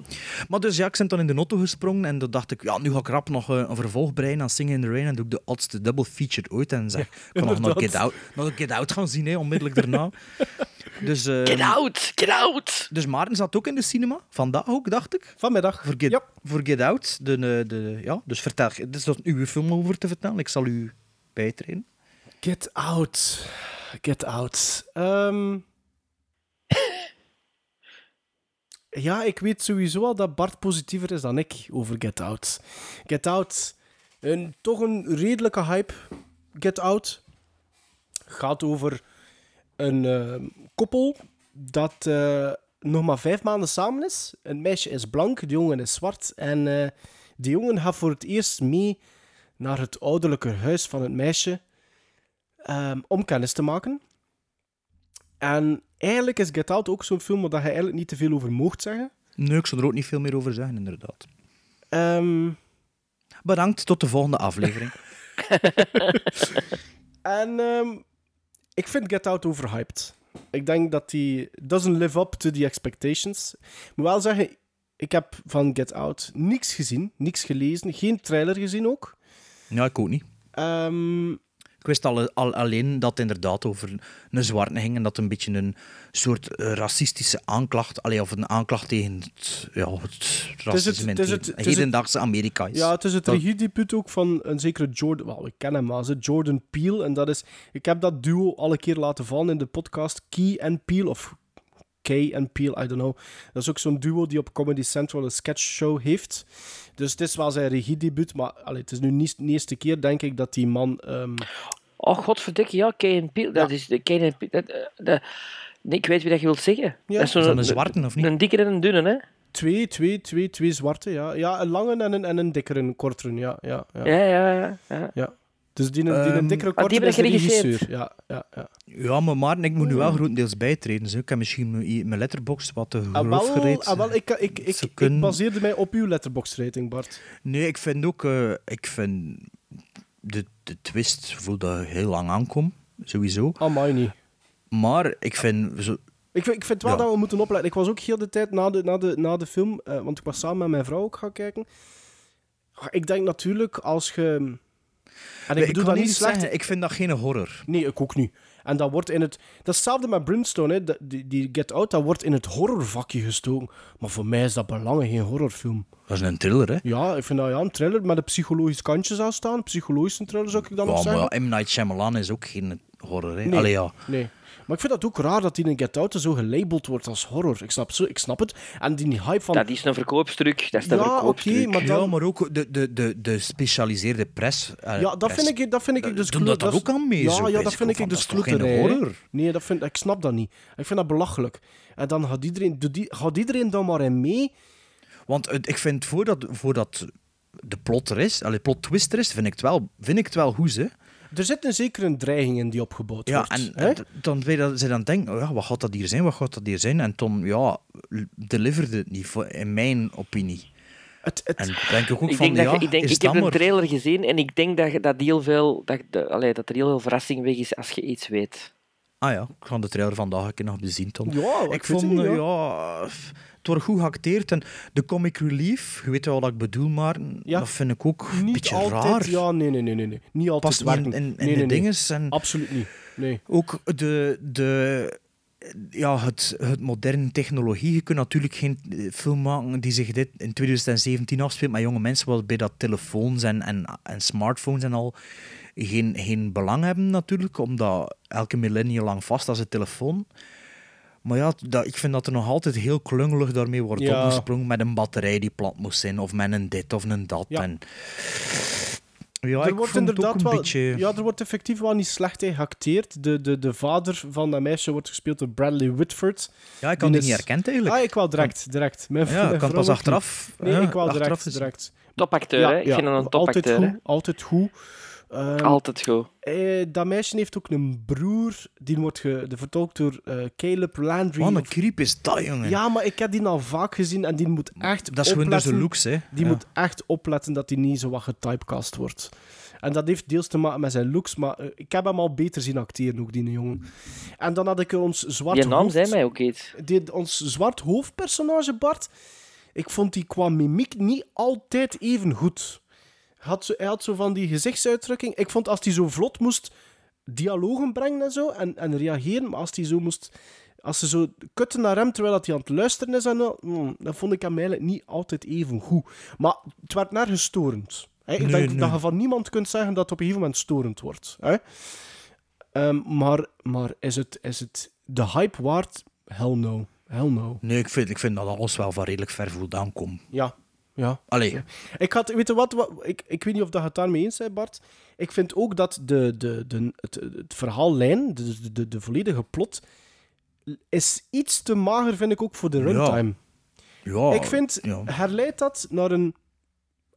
Maar dus ja, ik ben dan in de auto gesprongen en dan dacht ik, ja, nu ga ik rap nog eh, een vervolg breien aan Singing in the Rain en doe ik de oudste double feature ooit en zeg, ik kan nog naar inderdaad. Get Out, nog Get Out gaan zien, hè, onmiddellijk daarna. dus, eh, Get out, get out! Dus Maarten zat ook in de cinema, vandaag ook, dacht ik. Vanmiddag. Voor Get, voor Get Out. De, de, ja, dus vertel, dit is dat uw film over te vertellen, ik zal u bijtreden. Get out. Get out. Ehm. ja, ik weet sowieso al dat Bart positiever is dan ik over Get Out. Get Out, een, toch een redelijke hype. Get Out gaat over een ehm, koppel dat eh, nog maar vijf maanden samen is. Een meisje is blank, de jongen is zwart. En eh die jongen gaat voor het eerst mee naar het ouderlijke huis van het meisje ehm, om kennis te maken. En eigenlijk is Get Out ook zo'n film waar je eigenlijk niet te veel over mocht zeggen. Nee, ik zal er ook niet veel meer over zeggen, inderdaad. Ehm, Bedankt, tot de volgende aflevering. en ehm, ik vind Get Out overhyped. Ik denk dat die doesn't live up to the expectations. Ik moet wel zeggen, ik heb van Get Out niks gezien, niks gelezen, geen trailer gezien ook. ja, ik ook niet. Ehm, Ik wist al, al, alleen dat het inderdaad over een zwarte ging en dat een beetje een soort racistische aanklacht, allee, of een aanklacht tegen het, ja, het racisme het het- het het is het- hedendaagse Amerika is. Ja, het is het regiedebuut ook van een zekere Jordan... Wel, ik ken hem wel, ze, Jordan Peele. En dat is... Ik heb dat duo alle keer laten vallen in de podcast. Key en Peele, of Kay en Peele, I don't know. Dat is ook zo'n duo die op Comedy Central een sketchshow heeft. Dus het is wel zijn regiedebuut, maar allee, het is nu niet de eerste keer, denk ik, dat die man... ehm, Oh, godverdikke, ja, Kane Peel. Dat is de Kane Peel. Dat, eh, dat- nee, ik weet wie dat je wilt zeggen. Ja. Dat is, zo'n- Is dat een zwarte of niet? Een dikke en een dunne, hè? twee, twee, twee, twee zwarte, ja. Ja, een lange en een, en een dikkere, een kortere, ja. Ja, ja. Ja, ja, ja. ja. Dus die, die een Ehm, dikkere, ah, die hebben is de regisseur. Ja, ja, ja. Ja, maar Maarten, ik moet nu wel grotendeels bijtreden. Zo. Ik heb misschien mijn letterbox wat te Ah, wel, gereed. ah, wel, ik, ik, ik, Ze ik, kunnen- baseerde mij op uw letterbox rating, Bart. Nee, ik vind ook... eh, ik vind de, de twist voelde heel lang aankomen. Sowieso. Amai niet. Maar ik vind... Zo, Ik, vind- ik vind wel Ja. dat we moeten opletten. Ik was ook heel de tijd na de, na de, na de film, eh, want ik was samen met mijn vrouw ook gaan kijken. Ah, Ik denk natuurlijk als je. En ik bedoel dat niet slecht. zeggen, ik vind dat geen horror. Nee, ik ook niet. En dat wordt in het. Dat is hetzelfde met Brimstone, hè. Die, die Get Out, dat wordt in het horrorvakje gestoken. Maar voor mij is dat belangen geen horrorfilm. Dat is een thriller, hè? Ja, ik vind dat ja, een thriller met een psychologisch kantje zou staan. Psychologische thriller zou ik dan nog Ja, zeggen. maar M. Night Shyamalan is ook geen horror, hè? Nee, Allee, ja. nee. Maar ik vind dat ook raar dat die in Get Out zo gelabeld wordt als horror. Ik snap, zo, ik snap het. En die hype van... Dat is een verkoopstruc. Dat is een Ja, oké, maar dan- Ja, maar ook de, de, de, de specialiseerde pres. eh, Ja, dat pres. vind ik, dat vind ik dus doen dat ook aan mee, Ja, zo ja dat vind ik van, dus horror? Nee, dat vind, ik snap dat niet. Ik vind dat belachelijk. En dan gaat iedereen, die, gaat iedereen dan maar in mee. Want ik vind voordat, voordat de plot er is, allee, plot twist er is, vind ik het wel, vind ik het wel goed, hè? Er zit een zekere dreiging in die opgebouwd Ja, wordt. en, hè? en dan weet je dat ze dan denken, oh ja, wat gaat dat hier zijn, wat gaat dat hier zijn? En Tom, ja, deliverde het niet, in mijn opinie. Het, het, en denk ik ook Ik van, denk dat ja, je- ik, denk, ik heb dat een trailer gezien en ik denk dat, dat, heel veel, dat, de, allee, dat er heel veel verrassing weg is als je iets weet. Ah ja, ik ga de trailer vandaag een keer nog bezien, Tom. Ja, ik vond, het niet, eh, ja. het wordt goed geacteerd en de comic relief, je weet wel wat ik bedoel, maar Ja. dat vind ik ook een beetje altijd... raar. Ja, nee, nee, nee, nee. Niet altijd Past niet in, in, in nee, de nee, nee. dinges en Absoluut niet. Nee. ook de, de ja, het, het moderne technologie. Je kunt natuurlijk geen eh, film maken die zich dit in 2017 afspeelt met jonge mensen, waarbij dat telefoons en, en, en smartphones en al geen, geen belang hebben natuurlijk, omdat elke millennial lang vast als een telefoon. Maar ja, dat, ik vind dat er nog altijd heel klungelig daarmee wordt Ja. opgesprongen met een batterij die plat moest zijn, of met een dit of een dat. Ja. En, ja, er ik wordt vond het ook inderdaad een wel, beetje... ja, er wordt effectief wel niet slecht in geacteerd. De, de, de vader van dat meisje wordt gespeeld door Bradley Whitford. Ja, ik had Die die niet is- herkend eigenlijk. Ah, ik wel direct. direct. Mijn, Ja, ik kan pas achteraf-. Nee, ja, ik wel achteraf direct. direct. Topacteur, hè? Ik vind hem een altijd topacteur, hè. goed. Altijd goed. Ehm, Altijd goed. eh, dat meisje heeft ook een broer, die wordt ge, de vertolkt door eh, Caleb Landry. Wat een of- creep is dat, jongen. Ja, maar ik heb die al vaak gezien en die moet echt Dat is gewoon door zijn opletten- looks, hè. Die Ja. moet echt opletten dat hij niet zo wat getypecast wordt. En dat heeft deels te maken met zijn looks, maar eh, ik heb hem al beter zien acteren, ook die jongen. En dan had ik ons zwart Die naam hoofd- zei mij ook iets. die, ons zwart hoofdpersonage, Bart, ik vond die qua mimiek niet altijd even goed. Had zo, hij had zo van die gezichtsuitdrukking. Ik vond als hij zo vlot moest dialogen brengen en zo, en, en reageren, maar als hij zo moest... Als ze zo kutten naar hem terwijl dat hij aan het luisteren is, en, al, mm, dan vond ik hem eigenlijk niet altijd even goed. Maar het werd nergens storend. Hè? Ik Nee, denk nee. dat je van niemand kunt zeggen dat het op een gegeven moment storend wordt. Hè? Ehm, maar maar is, het, is het de hype waard? Hell no. Hell no. Nee, ik vind, ik vind dat alles wel van redelijk ver voldaan komt. Ja. Ja. Allee. Ik had, weet je wat, wat ik, ik weet niet of dat je het daarmee eens bent, Bart. Ik vind ook dat de, de, de, het, het verhaallijn, de, de, de, de volledige plot, is iets te mager, vind ik ook, voor de runtime. Ja, ik vind, ja. herleidt dat naar een...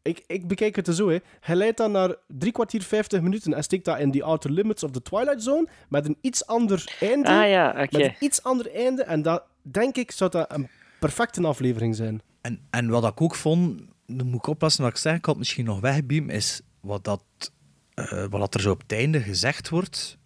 Ik, ik bekijk het er zo, hè. Herleidt dat naar drie kwartier, vijftig minuten en steekt dat in die outer limits of the Twilight Zone met een iets ander einde. Ah ja, oké. Met een iets ander einde. En dat, denk ik, zou dat een perfecte aflevering zijn. En, en wat ik ook vond, dan moet ik oppassen wat ik zeg, ik had misschien nog wegbeam, is wat, dat, eh, wat er zo op het einde gezegd wordt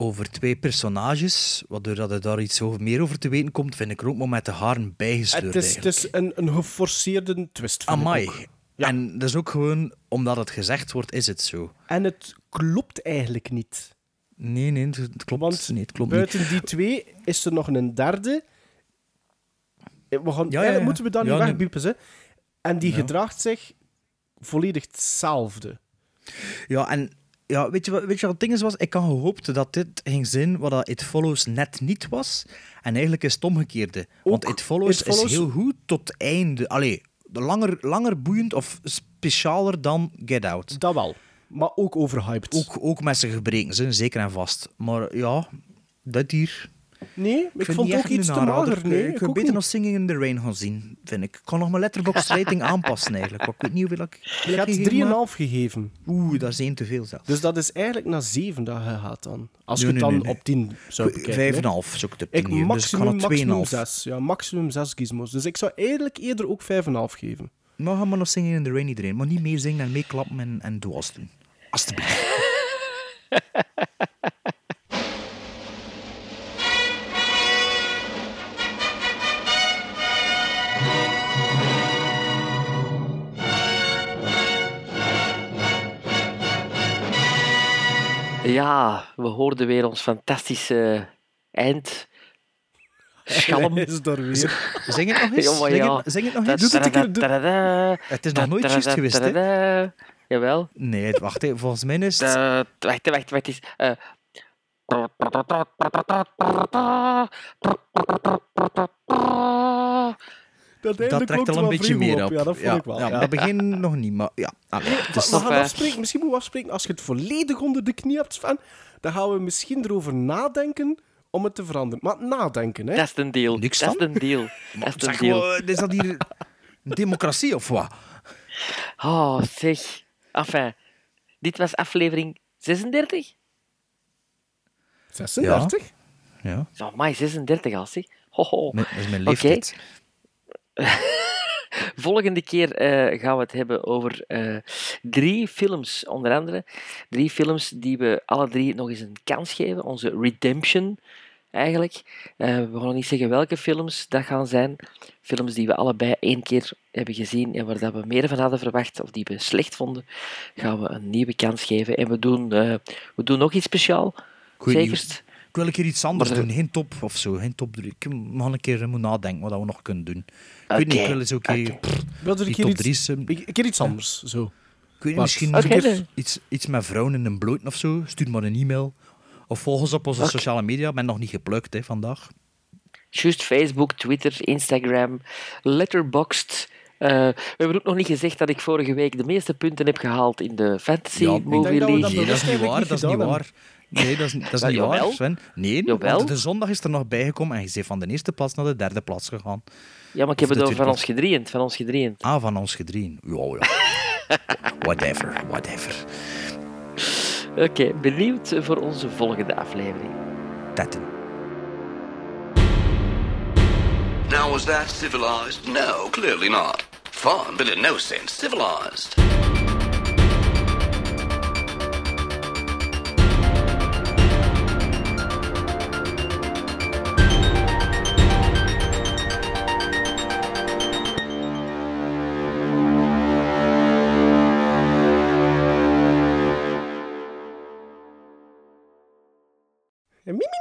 over twee personages, waardoor dat er daar iets over, meer over te weten komt, vind ik er ook maar met de haren bijgesleurd Het is, het is een, een geforceerde twist, vind ik Amai. ook. En dat is ook gewoon, omdat het gezegd wordt, is het zo. En het klopt eigenlijk niet. Nee, nee, het klopt, Want nee, het klopt niet. buiten die twee is er nog een derde. Eh, We gaan, ja, ja. moeten we dat Ja, niet nee. wegbiepen. En die gedraagt zich volledig hetzelfde. Ja, en ja, weet, je wat, weet je wat het ding is? Was? Ik had gehoopt dat dit ging zijn wat dat It Follows net niet was. En eigenlijk is het omgekeerde. Want It Follows, It Follows- is heel goed tot einde. Allee, langer, langer boeiend of specialer dan Get Out. Dat wel. Maar ook overhyped. Ook, ook met zijn gebreken, zijn, zeker en vast. Maar ja, dat hier... Nee, ik, vind vond niet ook iets te mager. Nee, ik ik wil beter niet. nog Singing in the Rain gaan zien, vind ik. Ik kan nog mijn letterbox rating aanpassen eigenlijk. Maar ik weet niet hoeveel ik... Je hebt 3,5 gegeven. Oeh, dat is één te veel zelfs. Dus dat is eigenlijk naar 7 dat je gaat dan. Als je Nee, het dan nee, nee, nee. op 10 zou bekijken. Vijf en hè. een half zou ik het op Ik 10 geven, dus ik maximum, maximum 2,5. 6. Ja, maximum 6 gizmos. Dus ik zou eigenlijk eerder ook 5,5 geven. Nou, ga maar nog Singing in the Rain iedereen. Maar niet meezingen en meeklappen en, en doen. Alsjeblieft. Ja, we hoorden weer ons fantastische eind. Schalm. Is daar weer. Zing het nog eens. Ja, maar Zing, ja. het, zing het nog eens. Doe het een keer, doe- Tadada, Het is nog nooit juist geweest, hè? Jawel. Nee, wacht even. Volgens mij is het... Eh, wacht, wacht, wacht eens. Eh. Dat, trekt al een beetje meer op. Ja, dat vond ik wel. ja, ja. Dat begin nog niet, maar ja. Allee, het We gaan afspreken, misschien moeten we afspreken, als je het volledig onder de knie hebt, Sven, dan gaan we misschien erover nadenken om het te veranderen. Maar nadenken, hè. Dat is een deal. Niks dat is een deal. Dat is een Zeg deal. maar, is dat hier een democratie of wat? Oh, zeg. Enfin, dit was aflevering 36? 36? Ja, Zo, my 36 al, zeg. Hoho. mijn- dat is mijn Oké. leeftijd. Volgende keer eh, gaan we het hebben over eh, drie films, onder andere. Drie films die we alle drie nog eens een kans geven. Onze redemption, eigenlijk. Eh, we gaan nog niet zeggen welke films dat gaan zijn. Films die we allebei één keer hebben gezien en waar dat we meer van hadden verwacht, of die we slecht vonden, gaan we een nieuwe kans geven. En we doen, we doen nog iets speciaal. Zekerst. Ik wil een keer iets anders Maar er- doen, geen top of zo, geen top drie. Ik mag een keer moeten nadenken wat we nog kunnen doen. Ik weet niet, ik wil eens ook Wilde die een keer top iets- drie's, Een keer iets anders, zo. Ik weet niet, Bart. misschien keer nee. iets, iets met vrouwen in een bloot of zo. Stuur maar een e-mail. Of volg ons op onze sociale media. Ik ben nog niet geplukt hè, vandaag. Juist Facebook, Twitter, Instagram, Letterboxd. Eh, we hebben ook nog niet gezegd dat ik vorige week de meeste punten heb gehaald in de Fantasy Ja, Movie League. dat Nee, dat is niet waar. Dat is niet waar. Nee, dat is, dat is Ja, niet jawel. waar, Sven. Nee, Jawel. de zondag is er nog bijgekomen en je bent van de eerste plaats naar de derde plaats gegaan. Ja, maar ik heb het over van ons gedrieën. Van ons gedrieën. Ah, van ons gedrieën. Ja, ja. whatever, whatever. Oké, benieuwd voor onze volgende aflevering. Tetten. Now, was that civilized? No, clearly not. Fun, but in no sense civilized. and me